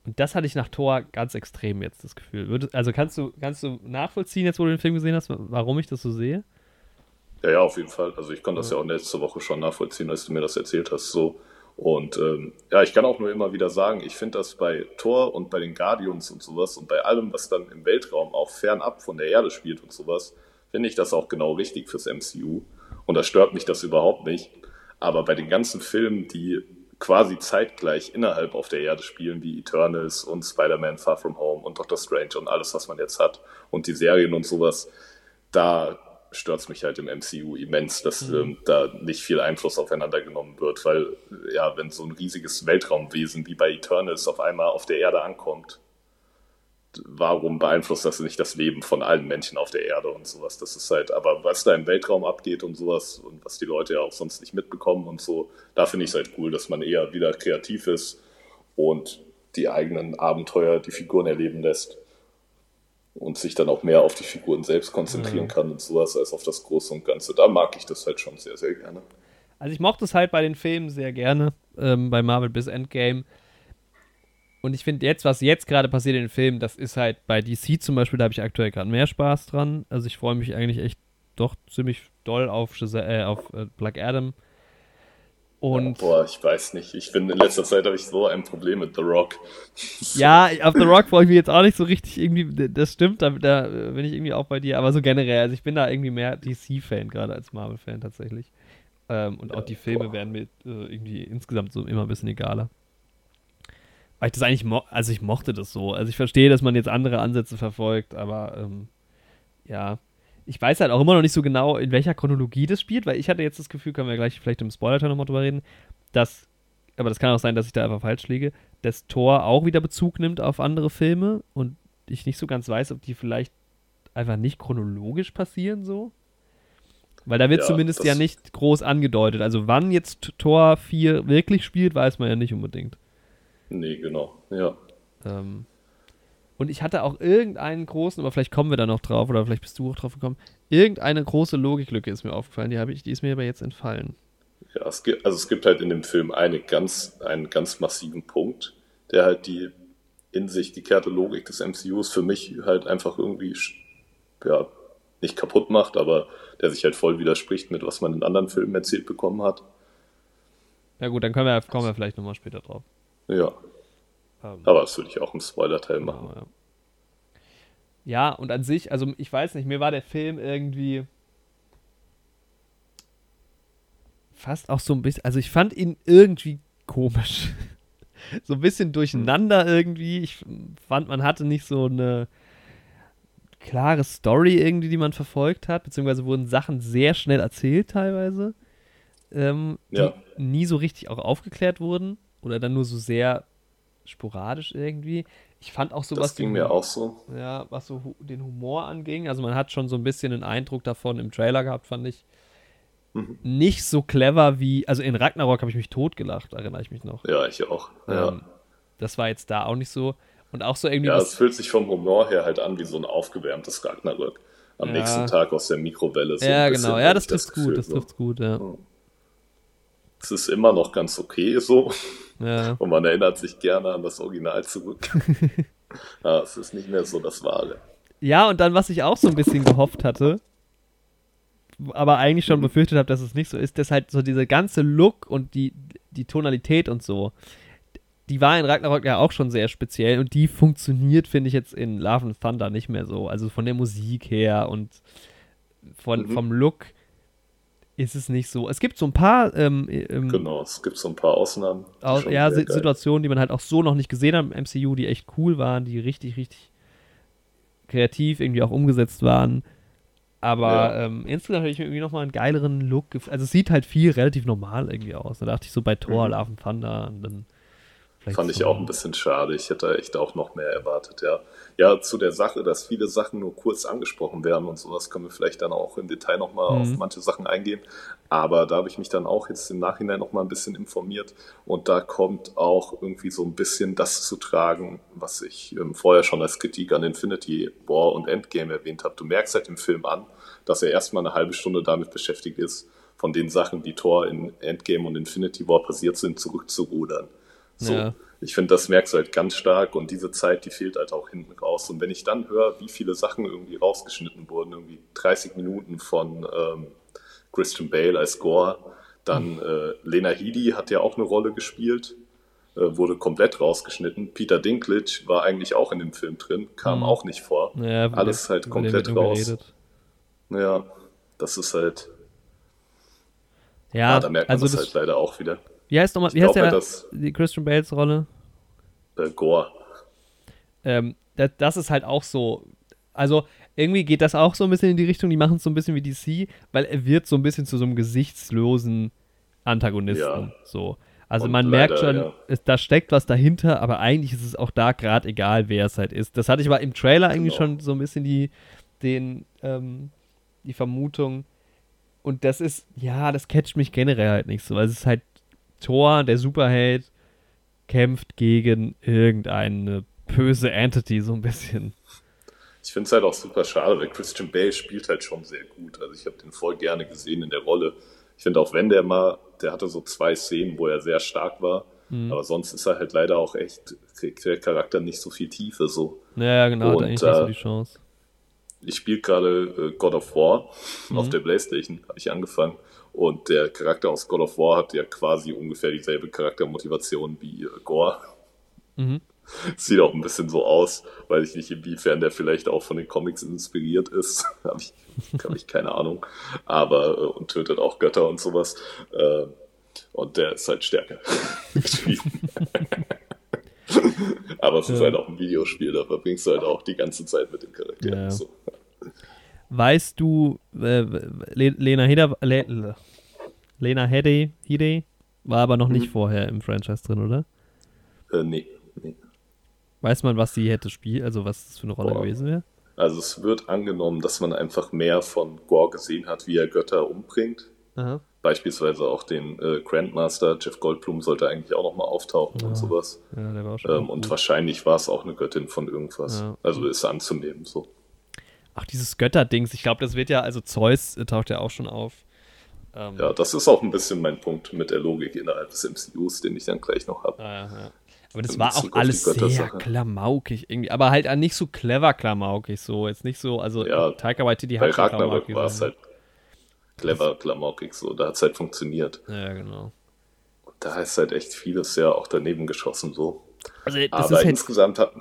Und das hatte ich nach Thor ganz extrem jetzt das Gefühl. Also kannst du, kannst du nachvollziehen, jetzt wo du den Film gesehen hast, warum ich das so sehe? Ja, ja, auf jeden Fall. Also ich konnte das ja auch letzte Woche schon nachvollziehen, als du mir das erzählt hast. So. Und ähm, ja, ich kann auch nur immer wieder sagen, ich finde das bei Thor und bei den Guardians und sowas und bei allem, was dann im Weltraum auch fernab von der Erde spielt und sowas, finde ich das auch genau richtig fürs MCU. Und da stört mich das überhaupt nicht. Aber bei den ganzen Filmen, die quasi zeitgleich innerhalb auf der Erde spielen, wie Eternals und Spider-Man Far From Home und Doctor Strange und alles, was man jetzt hat und die Serien und sowas, da stört's mich halt im MCU immens, dass ähm, da nicht viel Einfluss aufeinander genommen wird, weil ja, wenn so ein riesiges Weltraumwesen wie bei Eternals auf einmal auf der Erde ankommt, warum beeinflusst das nicht das Leben von allen Menschen auf der Erde und sowas? Das ist halt, aber was da im Weltraum abgeht und sowas und was die Leute ja auch sonst nicht mitbekommen und so, da finde ich es halt cool, dass man eher wieder kreativ ist und die eigenen Abenteuer, die Figuren erleben lässt und sich dann auch mehr auf die Figuren selbst konzentrieren kann und sowas als auf das Große und Ganze. Da mag ich das halt schon sehr, sehr gerne. Also ich mochte es halt bei den Filmen sehr gerne, ähm, bei Marvel bis Endgame. Und ich finde jetzt, was jetzt gerade passiert in den Filmen, das ist halt bei DC zum Beispiel, da habe ich aktuell gerade mehr Spaß dran. Also ich freue mich eigentlich echt doch ziemlich doll auf, Shazam, äh, auf äh, Black Adam. Und Boah, ich weiß nicht. Ich finde, in letzter Zeit habe ich so ein Problem mit The Rock. ja, auf The Rock freue ich mich jetzt auch nicht so richtig irgendwie, das stimmt, da, da äh, bin ich irgendwie auch bei dir, aber so generell, also ich bin da irgendwie mehr DC-Fan gerade als Marvel-Fan tatsächlich. Ähm, und auch Ja, die Filme boah. werden mir äh, irgendwie insgesamt so immer ein bisschen egaler. Weil ich das eigentlich, mo also ich mochte das so. Also ich verstehe, dass man jetzt andere Ansätze verfolgt, aber ähm, ja. Ich weiß halt auch immer noch nicht so genau, in welcher Chronologie das spielt, weil ich hatte jetzt das Gefühl, können wir gleich vielleicht im Spoiler-Teil nochmal drüber reden, dass, aber das kann auch sein, dass ich da einfach falsch liege, dass Thor auch wieder Bezug nimmt auf andere Filme und ich nicht so ganz weiß, ob die vielleicht einfach nicht chronologisch passieren so. Weil da wird Ja, zumindest ja nicht groß angedeutet. Also wann jetzt Thor 4 wirklich spielt, weiß man ja nicht unbedingt. Nee, genau. Ja. Ähm, und ich hatte auch irgendeinen großen, aber vielleicht kommen wir da noch drauf, oder vielleicht bist du auch drauf gekommen, irgendeine große Logiklücke ist mir aufgefallen, die, ich, die ist mir aber jetzt entfallen. Ja, es gibt, also es gibt halt in dem Film eine ganz, einen ganz massiven Punkt, der halt die in sich gekehrte Logik des MCUs für mich halt einfach irgendwie ja, nicht kaputt macht, aber der sich halt voll widerspricht mit was man in anderen Filmen erzählt bekommen hat. Ja gut, dann können wir, kommen wir vielleicht nochmal später drauf. Ja, Ähm, aber das würde ich auch im Spoiler-Teil machen. Genau, ja. ja, und an sich, also ich weiß nicht, mir war der Film irgendwie fast auch so ein bisschen, also ich fand ihn irgendwie komisch. so ein bisschen durcheinander irgendwie. Ich fand, man hatte nicht so eine klare Story irgendwie, die man verfolgt hat, beziehungsweise wurden Sachen sehr schnell erzählt teilweise, ähm, die Ja. nie so richtig auch aufgeklärt wurden oder dann nur so sehr sporadisch irgendwie. Ich fand auch so Das was ging die- mir auch so. ja, was so den Humor anging. Also man hat schon so ein bisschen einen Eindruck davon im Trailer gehabt, fand ich. Mhm. Nicht so clever wie, also in Ragnarok habe ich mich totgelacht, erinnere ich mich noch. Ja, ich auch. Ja. Ähm, das war jetzt da auch nicht so. Und auch so irgendwie Ja, es fühlt sich vom Humor her halt an wie so ein aufgewärmtes Ragnarök. Am Ja. nächsten Tag aus der Mikrowelle. So ja genau, ja, das Gefühl, gut, das so. trifft's gut, ja. Ja. Es ist immer noch ganz okay so. Ja. Und man erinnert sich gerne an das Original zurück. ja, es ist nicht mehr so das Wahre. Ja, und dann, was ich auch so ein bisschen gehofft hatte, aber eigentlich schon befürchtet habe, dass es nicht so ist, dass halt so diese ganze Look und die, die Tonalität und so, die war in Ragnarok ja auch schon sehr speziell und die funktioniert, finde ich, jetzt in Love and Thunder nicht mehr so. Also von der Musik her und von, Mhm. vom Look ist es nicht so. Es gibt so ein paar ähm, ähm, Genau, es gibt so ein paar Ausnahmen. Aus, ja, geil Situationen, die man halt auch so noch nicht gesehen hat im MCU, die echt cool waren, die richtig, richtig kreativ irgendwie auch umgesetzt waren. Aber Ja. ähm, insgesamt habe ich mir irgendwie nochmal einen geileren Look. Also es sieht halt viel relativ normal irgendwie aus. Da dachte ich so bei Thor, Mhm. Love and Thunder und dann Fand ich auch ein bisschen schade. Ich hätte echt auch noch mehr erwartet, ja. Ja, zu der Sache, dass viele Sachen nur kurz angesprochen werden und sowas, können wir vielleicht dann auch im Detail nochmal Mhm. auf manche Sachen eingehen. Aber da habe ich mich dann auch jetzt im Nachhinein nochmal ein bisschen informiert und da kommt auch irgendwie so ein bisschen das zu tragen, was ich ähm, vorher schon als Kritik an Infinity War und Endgame erwähnt habe. Du merkst halt im Film an, dass er erstmal eine halbe Stunde damit beschäftigt ist, von den Sachen, die Thor in Endgame und Infinity War passiert sind, zurückzurudern. So, Ja. ich finde, das merkst du halt ganz stark und diese Zeit, die fehlt halt auch hinten raus. Und wenn ich dann höre, wie viele Sachen irgendwie rausgeschnitten wurden, irgendwie 30 Minuten von ähm, Christian Bale als Gore, dann äh, Lena Headey hat ja auch eine Rolle gespielt, äh, wurde komplett rausgeschnitten. Peter Dinklage war eigentlich auch in dem Film drin, kam Mhm. auch nicht vor. Ja, Alles halt komplett raus. geredet. Ja, das ist halt, Ja, ja, da merkt man also das, das, halt leider auch wieder. Wie heißt nochmal, wie heißt der, halt, die Christian Bales Rolle? äh, Gore, ähm, das, das ist halt auch so. Also irgendwie geht das auch so ein bisschen in die Richtung, die machen es so ein bisschen wie DC, weil er wird so ein bisschen zu so einem gesichtslosen Antagonisten. Ja. So. Also Und man merkt leider, schon, ja. es, da steckt was dahinter, aber eigentlich ist es auch da gerade egal, wer es halt ist. Das hatte ich aber im Trailer irgendwie Genau. schon so ein bisschen die, den, ähm, die Vermutung. Und das ist, ja, das catcht mich generell halt nicht so. weil es ist halt Thor, der Superheld, kämpft gegen irgendeine böse Entity so ein bisschen. Ich finde es halt auch super schade, weil Christian Bale spielt halt schon sehr gut. Also ich habe den voll gerne gesehen in der Rolle. Ich finde auch, wenn der mal, der hatte so zwei Szenen, wo er sehr stark war, Mhm. aber sonst ist er halt leider auch echt, kriegt der Charakter nicht so viel Tiefe so. Ja, genau, hat Und, eigentlich nicht so äh, die Chance. Ich spiele gerade äh, God of War Mhm. auf der Playstation, habe ich angefangen. Und der Charakter aus God of War hat ja quasi ungefähr dieselbe Charaktermotivation wie äh, Gore. Mhm. Sieht auch ein bisschen so aus, weiß ich nicht, inwiefern der vielleicht auch von den Comics inspiriert ist. Habe ich, hab ich keine Ahnung. Aber, äh, und tötet auch Götter und sowas. Äh, und der ist halt stärker. Aber es ist halt auch ein Videospiel, da verbringst du halt auch die ganze Zeit mit dem Charakter. Ja. So. Weißt du, äh, Le Lena Heda, Le Lena Headey, Headey war aber noch nicht Mhm. vorher im Franchise drin, oder? Äh, nee, nee. Weiß man, was sie hätte spielen, also was das für eine Rolle Boah. gewesen wäre? Also es wird angenommen, dass man einfach mehr von Gore gesehen hat, wie er Götter umbringt. Aha. Beispielsweise auch den äh, Grandmaster, Jeff Goldblum sollte eigentlich auch nochmal auftauchen Ja. und sowas. Ja, der war schon. Ähm, und wahrscheinlich war es auch eine Göttin von irgendwas. Ja. Also ist anzunehmen so. Ach, dieses Götterdings, ich glaube, das wird ja, also Zeus äh, taucht ja auch schon auf. Ähm, Ja, das ist auch ein bisschen mein Punkt mit der Logik innerhalb des MCUs, den ich dann gleich noch habe. Ah, ja. Aber das war auch alles sehr klamaukig irgendwie. Aber halt nicht so clever klamaukig so. Jetzt nicht so, also Ja, Taika Waititi hat schon klamaukig war es halt clever, klamaukig so. Da hat es halt funktioniert. Ja, genau. Da ist halt echt vieles ja auch daneben geschossen so. Also das Aber ist halt, insgesamt hat,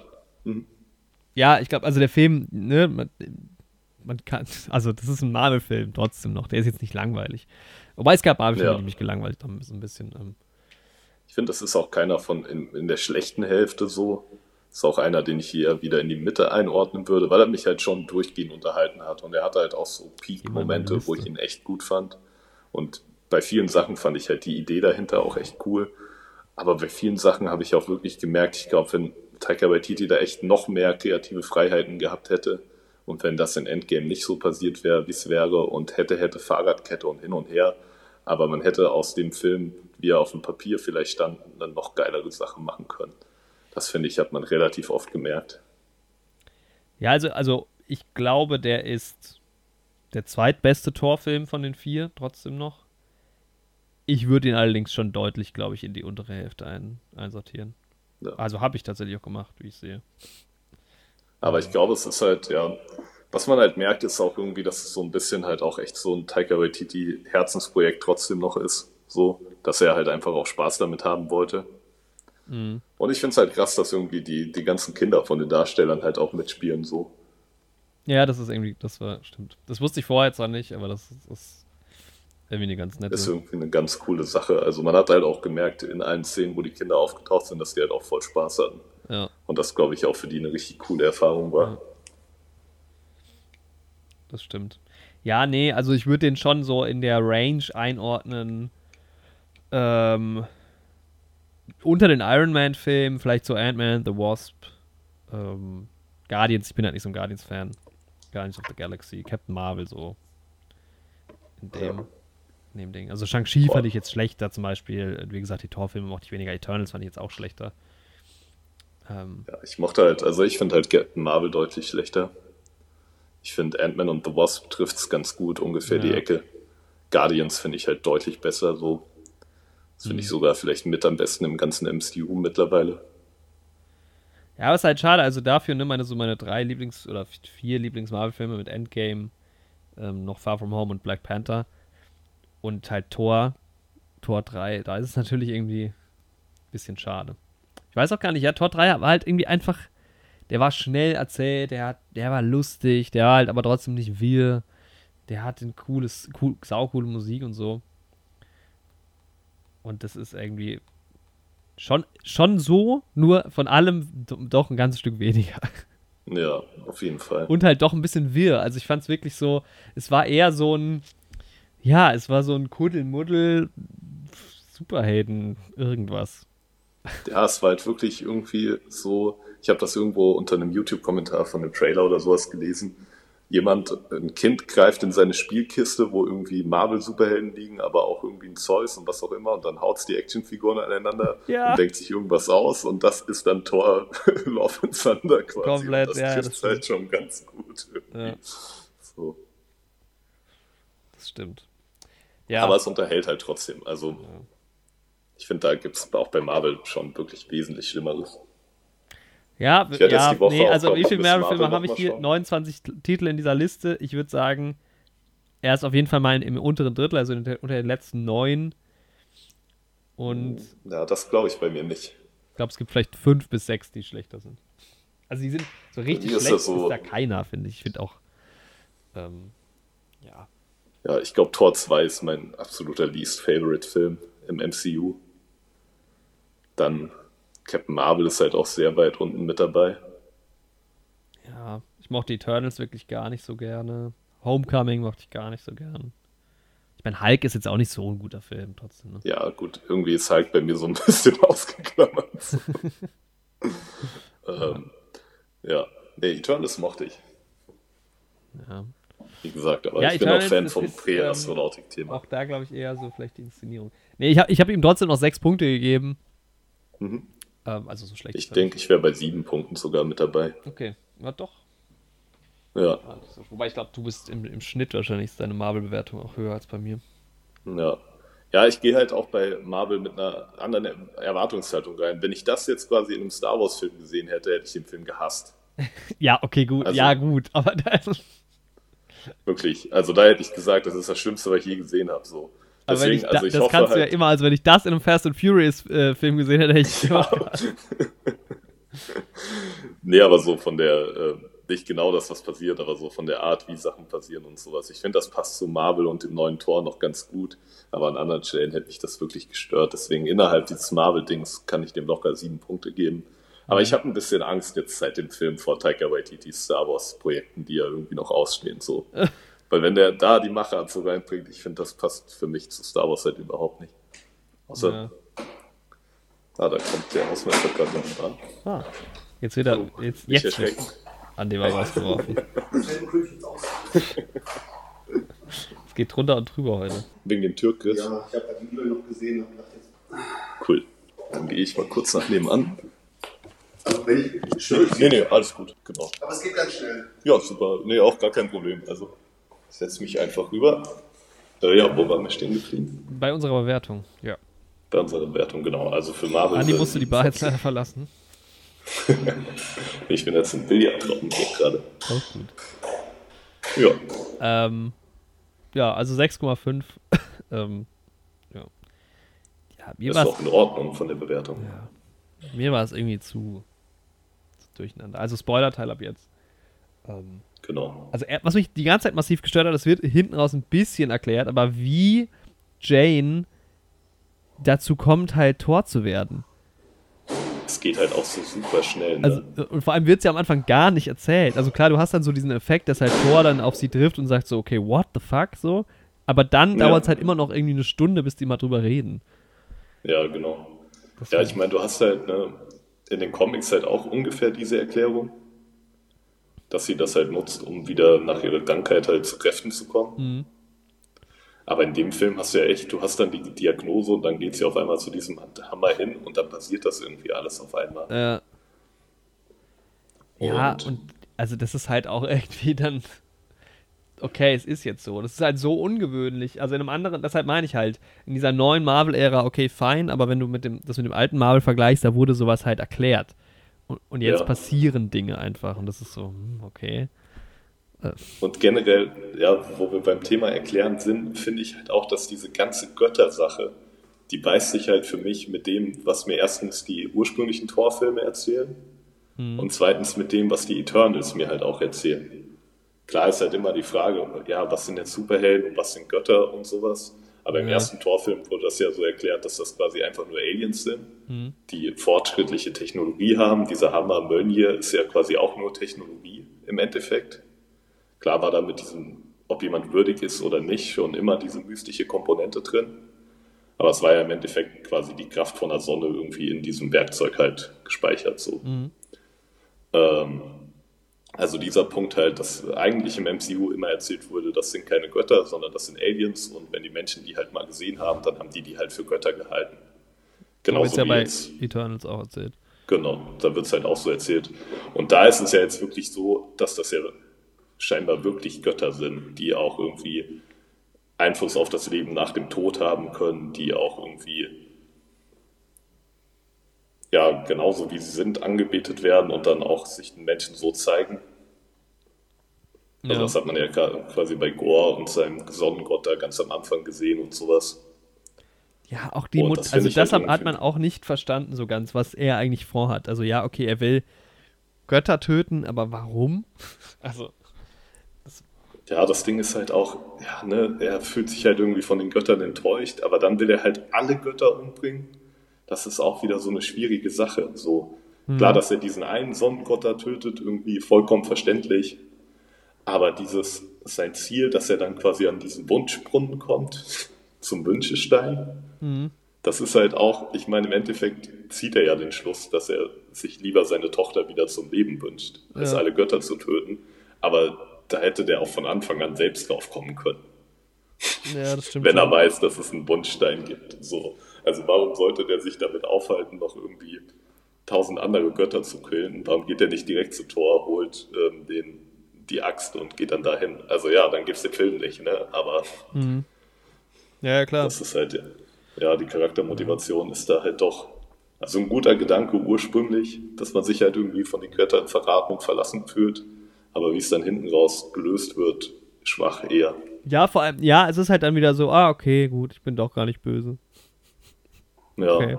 ja, ich glaube, also der Film, ne, man, man kann, also das ist ein Marvel-Film trotzdem noch. Der ist jetzt nicht langweilig. Wobei es gab Marvel-Filme, Ja. die mich gelangweilt haben, so ein bisschen. Ähm, Ich finde, das ist auch keiner von in, in der schlechten Hälfte so. Ist auch einer, den ich hier wieder in die Mitte einordnen würde, weil er mich halt schon durchgehend unterhalten hat. Und er hatte halt auch so Peak-Momente, wo ich ihn echt gut fand. Und bei vielen Sachen fand ich halt die Idee dahinter auch echt cool. Aber bei vielen Sachen habe ich auch wirklich gemerkt, ich glaube, wenn Taika Waititi da echt noch mehr kreative Freiheiten gehabt hätte und wenn das in Endgame nicht so passiert wäre, wie es wäre und hätte, hätte Fahrradkette und hin und her, aber man hätte aus dem Film, wie er auf dem Papier vielleicht stand, dann noch geilere Sachen machen können. Das finde ich, hat man relativ oft gemerkt. ja, also, also ich glaube, der ist der zweitbeste Torfilm von den vier, trotzdem noch. Ich würde ihn allerdings schon deutlich, glaube ich, in die untere Hälfte ein, einsortieren. Ja. Also habe ich tatsächlich auch gemacht, wie ich sehe. Aber ich glaube, es ist halt, ja, was man halt merkt, ist auch irgendwie, dass es so ein bisschen halt auch echt so ein Taika Waititi Herzensprojekt trotzdem noch ist. So, dass er halt einfach auch Spaß damit haben wollte. Mhm. Und ich finde es halt krass, dass irgendwie die, die ganzen Kinder von den Darstellern halt auch mitspielen, so. Ja, das ist irgendwie, das war, stimmt. Das wusste ich vorher zwar nicht, aber das ist, ist irgendwie eine ganz nette. Ist irgendwie eine ganz coole Sache. Also man hat halt auch gemerkt, in allen Szenen, wo die Kinder aufgetaucht sind, dass die halt auch voll Spaß hatten. Ja, Und das, glaube ich, auch für die eine richtig coole Erfahrung war. Ja. das stimmt. Ja, nee, also ich würde den schon so in der Range einordnen. Ähm, unter den Iron Man-Filmen, vielleicht so Ant-Man, The Wasp, ähm, Guardians, ich bin halt nicht so ein Guardians-Fan. Guardians of the Galaxy, Captain Marvel, so. In dem, Ja. In dem Ding. Also Shang-Chi fand ich jetzt schlechter zum Beispiel. Wie gesagt, die Torfilme mochte ich weniger. Eternals fand ich jetzt auch schlechter. Ähm, Ja, ich mochte halt, also ich finde halt Captain Marvel deutlich schlechter. Ich finde Ant-Man und The Wasp trifft es ganz gut, ungefähr die Ja. Ecke. Guardians finde ich halt deutlich besser, so. Das finde Mhm. ich sogar vielleicht mit am besten im ganzen MCU mittlerweile. Ja, aber ist halt schade. Also dafür, ne, meine, so meine drei Lieblings- oder vier Lieblings-Marvel-Filme mit Endgame, ähm, noch Far From Home und Black Panther und halt Thor, Thor 3, da ist es natürlich irgendwie ein bisschen schade. Ich weiß auch gar nicht, ja, Thor 3 war halt irgendwie einfach, der war schnell erzählt, der, hat, der war lustig, der war halt aber trotzdem nicht wir, der hat ein cooles, cool, saucoole Musik und so. Und das ist irgendwie schon, schon so, nur von allem do- doch ein ganzes Stück weniger. Ja, auf jeden Fall. Und halt doch ein bisschen wirr. Also ich fand es wirklich so, es war eher so ein, ja, es war so ein Kuddelmuddel, Superhelden, irgendwas. Ja, es war halt wirklich irgendwie so, ich habe das irgendwo unter einem YouTube-Kommentar von einem Trailer oder sowas gelesen. Jemand, ein Kind greift in seine Spielkiste, wo irgendwie Marvel-Superhelden liegen, aber auch irgendwie ein Zeus und was auch immer, und dann haut's die Actionfiguren aneinander Ja. und denkt sich irgendwas aus und das ist dann Thor Love and Thunder quasi. Komplett, und das ja, trifft's das halt schon ganz gut irgendwie. Ja. So. Das stimmt. Ja, Aber es unterhält halt trotzdem. Also ich finde, da gibt's auch bei Marvel schon wirklich wesentlich Schlimmeres. ja, ja nee, also wie viele Marvel-Filme Marvel habe ich hier? schauen. 29 T- Titel in dieser Liste. Ich würde sagen, er ist auf jeden Fall mal im unteren Drittel, also unter den letzten neun. Und Ja, das glaube ich bei mir nicht. ich glaube, es gibt vielleicht fünf bis sechs, die schlechter sind. Also die sind so richtig ist schlecht, so- ist da keiner, finde ich. Ich finde auch, ähm, ja, Ja, ich glaube, Tor 2 ist mein absoluter least favorite Film im MCU. Dann Captain Marvel ist halt auch sehr weit unten mit dabei. ja, ich mochte Eternals wirklich gar nicht so gerne. Homecoming mochte ich gar nicht so gern. Ich meine, Hulk ist jetzt auch nicht so ein guter Film trotzdem. Ne? Ja, gut, irgendwie ist halt bei mir so ein bisschen ausgeklammert. ähm, ja, nee, Eternals mochte ich, Ja. Wie gesagt, aber Ja, ich bin auch Eternals, Fan das vom ist, ähm. Auch da glaube ich eher so vielleicht die Inszenierung. Nee, ich habe ich hab ihm trotzdem noch sechs Punkte gegeben. Mhm. Ähm, also so schlecht. Ich denke, ich wäre bei sieben Punkten sogar mit dabei. Okay, ja doch. Ja, das ist- Wobei ich glaube, du bist im, im Schnitt wahrscheinlich ist deine Marvel-Bewertung auch höher als bei mir. ja. Ja, ich gehe halt auch bei Marvel mit einer anderen Erwartungshaltung rein. Wenn ich das jetzt quasi in einem Star Wars-Film gesehen hätte, hätte ich den Film gehasst. Ja, okay, gut. Also- ja, gut. Aber da, Wirklich. Also da hätte ich gesagt, das ist das Schlimmste, was ich je gesehen habe. So. Deswegen, ich also ich das hoffe kannst du ja halt, immer, also wenn ich das in einem Fast and Furious äh, Film gesehen hätte, hätte ich immer, Nee, aber so von der, äh, nicht genau das, was passiert, aber so von der Art, wie Sachen passieren und sowas. Ich finde, das passt zu Marvel und dem neuen Tor noch ganz gut, aber an anderen Stellen hätte mich das wirklich gestört. Deswegen innerhalb dieses Marvel-Dings kann ich dem locker sieben Punkte geben. Aber ich habe ein bisschen Angst jetzt seit dem Film vor Taika Waititis Star Wars-Projekten, die ja irgendwie noch ausstehen, so. Weil wenn der da die Machart so reinbringt, ich finde, das passt für mich zu Star Wars halt überhaupt nicht. Außer, Ja. ah, da kommt der Hausmeister gerade noch dran. Ah, jetzt wird er, jetzt, Nicht jetzt erschrecken. an dem er rausgeworfen. Es geht drunter und drüber heute. Wegen dem Türkis. Ja, ich habe die E-Mail noch gesehen und gedacht, jetzt. Cool. Dann gehe ich mal kurz nach nebenan. Also wenn ich schnell. Nee, nee, alles gut, genau. Aber es geht ganz schnell. Ja, super. Nee, auch gar kein Problem. Also, ich setze mich einfach rüber. Äh, ja, wo waren wir stehen geblieben? Bei unserer Bewertung, ja. Bei unserer Bewertung, genau. Also für Marvel. Andi musste die Bar jetzt leider verlassen. ich bin jetzt im Billardraum hier gerade. Auch gut. Ja. Ähm, ja, also 6,5. ähm, ja. ja, mir Ist doch in Ordnung von der Bewertung. ja, mir war es irgendwie zu durcheinander. Also Spoiler-Teil ab jetzt. Ähm, Genau. also er, was mich die ganze Zeit massiv gestört hat, das wird hinten raus ein bisschen erklärt, aber wie Jane dazu kommt, halt Tor zu werden. Es geht halt auch so super schnell. Ne? Also, und vor allem wird es ja am Anfang gar nicht erzählt. Also klar, du hast dann so diesen Effekt, dass halt Thor dann auf sie trifft und sagt so, okay, what the fuck, so. Aber dann Ja. dauert es halt immer noch irgendwie eine Stunde, bis die mal drüber reden. ja, genau. Das Ja, ich meine, du hast halt ne, in den Comics halt auch ungefähr diese Erklärung, dass sie das halt nutzt, um wieder nach ihrer Krankheit halt zu Kräften zu kommen. Mhm. Aber in dem Film hast du ja echt, du hast dann die Diagnose und dann geht sie auf einmal zu diesem Hammer hin und dann passiert das irgendwie alles auf einmal. Ja, Und- und also das ist halt auch irgendwie dann. Okay, es ist jetzt so. Das ist halt so ungewöhnlich. Also in einem anderen, deshalb meine ich halt, in dieser neuen Marvel-Ära, okay, fein, aber wenn du mit dem, das mit dem alten Marvel vergleichst, da wurde sowas halt erklärt. Und, und jetzt Ja. passieren Dinge einfach. Und das ist so, hm, okay. Und generell, ja, wo wir beim Thema erklären sind, finde ich halt auch, dass diese ganze Göttersache, die beißt sich halt für mich mit dem, was mir erstens die ursprünglichen Torfilme erzählen und zweitens mit dem, was die Eternals mir halt auch erzählen. Klar ist halt immer die Frage, ja, was sind jetzt Superhelden und was sind Götter und sowas. Aber im Ja. ersten Torfilm wurde das ja so erklärt, dass das quasi einfach nur Aliens sind, die fortschrittliche Technologie haben. Dieser Hammer Mönje ist ja quasi auch nur Technologie im Endeffekt. Klar war da mit diesem, ob jemand würdig ist oder nicht, schon immer diese mystische Komponente drin. Aber es war ja im Endeffekt quasi die Kraft von der Sonne irgendwie in diesem Werkzeug halt gespeichert. So. Ähm, also dieser Punkt halt, dass eigentlich im MCU immer erzählt wurde, das sind keine Götter, sondern das sind Aliens und wenn die Menschen die halt mal gesehen haben, dann haben die die halt für Götter gehalten. So Genauso wird's ja wie bei jetzt Eternals auch erzählt. Genau, da wird es halt auch so erzählt. Und da ist es ja jetzt wirklich so, dass das ja scheinbar wirklich Götter sind, die auch irgendwie Einfluss auf das Leben nach dem Tod haben können, die auch irgendwie, ja, genauso wie sie sind, angebetet werden und dann auch sich den Menschen so zeigen. Also Ja. das hat man ja quasi bei Gore und seinem Sonnengott da ganz am Anfang gesehen und sowas. Ja, auch die Mut das find also halt deshalb hat irgendwie- man auch nicht verstanden so ganz, was er eigentlich vorhat. Also ja, okay, er will Götter töten, aber warum? Also, Ja, das Ding ist halt auch, ja, ne, er fühlt sich halt irgendwie von den Göttern enttäuscht, aber dann will er halt alle Götter umbringen. Das ist auch wieder so eine schwierige Sache. So, klar, dass er diesen einen Sonnengott da tötet, irgendwie vollkommen verständlich. Aber dieses, sein Ziel, dass er dann quasi an diesen Wunschbrunnen kommt, zum Wünschestein, das ist halt auch, ich meine, im Endeffekt zieht er ja den Schluss, dass er sich lieber seine Tochter wieder zum Leben wünscht, als Ja. alle Götter zu töten. Aber da hätte der auch von Anfang an selbst drauf kommen können, ja, das stimmt. wenn er schon. weiß, dass es einen Wunschstein gibt. So. Also warum sollte der sich damit aufhalten, noch irgendwie tausend andere Götter zu killen? Warum geht er nicht direkt zu Thor, holt ähm, den, die Axt und geht dann dahin? Also ja, dann gibt's den Film nicht, ne? Aber Ja, ja, klar. das ist halt, ja, die Charaktermotivation ist da halt doch, also ein guter Gedanke ursprünglich, dass man sich halt irgendwie von den Göttern verraten und verlassen fühlt, aber wie es dann hinten raus gelöst wird, schwach eher. Ja, vor allem, ja, es ist halt dann wieder so, ah, okay, gut, ich bin doch gar nicht böse. Ja. Okay.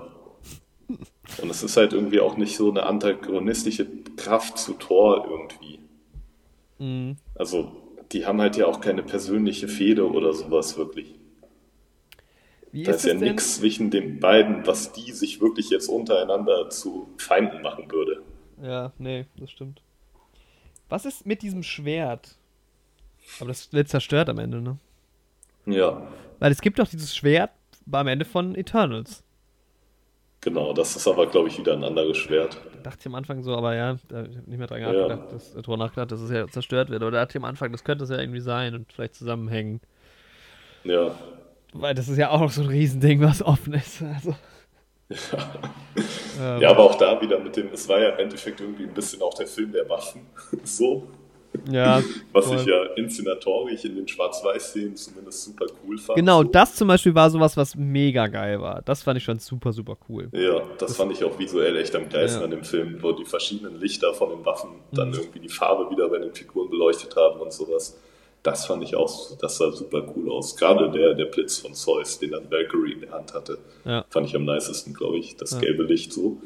Und es ist halt irgendwie auch nicht so eine antagonistische Kraft zu Thor irgendwie. Mhm. Also, die haben halt ja auch keine persönliche Fehde oder sowas wirklich. Wie Da ist ist ja nichts zwischen den beiden, was die sich wirklich jetzt untereinander zu Feinden machen würde. Ja, nee, das stimmt. Was ist mit diesem Schwert? Aber das wird zerstört am Ende, ne? Ja, Weil es gibt doch dieses Schwert am Ende von Eternals. Genau. Das ist aber, glaube ich, wieder ein anderes Schwert. Da dachte ich am Anfang so, aber ja, da ich nicht mehr dran Ja. nachgedacht, dass, drüber nachgedacht, dass es ja zerstört wird. Oder da dachte ich am Anfang, das könnte es ja irgendwie sein und vielleicht zusammenhängen. Ja, Weil das ist ja auch noch so ein Riesending, was offen ist. Also, ähm, ja, aber auch da wieder mit dem, es war ja im Endeffekt irgendwie ein bisschen auch der Film der Waffen. so. Ja. Was voll. ich ja inszenatorisch in den Schwarz-Weiß-Szenen zumindest super cool fand. Genau, so. das zum Beispiel war sowas, was mega geil war. Das fand ich schon super, super cool. Ja, das fand ich auch visuell echt am geilsten Ja. an dem Film, wo die verschiedenen Lichter von den Waffen dann Mhm. irgendwie die Farbe wieder bei den Figuren beleuchtet haben und sowas. Das fand ich auch, das sah super cool aus. Gerade der, der Blitz von Zeus, den dann Valkyrie in der Hand hatte, Ja. fand ich am nicesten, glaube ich. Das Ja. gelbe Licht so.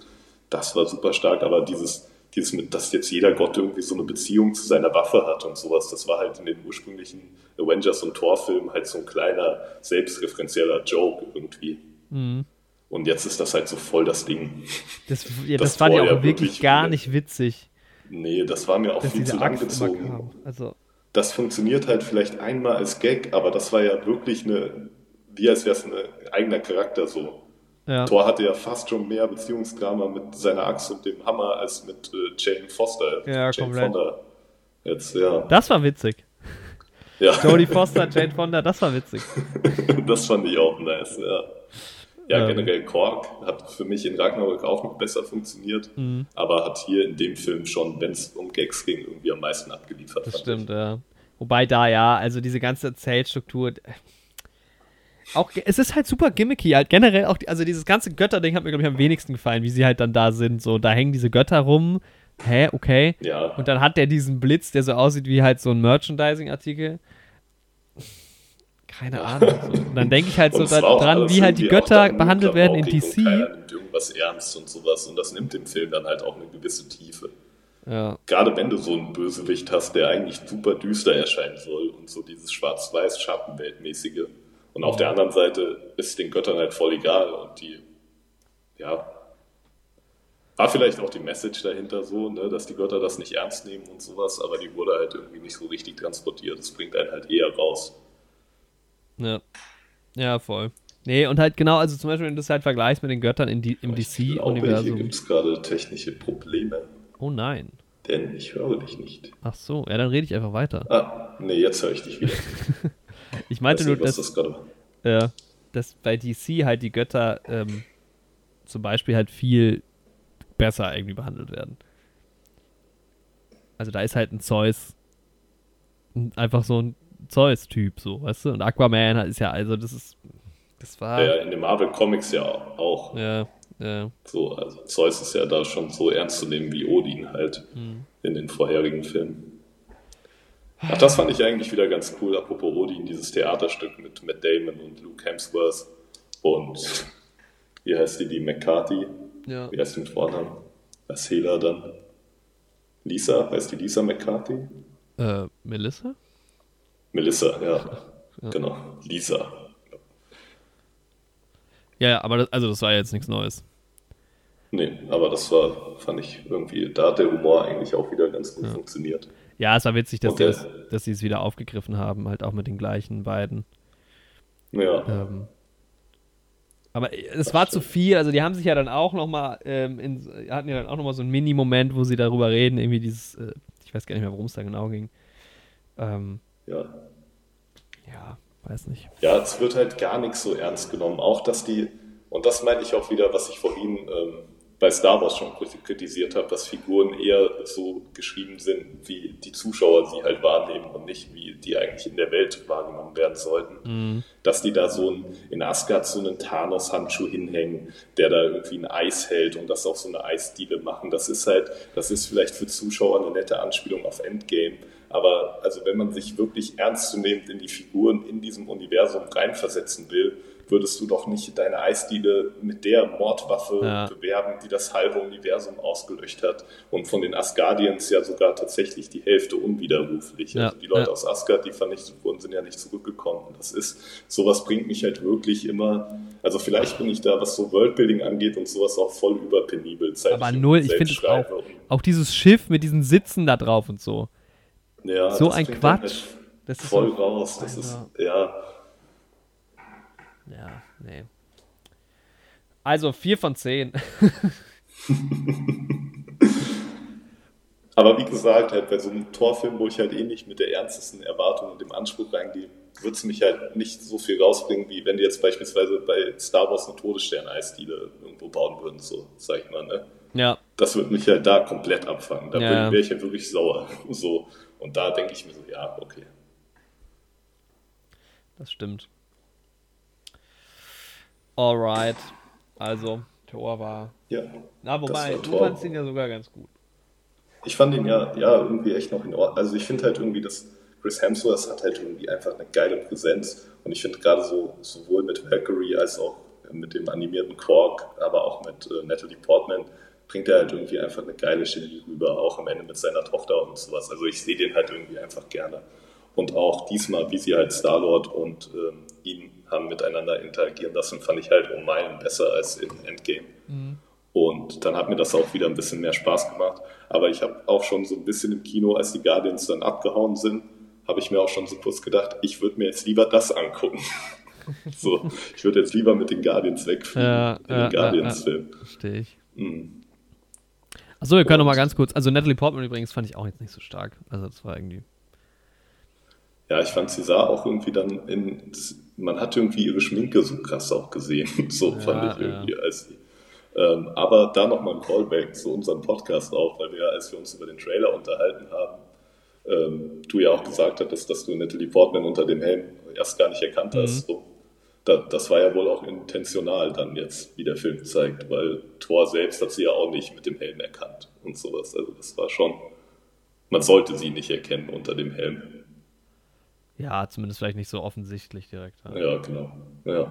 Das war super stark, aber dieses, dieses mit, dass jetzt jeder Gott irgendwie so eine Beziehung zu seiner Waffe hat und sowas, das war halt in den ursprünglichen Avengers und Thor-Filmen halt so ein kleiner, selbstreferenzieller Joke irgendwie. Mhm. Und jetzt ist das halt so voll das Ding. Das, ja, Das das, fand ich war auch ja wirklich wirklich gar nicht witzig, Nee, das war mir auch viel zu lang gezogen. Also, Das funktioniert halt vielleicht einmal als Gag, aber das war ja wirklich eine, wie als wäre es ein eigener Charakter so. Ja. Thor hatte ja fast schon mehr Beziehungsdrama mit seiner Axt und dem Hammer als mit äh, Jane Foster. Ja, Jane komplett. Fonda. Jetzt, ja. Das war witzig. ja. Jodie Foster, Jane Fonda, das war witzig. das fand ich auch nice, ja. Ja, Ähm. generell Korg hat für mich in Ragnarok auch noch besser funktioniert, Mhm. aber hat hier in dem Film schon, wenn es um Gags ging, irgendwie am meisten abgeliefert. Das stimmt, ja. Wobei da ja, also diese ganze Erzählstruktur. Auch, es ist halt super gimmicky, halt generell auch, die, also dieses ganze Götterding hat mir, glaube ich, am wenigsten gefallen, wie sie halt dann da sind. So, da hängen diese Götter rum. Hä, okay. Ja, Und dann hat der diesen Blitz, der so aussieht wie halt so ein Merchandising-Artikel. Keine Ahnung. So. Und dann denke ich halt so da, dran, wie halt die Götter behandelt werden in klamaukig und Keiner DC. nimmt irgendwas ernst und sowas und das nimmt dem Film dann halt auch eine gewisse Tiefe. Ja, Gerade wenn du so einen Bösewicht hast, der eigentlich super düster erscheinen soll und so dieses Schwarz-Weiß-Schattenweltmäßige. Und auf der anderen Seite ist den Göttern halt voll egal und die, ja, war vielleicht auch die Message dahinter so, ne, dass die Götter das nicht ernst nehmen und sowas, aber die wurde halt irgendwie nicht so richtig transportiert. Das bringt einen halt eher raus. ja. Ja, voll. Nee, und halt genau, also zum Beispiel, wenn du das halt vergleichst mit den Göttern in die, im glaube, hier DC-Universum. gibt es gerade technische Probleme, Oh nein. denn ich höre dich nicht. Ach so, ja, dann rede ich einfach weiter. Ah, nee, jetzt höre ich dich wieder. Ich meinte nur, dass, das äh, dass bei DC halt die Götter ähm, zum Beispiel halt viel besser irgendwie behandelt werden. Also da ist halt ein Zeus ein- einfach so ein Zeus-Typ, so, weißt du? Und Aquaman ist ja, also das ist, das war, Ja, in den Marvel Comics ja auch. ja, ja, So, also Zeus ist ja da schon so ernst zu nehmen wie Odin halt Mhm. in den vorherigen Filmen. Ach, das fand ich eigentlich wieder ganz cool, apropos Odin, dieses Theaterstück mit Matt Damon und Luke Hemsworth und wie heißt die, die McCarthy? ja. Wie heißt die mit Vornamen? Als Hela dann? Lisa? Heißt die Lisa McCarthy? Äh, Melissa? Melissa, ja. Genau. Lisa. Ja, ja, aber das, also das war jetzt nichts Neues. Nee, aber das war, fand ich irgendwie, da hat der Humor eigentlich auch wieder ganz gut funktioniert. Ja, es war witzig, dass, Okay. sie es wieder aufgegriffen haben, halt auch mit den gleichen beiden. Ja. Ähm, aber es war zu viel, also die haben sich ja dann auch nochmal, ähm, in- hatten ja dann auch nochmal so einen Mini-Moment, wo sie darüber reden, irgendwie dieses, äh, ich weiß gar nicht mehr, worum es da genau ging. Ähm, ja. ja, weiß nicht. Ja, es wird halt gar nichts so ernst genommen. Auch, dass die, und das meine ich auch wieder, was ich vorhin ähm, bei Star Wars schon kritisiert habe, dass Figuren eher so geschrieben sind, wie die Zuschauer sie halt wahrnehmen und nicht, wie die eigentlich in der Welt wahrgenommen werden sollten. Dass die da so ein, in Asgard so einen Thanos-Handschuh hinhängen, der da irgendwie ein Eis hält und das auch so eine Eisdiele machen. Das ist halt, das ist vielleicht für Zuschauer eine nette Anspielung auf Endgame. Aber also wenn man sich wirklich ernstzunehmend in die Figuren in diesem Universum reinversetzen will, würdest du doch nicht deine Eisdiele mit der Mordwaffe Ja. bewerben, die das halbe Universum ausgelöscht hat und von den Asgardians ja sogar tatsächlich die Hälfte unwiderruflich. Ja, Also die Leute ja. aus Asgard, die vernichtet wurden, sind ja nicht zurückgekommen. Und das ist, sowas bringt mich halt wirklich immer, also vielleicht bin ich da, was so Worldbuilding angeht und sowas auch voll überpenibel. Aber ich null, ich finde es auch, auch dieses Schiff mit diesen Sitzen da drauf und so. Ja, So ein Quatsch. halt Das ist voll raus. Das ist, ja, ja, nee. Also 4 von 10. aber wie gesagt, halt bei so einem Torfilm, wo ich halt eh nicht mit der ernstesten Erwartung und dem Anspruch reingehe, wird es mich halt nicht so viel rausbringen, wie wenn die jetzt beispielsweise bei Star Wars eine Todesstern-Eisdiele irgendwo bauen würden, so, sag ich mal, ne? ja, Das wird mich halt da komplett abfangen. Da Ja. wäre ich halt wirklich sauer. So. Und da denke ich mir so, ja, okay. Das stimmt. Alright. Also, Thor war. Ja. Na, wobei, war du fandst ihn ja sogar ganz gut. Ich fand ihn ja, ja irgendwie echt noch in Ordnung. Also ich finde halt irgendwie, dass Chris Hemsworth hat halt irgendwie einfach eine geile Präsenz. Und ich finde gerade so, sowohl mit Valkyrie als auch mit dem animierten Quark, aber auch mit äh, Natalie Portman, bringt er halt irgendwie einfach eine geile Chemie rüber, auch am Ende mit seiner Tochter und sowas. Also ich sehe den halt irgendwie einfach gerne. Und auch diesmal, wie sie halt Star-Lord und ähm, ihn haben miteinander interagieren lassen, fand ich halt um Meilen besser als in Endgame. Und dann hat mir das auch wieder ein bisschen mehr Spaß gemacht. Aber ich habe auch schon so ein bisschen im Kino, als die Guardians dann abgehauen sind, habe ich mir auch schon so kurz gedacht, ich würde mir jetzt lieber das angucken. so, ich würde jetzt lieber mit den Guardians wegfliegen, Ja, in ja, den Guardians-Film. Verstehe ich. Mhm. Achso, wir können noch mal ganz kurz. Also, Natalie Portman übrigens fand ich auch jetzt nicht so stark. Also, das war irgendwie. Ja, ich fand, sie sah auch irgendwie dann in, man hat irgendwie ihre Schminke so krass auch gesehen, so Ja, fand ich ja. irgendwie, als sie. Ähm, aber da nochmal ein Callback zu unserem Podcast auch, weil wir, als wir uns über den Trailer unterhalten haben, ähm, du ja auch gesagt hattest, dass du Natalie Portman unter dem Helm erst gar nicht erkannt hast. So. Da, das war ja wohl auch intentional dann jetzt, wie der Film zeigt, weil Thor selbst hat sie ja auch nicht mit dem Helm erkannt und sowas. Also das war schon, man sollte sie nicht erkennen unter dem Helm. Ja, zumindest vielleicht nicht so offensichtlich direkt. Ja, Ja, genau. Ja.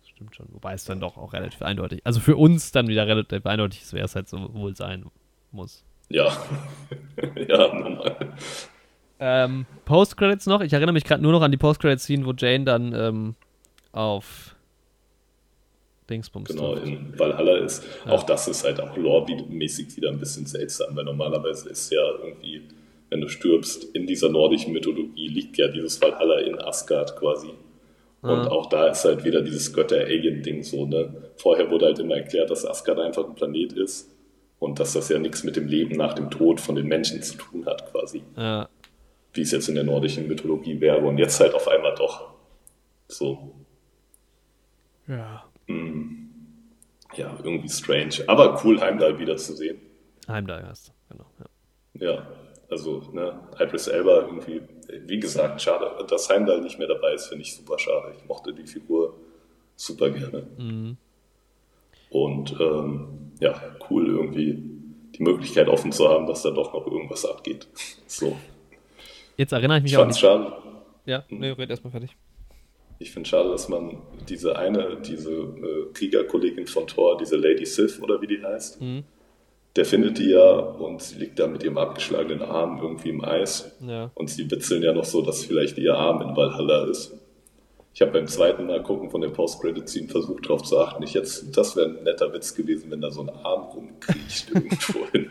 Das stimmt schon. Wobei es dann doch auch relativ eindeutig. Also für uns dann wieder relativ eindeutig ist, wer es halt so wohl sein muss. Ja. ja, normal. Ähm, Post-Credits noch. Ich erinnere mich gerade nur noch an die Post-Credits-Scene, wo Jane dann ähm, auf Dingsbums Genau, trifft. in Valhalla ist. Auch das ist halt auch lore-mäßig wieder ein bisschen seltsam, weil normalerweise ist ja irgendwie, wenn du stirbst, in dieser nordischen Mythologie liegt ja dieses Valhalla in Asgard quasi. Und Ah. auch da ist halt wieder dieses Götter-Alien-Ding so, ne? Vorher wurde halt immer erklärt, dass Asgard einfach ein Planet ist und dass das ja nichts mit dem Leben nach dem Tod von den Menschen zu tun hat, quasi. Ja, Wie es jetzt in der nordischen Mythologie wäre. Und jetzt halt auf einmal doch. So. ja. Ja, irgendwie strange. Aber cool, Heimdall wiederzusehen. Heimdall heißt er, genau. Ja. Ja, also, ne, Idris Elba irgendwie, wie gesagt, schade, dass Heimdall nicht mehr dabei ist, finde ich super schade. Ich mochte die Figur super gerne. Und ähm, ja, cool irgendwie die Möglichkeit offen zu haben, dass da doch noch irgendwas abgeht. So. Jetzt erinnere ich mich Ich auch fand es nicht. schade. Ja, nee, red erstmal fertig. Ich finde schade, dass man diese eine, diese äh, Kriegerkollegin von Thor, diese Lady Sif oder wie die heißt, der findet die ja und sie liegt da mit ihrem abgeschlagenen Arm irgendwie im Eis. Ja. Und sie witzeln ja noch so, dass vielleicht ihr Arm in Valhalla ist. Ich habe beim zweiten Mal gucken von den Post-Credit-Scene versucht, darauf zu achten. Ich jetzt, das wäre ein netter Witz gewesen, wenn da so ein Arm rumkriecht irgendwo hin.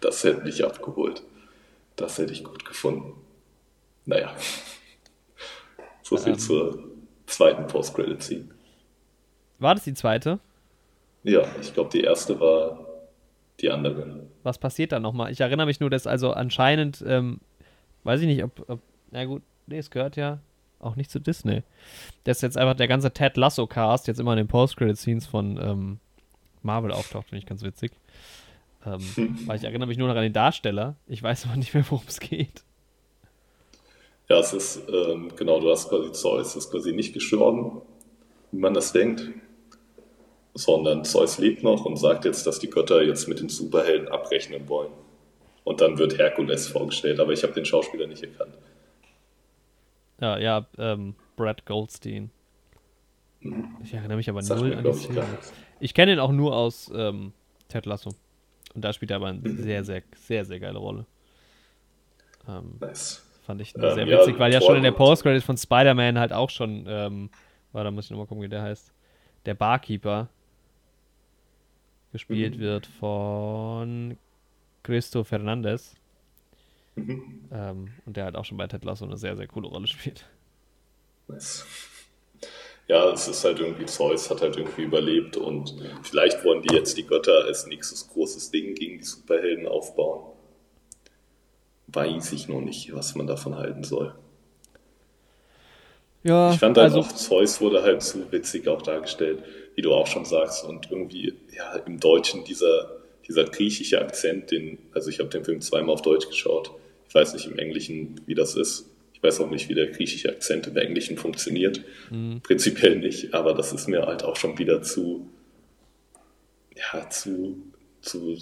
Das hätte mich abgeholt. Das hätte ich gut gefunden. Naja. So viel Ähm. zur zweiten Post-Credit-Scene. War das die zweite? Ja, ich glaube, die erste war die andere. Was passiert da nochmal? Ich erinnere mich nur, dass also anscheinend, ähm, weiß ich nicht, ob, ob, na gut, nee, es gehört ja auch nicht zu Disney. Dass jetzt einfach der ganze Ted Lasso-Cast jetzt immer in den Post-Credit-Scenes von ähm, Marvel auftaucht, finde ich ganz witzig. Ähm, weil ich erinnere mich nur noch an den Darsteller. Ich weiß aber nicht mehr, worum es geht. Ja, es ist, ähm, genau, du hast quasi Zeus, ist quasi nicht gestorben, wie man das denkt, sondern Zeus lebt noch und sagt jetzt, dass die Götter jetzt mit den Superhelden abrechnen wollen. Und dann wird Herkules vorgestellt, aber ich habe den Schauspieler nicht erkannt. Ja, ja, ähm, Brad Goldstein. Ich erinnere mich aber Sagt null mir, an die ich. Ich kenne ihn auch nur aus ähm, Ted Lasso. Und da spielt er aber eine sehr, sehr, sehr, sehr geile Rolle. Ähm, Nice. fand ich Ähm, sehr ja, witzig, weil ja schon in der Post-Credits von Spider-Man halt auch schon, ähm, war, da muss ich nochmal gucken, wie der heißt, der Barkeeper gespielt Mhm. wird von Cristo Fernandez. Mhm. Ähm, und der halt auch schon bei Ted Lasso eine sehr, sehr coole Rolle spielt. Nice. Ja, es ist halt irgendwie, Zeus hat halt irgendwie überlebt und vielleicht wollen die jetzt die Götter als nächstes großes Ding gegen die Superhelden aufbauen. Weiß ich noch nicht, was man davon halten soll. Ja, Ich fand halt also, auch, Zeus wurde halt zu witzig auch dargestellt, wie du auch schon sagst. Und irgendwie, ja, im Deutschen dieser, dieser griechische Akzent, den, also ich habe den Film zweimal auf Deutsch geschaut. Ich weiß nicht im Englischen, wie das ist. Ich weiß auch nicht, wie der griechische Akzent im Englischen funktioniert. Mhm. Prinzipiell nicht, aber das ist mir halt auch schon wieder zu, ja, zu, zu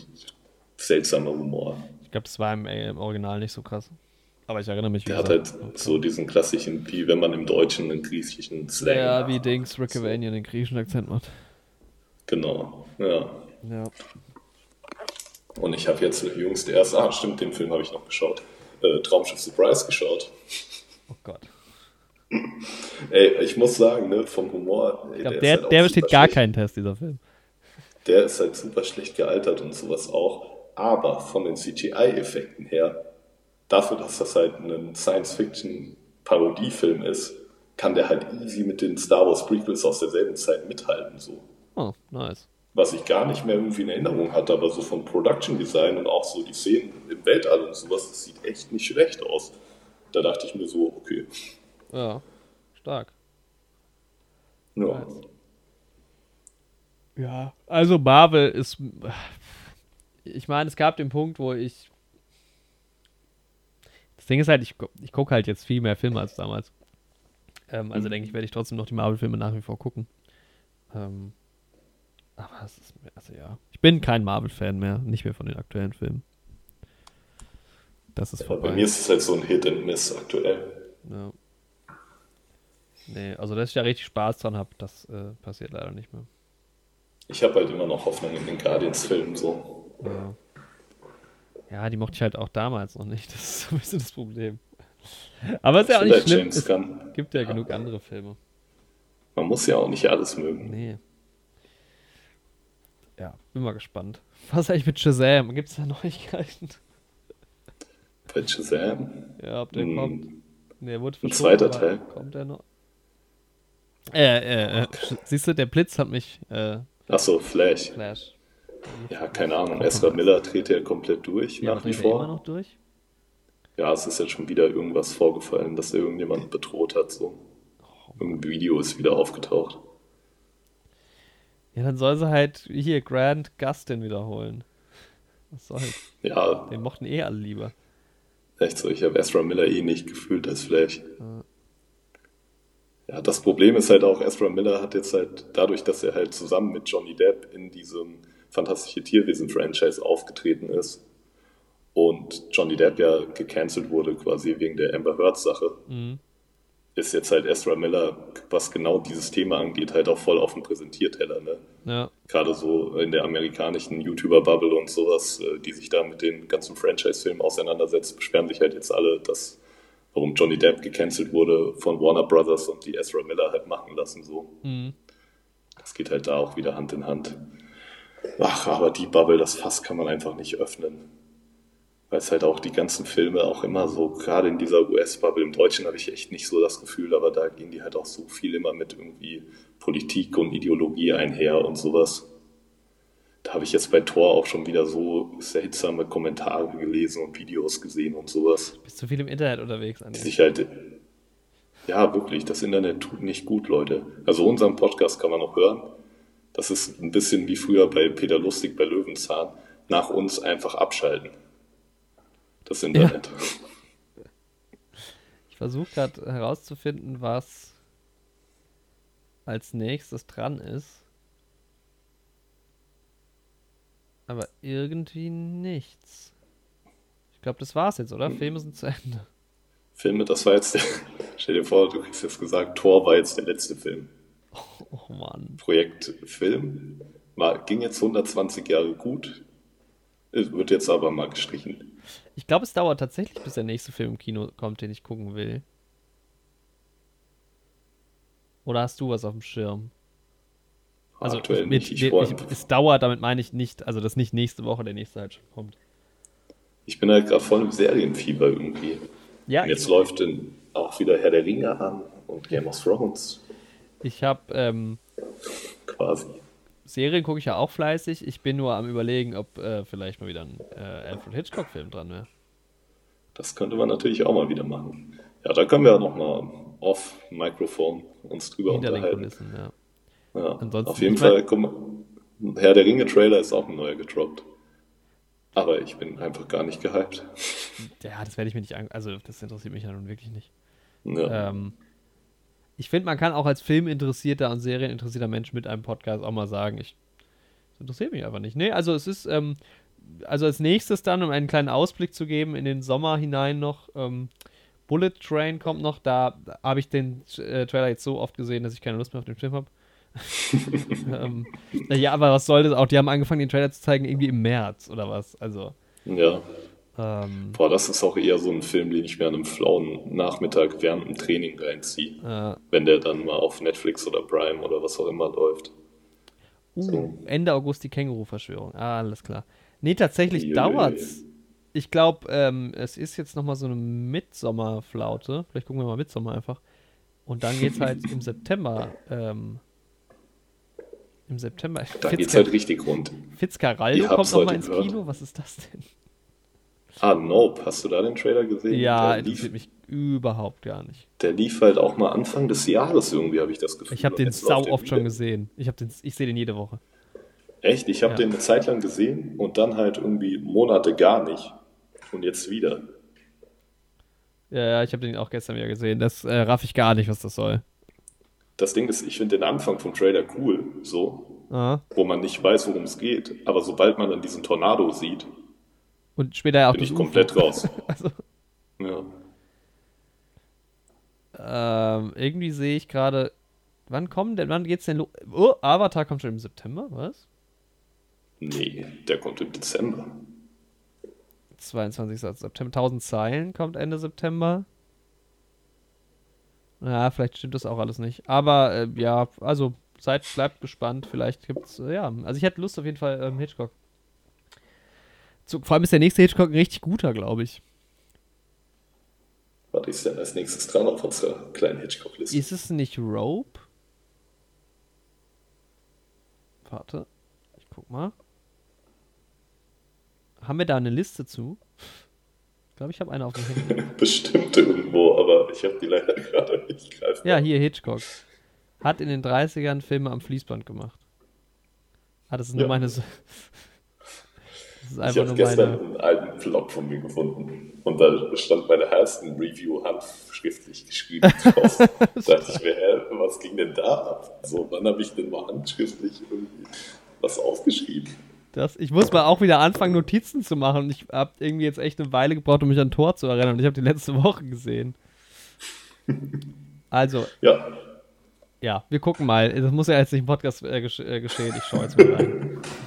seltsamer Humor. Ich glaube, das war im, äh, im Original nicht so krass. Aber ich erinnere mich, Der hat halt so diesen klassischen, wie wenn man im Deutschen einen griechischen Slang Ja, wie Dings Rick Avanian den griechischen Akzent macht. Genau, ja. Ja. Und ich habe jetzt jüngst erst, ah stimmt, den Film habe ich noch geschaut, äh, Traumschiff Surprise geschaut. Oh Gott. Ey, ich muss sagen, ne, vom Humor, ey, Ich glaube, ist der, halt der besteht gar schlecht. keinen Test, dieser Film. Der ist halt super schlecht gealtert und sowas auch. Aber von den CGI-Effekten her, dafür, dass das halt ein Science-Fiction-Parodiefilm ist, kann der halt easy mit den Star Wars Prequels aus derselben Zeit mithalten, so. Oh, nice. Was ich gar nicht mehr irgendwie in Erinnerung hatte, aber so vom Production Design und auch so die Szenen im Weltall und sowas, das sieht echt nicht schlecht aus. Da dachte ich mir so, okay. Ja, stark. Ja. Nice. Ja, also Marvel ist. Ich meine, es gab den Punkt, wo ich. Das Ding ist halt, ich, ich gucke halt jetzt viel mehr Filme als damals. Ähm, also Mhm. denke ich, werde ich trotzdem noch die Marvel-Filme nach wie vor gucken. Ähm, aber es ist. mir- Also ja. Ich bin kein Marvel-Fan mehr, nicht mehr von den aktuellen Filmen. Das ist Ja, vorbei. bei mir ist es halt so ein Hit and Miss aktuell. Ja. Nee, also dass ich da richtig Spaß dran habe, das äh, passiert leider nicht mehr. Ich habe halt immer noch Hoffnung in den Guardians-Filmen so. Ja. Ja, die mochte ich halt auch damals noch nicht. Das ist so ein bisschen das Problem. Aber ist ja auch nicht schlimm. Es gibt ja genug andere Filme. Man muss ja auch nicht alles mögen. Nee. Ja, bin mal gespannt. Was eigentlich mit Shazam? Gibt es da Neuigkeiten? Bei Shazam. Ja, ob der Hm. kommt. Nee, wurde Ein zweiter Teil. Kommt der noch? Äh, äh, äh. Siehst du, der Blitz hat mich, äh, Achso, Flash. Flash. Ja, keine Ahnung. Ezra Miller dreht ja komplett durch, Ja, nach wie er immer vor. noch durch? Ja, es ist jetzt schon wieder irgendwas vorgefallen, dass er irgendjemanden bedroht hat. So. Irgendein Video ist wieder aufgetaucht. Ja, dann soll sie halt hier Grant Gustin wiederholen. Was soll's? Ja, Den mochten eh alle lieber. echt so. Ich habe Ezra Miller eh nicht gefühlt als Flash. Ja. Ja, das Problem ist halt auch, Ezra Miller hat jetzt halt dadurch, dass er halt zusammen mit Johnny Depp in diesem Fantastische Tierwesen-Franchise aufgetreten ist und Johnny Depp ja gecancelt wurde quasi wegen der Amber Heard-Sache, Mhm. ist jetzt halt Ezra Miller, was genau dieses Thema angeht, halt auch voll auf dem Präsentierteller. Ne? Ja, Gerade so in der amerikanischen YouTuber-Bubble und sowas, äh, die sich da mit den ganzen Franchise-Filmen auseinandersetzen, beschweren sich halt jetzt alle, dass warum Johnny Depp gecancelt wurde von Warner Brothers und die Ezra Miller halt machen lassen. So. Mhm. Das geht halt da auch wieder Hand in Hand. Ach, aber die Bubble, das Fass kann man einfach nicht öffnen. Weil es halt auch die ganzen Filme auch immer so, gerade in dieser US-Bubble, im Deutschen habe ich echt nicht so das Gefühl, aber da gehen die halt auch so viel immer mit irgendwie Politik und Ideologie einher und sowas. Da habe ich jetzt bei Thor auch schon wieder so seltsame Kommentare gelesen und Videos gesehen und sowas. bist zu viel im Internet unterwegs, Andi. sich halt. Ja, wirklich, das Internet tut nicht gut, Leute. Also unseren Podcast kann man noch hören. Das ist ein bisschen wie früher bei Peter Lustig bei Löwenzahn. Nach uns einfach abschalten. Das Internet. Ich versuche gerade herauszufinden, was als nächstes dran ist. Aber irgendwie nichts. Ich glaube, das war's jetzt, oder? Filme sind zu Ende. Filme, das war jetzt der. Stell dir vor, du kriegst jetzt gesagt, Thor war jetzt der letzte Film. Oh Mann. Projekt Film. War, ging jetzt 120 Jahre gut. Es Wird jetzt aber mal gestrichen. Ich glaube, es dauert tatsächlich, bis der nächste Film im Kino kommt, den ich gucken will. Oder hast du was auf dem Schirm? Also Aktuell mit, nicht. Ich, freu- ich, es dauert, damit meine ich nicht, also dass nicht nächste Woche der nächste halt schon kommt. ich bin halt gerade voll im Serienfieber irgendwie. Ja, Und jetzt läuft dann auch wieder Herr der Ringe an und Game of Thrones ich habe ähm, quasi. Serien gucke ich ja auch fleißig. Ich bin nur am überlegen, ob äh, vielleicht mal wieder ein äh, Alfred Hitchcock-Film dran wäre. Das könnte man natürlich auch mal wieder machen. Ja, da können wir ja nochmal off Mikrofon uns drüber Hinter den unterhalten. Kulissen, ja. Ja. Ansonsten- Auf jeden Fall, guck mal, Herr der Ringe Trailer ist auch ein neuer gedroppt. Aber ich bin einfach gar nicht gehypt. Ja, das werde ich mir nicht an. Also, das interessiert mich ja nun wirklich nicht. Ja. Ähm, ich finde, man kann auch als filminteressierter und serieninteressierter Mensch mit einem Podcast auch mal sagen, ich das interessiert mich einfach nicht. Nee, also es ist, ähm, also als nächstes dann, um einen kleinen Ausblick zu geben in den Sommer hinein noch, ähm, Bullet Train kommt noch, da habe ich den äh, Trailer jetzt so oft gesehen, dass ich keine Lust mehr auf den Film habe. ähm, ja, aber was soll das auch? Die haben angefangen, den Trailer zu zeigen, irgendwie im März oder was. Also, ja. Ähm, Boah, das ist auch eher so ein Film, den ich mir an einem flauen Nachmittag während dem Training reinziehe. äh, Wenn der dann mal auf Netflix oder Prime oder was auch immer läuft. uh, So. Ende August die Känguru-Verschwörung. Ah, alles klar. Nee, tatsächlich Uiuiui. dauert's. Ich glaube, ähm, es ist jetzt nochmal so eine Mitsommerflaute. Vielleicht gucken wir mal Mitsommer einfach. Und dann geht's halt im September. Ähm, Im September. Da geht's Fitzcar halt richtig rund. Fitzcarraldo kommt nochmal ins gehört. Kino. Was ist das denn? Ah, Nope. Hast du da den Trailer gesehen? Ja, der lief, interessiert mich überhaupt gar nicht. der lief halt auch mal Anfang des Jahres irgendwie, habe ich das Gefühl. Ich habe den sau oft schon wieder. gesehen. Ich, den- ich sehe den jede Woche. Echt? Ich habe Ja. den eine Zeit lang gesehen und dann halt irgendwie Monate gar nicht. Und jetzt wieder. Ja, ja, ich habe den auch gestern wieder gesehen. Das äh, raff ich gar nicht, was das soll. Das Ding ist, ich finde den Anfang vom Trailer cool, so, Ah. wo man nicht weiß, worum es geht. Aber sobald man dann diesen Tornado sieht, Und später ja auch bin ich UFO. komplett raus. Also, Ja. ähm, irgendwie sehe ich gerade. Wann kommen denn, wann geht's denn los? Oh, Avatar kommt schon im September, was? Nee, der kommt im Dezember. 22. September. 1000 Zeilen kommt Ende September. Ja, vielleicht stimmt das auch alles nicht. Aber äh, ja, also seid, bleibt gespannt. Vielleicht gibt's, äh, ja. Also ich hätte Lust auf jeden Fall ähm, Hitchcock. Zu, vor allem ist der nächste Hitchcock ein richtig guter, glaube ich. Was ist denn als nächstes dran auf unserer kleinen Hitchcock-Liste? Ist es nicht Rope? Warte, ich guck mal. Haben wir da eine Liste zu? Ich glaube, ich habe eine auf dem Handy. Bestimmt irgendwo, aber ich habe die leider gerade nicht greifbar. Ja, hier Hitchcock. Hat in den 30ern Filme am Fließband gemacht. Ah, das ist nur Ja. meine. S- Das ist Ich habe gestern meine. einen alten Vlog von mir gefunden und da stand meine ersten Review handschriftlich geschrieben drauf. da dachte ich mir, hä, was ging denn da ab? So, wann habe ich denn mal handschriftlich irgendwie was aufgeschrieben? Das, ich muss mal auch wieder anfangen, Notizen zu machen. Ich habe irgendwie jetzt echt eine Weile gebraucht, um mich an Tor zu erinnern. Und ich habe die letzte Woche gesehen. Also, Ja, ja, wir gucken mal. Das muss ja jetzt nicht im Podcast äh, äh, geschehen. Ich schaue jetzt mal rein.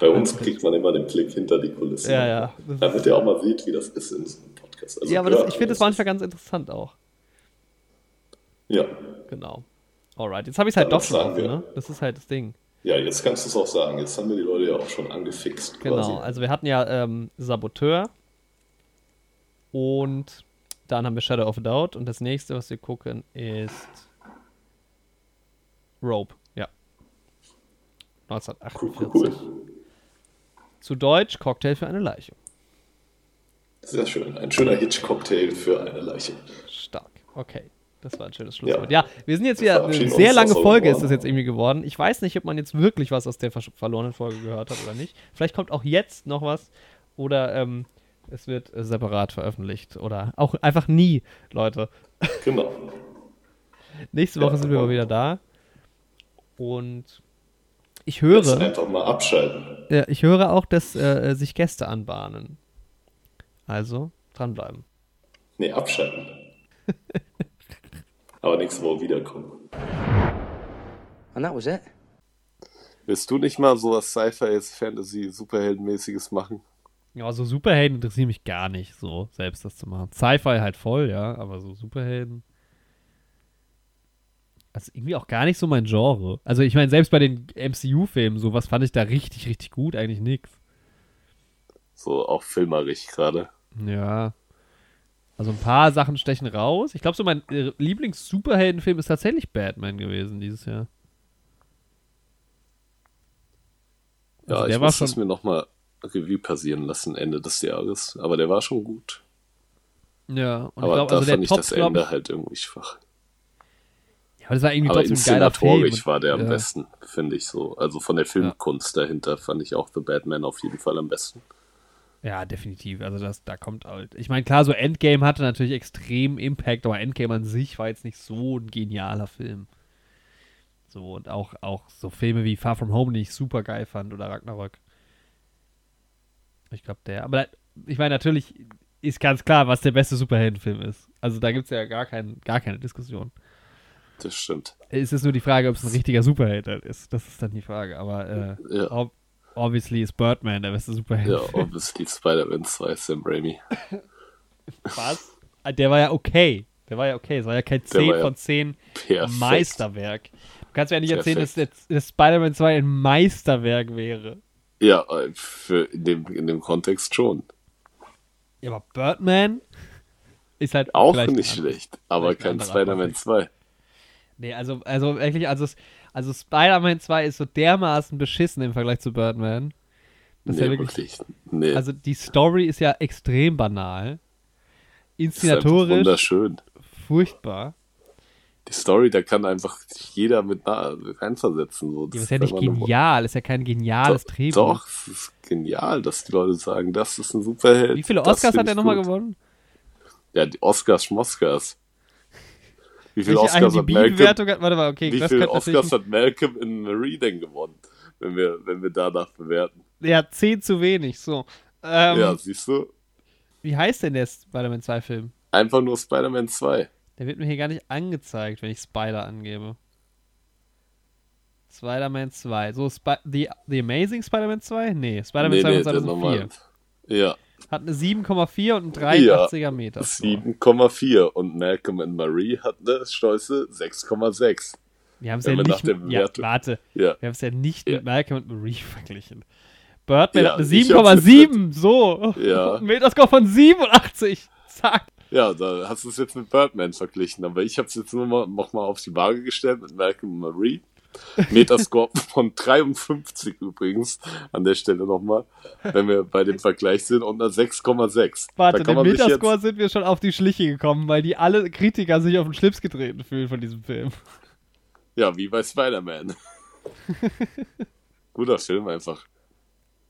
bei uns kriegt man immer den Blick hinter die Kulissen. Ja, ja. Damit ihr auch mal seht, wie das ist in so einem Podcast. Also ja, aber das, ich finde das manchmal ganz interessant auch. Ja. Genau. Alright, jetzt habe ich es halt Dann doch schon offen, ne? Das ist halt das Ding. ja, jetzt kannst du es auch sagen. Jetzt haben wir die Leute ja auch schon angefixt. Genau, Quasi. also wir hatten ja ähm, Saboteur und dann haben wir Shadow of a Doubt und das nächste, was wir gucken, ist Rope, ja. Cool, 1948. cool, cool. Zu Deutsch Cocktail für eine Leiche. Sehr schön. Ein schöner Hitch-Cocktail für eine Leiche. Stark. Okay. Das war ein schönes Schlusswort. Ja, wir sind jetzt wieder eine sehr lange Folge, ist das jetzt irgendwie geworden. Ich weiß nicht, ob man jetzt wirklich was aus der verlorenen Folge gehört hat oder nicht. Vielleicht kommt auch jetzt noch was oder ähm, es wird äh, separat veröffentlicht oder auch einfach nie, Leute. Genau. Nächste Woche Ja, sind wir mal und- wieder da und ich Jetzt höre, einfach mal abschalten. ja, ich höre auch, dass äh, sich Gäste anbahnen. Also dranbleiben. Nee, abschalten. Aber nächste Woche wiederkommen. And that was it. Willst du nicht mal so was Sci-Fi, Fantasy, Superheldenmäßiges machen? Ja, so Superhelden interessieren mich gar nicht, so selbst das zu machen. Sci-Fi halt voll, ja, aber so Superhelden. Also irgendwie auch gar nicht so mein Genre. Also ich meine, selbst bei den MCU-Filmen, so was fand ich da richtig, richtig gut, eigentlich nix. So auch filmerisch gerade. Ja. Also ein paar Sachen stechen raus. Ich glaube, so mein äh, Lieblings-Superheldenfilm ist tatsächlich Batman gewesen dieses Jahr. Ja, Also ich der war muss das schon- mir nochmal Revue passieren lassen Ende des Jahres. Aber der war schon gut. Ja, und Aber ich glaube, da also der fand ich Top, das glaub Ende ich, halt irgendwie schwach. Ja, aber das war irgendwie Aber trotzdem ein geiler Film. inszenatorisch war der am ja. besten, finde ich so. Also von der Filmkunst dahinter fand ich auch The Batman auf jeden Fall am besten. Ja, definitiv. Also das, da kommt halt. Ich meine, klar, so Endgame hatte natürlich extrem Impact, aber Endgame an sich war jetzt nicht so ein genialer Film. So, und auch, auch so Filme wie Far From Home, die ich super geil fand, oder Ragnarök. Ich glaube, der. Aber da, ich meine, natürlich ist ganz klar, was der beste Superheldenfilm ist. Also da gibt es ja gar, kein, gar keine Diskussion. Das stimmt. Es ist nur die Frage, ob es ein richtiger Superheld halt ist. Das ist dann die Frage. Aber äh, Ja. ob, obviously ist Birdman der beste Superheld. Ja, obviously Spider-Man 2, Sam Raimi. Was? Ah, Der war ja okay. Der war ja okay. Es war ja kein 10 war ja von 10 Perfekt. Meisterwerk. Du kannst mir ja nicht erzählen, dass, Perfekt. dass Spider-Man 2 ein Meisterwerk wäre. Ja, äh, für in, dem, in dem Kontext schon. Ja, aber Birdman ist halt Auch nicht schlecht, aber kein Spider-Man Kontext. 2. Nee, also, also wirklich, also, also Spider-Man 2 ist so dermaßen beschissen im Vergleich zu Birdman. Das ist Nee, ja wirklich, wirklich. Nee, also die Story ist ja extrem banal. ist Inszenatorisch wunderschön. furchtbar. Die Story, da kann einfach jeder mit reinversetzen. So. Ja, Das ist ja nicht genial, ist ja kein geniales Doch, Drehbuch. Doch, es ist genial, dass die Leute sagen, das ist ein Superheld. Wie viele das Oscars hat er nochmal gewonnen? Ja, die Oscars, Schmoskars. Wie Welche Oscars hat Malcolm, hat? Warte mal, okay, wie natürlich. Oscars hat Malcolm in Marie denn gewonnen? Wenn wir, wenn wir danach bewerten. Ja, 10 zu wenig, so. Ähm, ja, siehst du? Wie heißt denn der Spider-Man 2 Film? Einfach nur Spider-Man 2. Der wird mir hier gar nicht angezeigt, wenn ich Spider angebe. Spider-Man 2. So, Spi The, The Amazing Spider-Man 2? Nee, Spider-Man 2 von der 2004. normal. Ja, Hat eine 7,4 und einen 83er Meter. 7,4 und Malcolm in Marie hat eine stolze 6,6. Wir haben es ja nicht mit, ja, warte, Ja, wir haben es ja nicht mit Malcolm und Marie verglichen. Birdman hat eine ich hab's 7,7, so. Ja. Ein Metascore von 87. Zack. ja, da hast du es jetzt mit Birdman verglichen, aber ich habe es jetzt nur mal, noch mal auf die Waage gestellt mit Malcolm in Marie. Metascore von 53 übrigens, an der Stelle nochmal, wenn wir bei dem Vergleich sind, und einer 6,6. Warte, sich Metascore sind wir schon auf die Schliche gekommen, weil die alle Kritiker sich auf den Schlips getreten fühlen von diesem Film. Ja, wie bei Spider-Man. Guter Film einfach.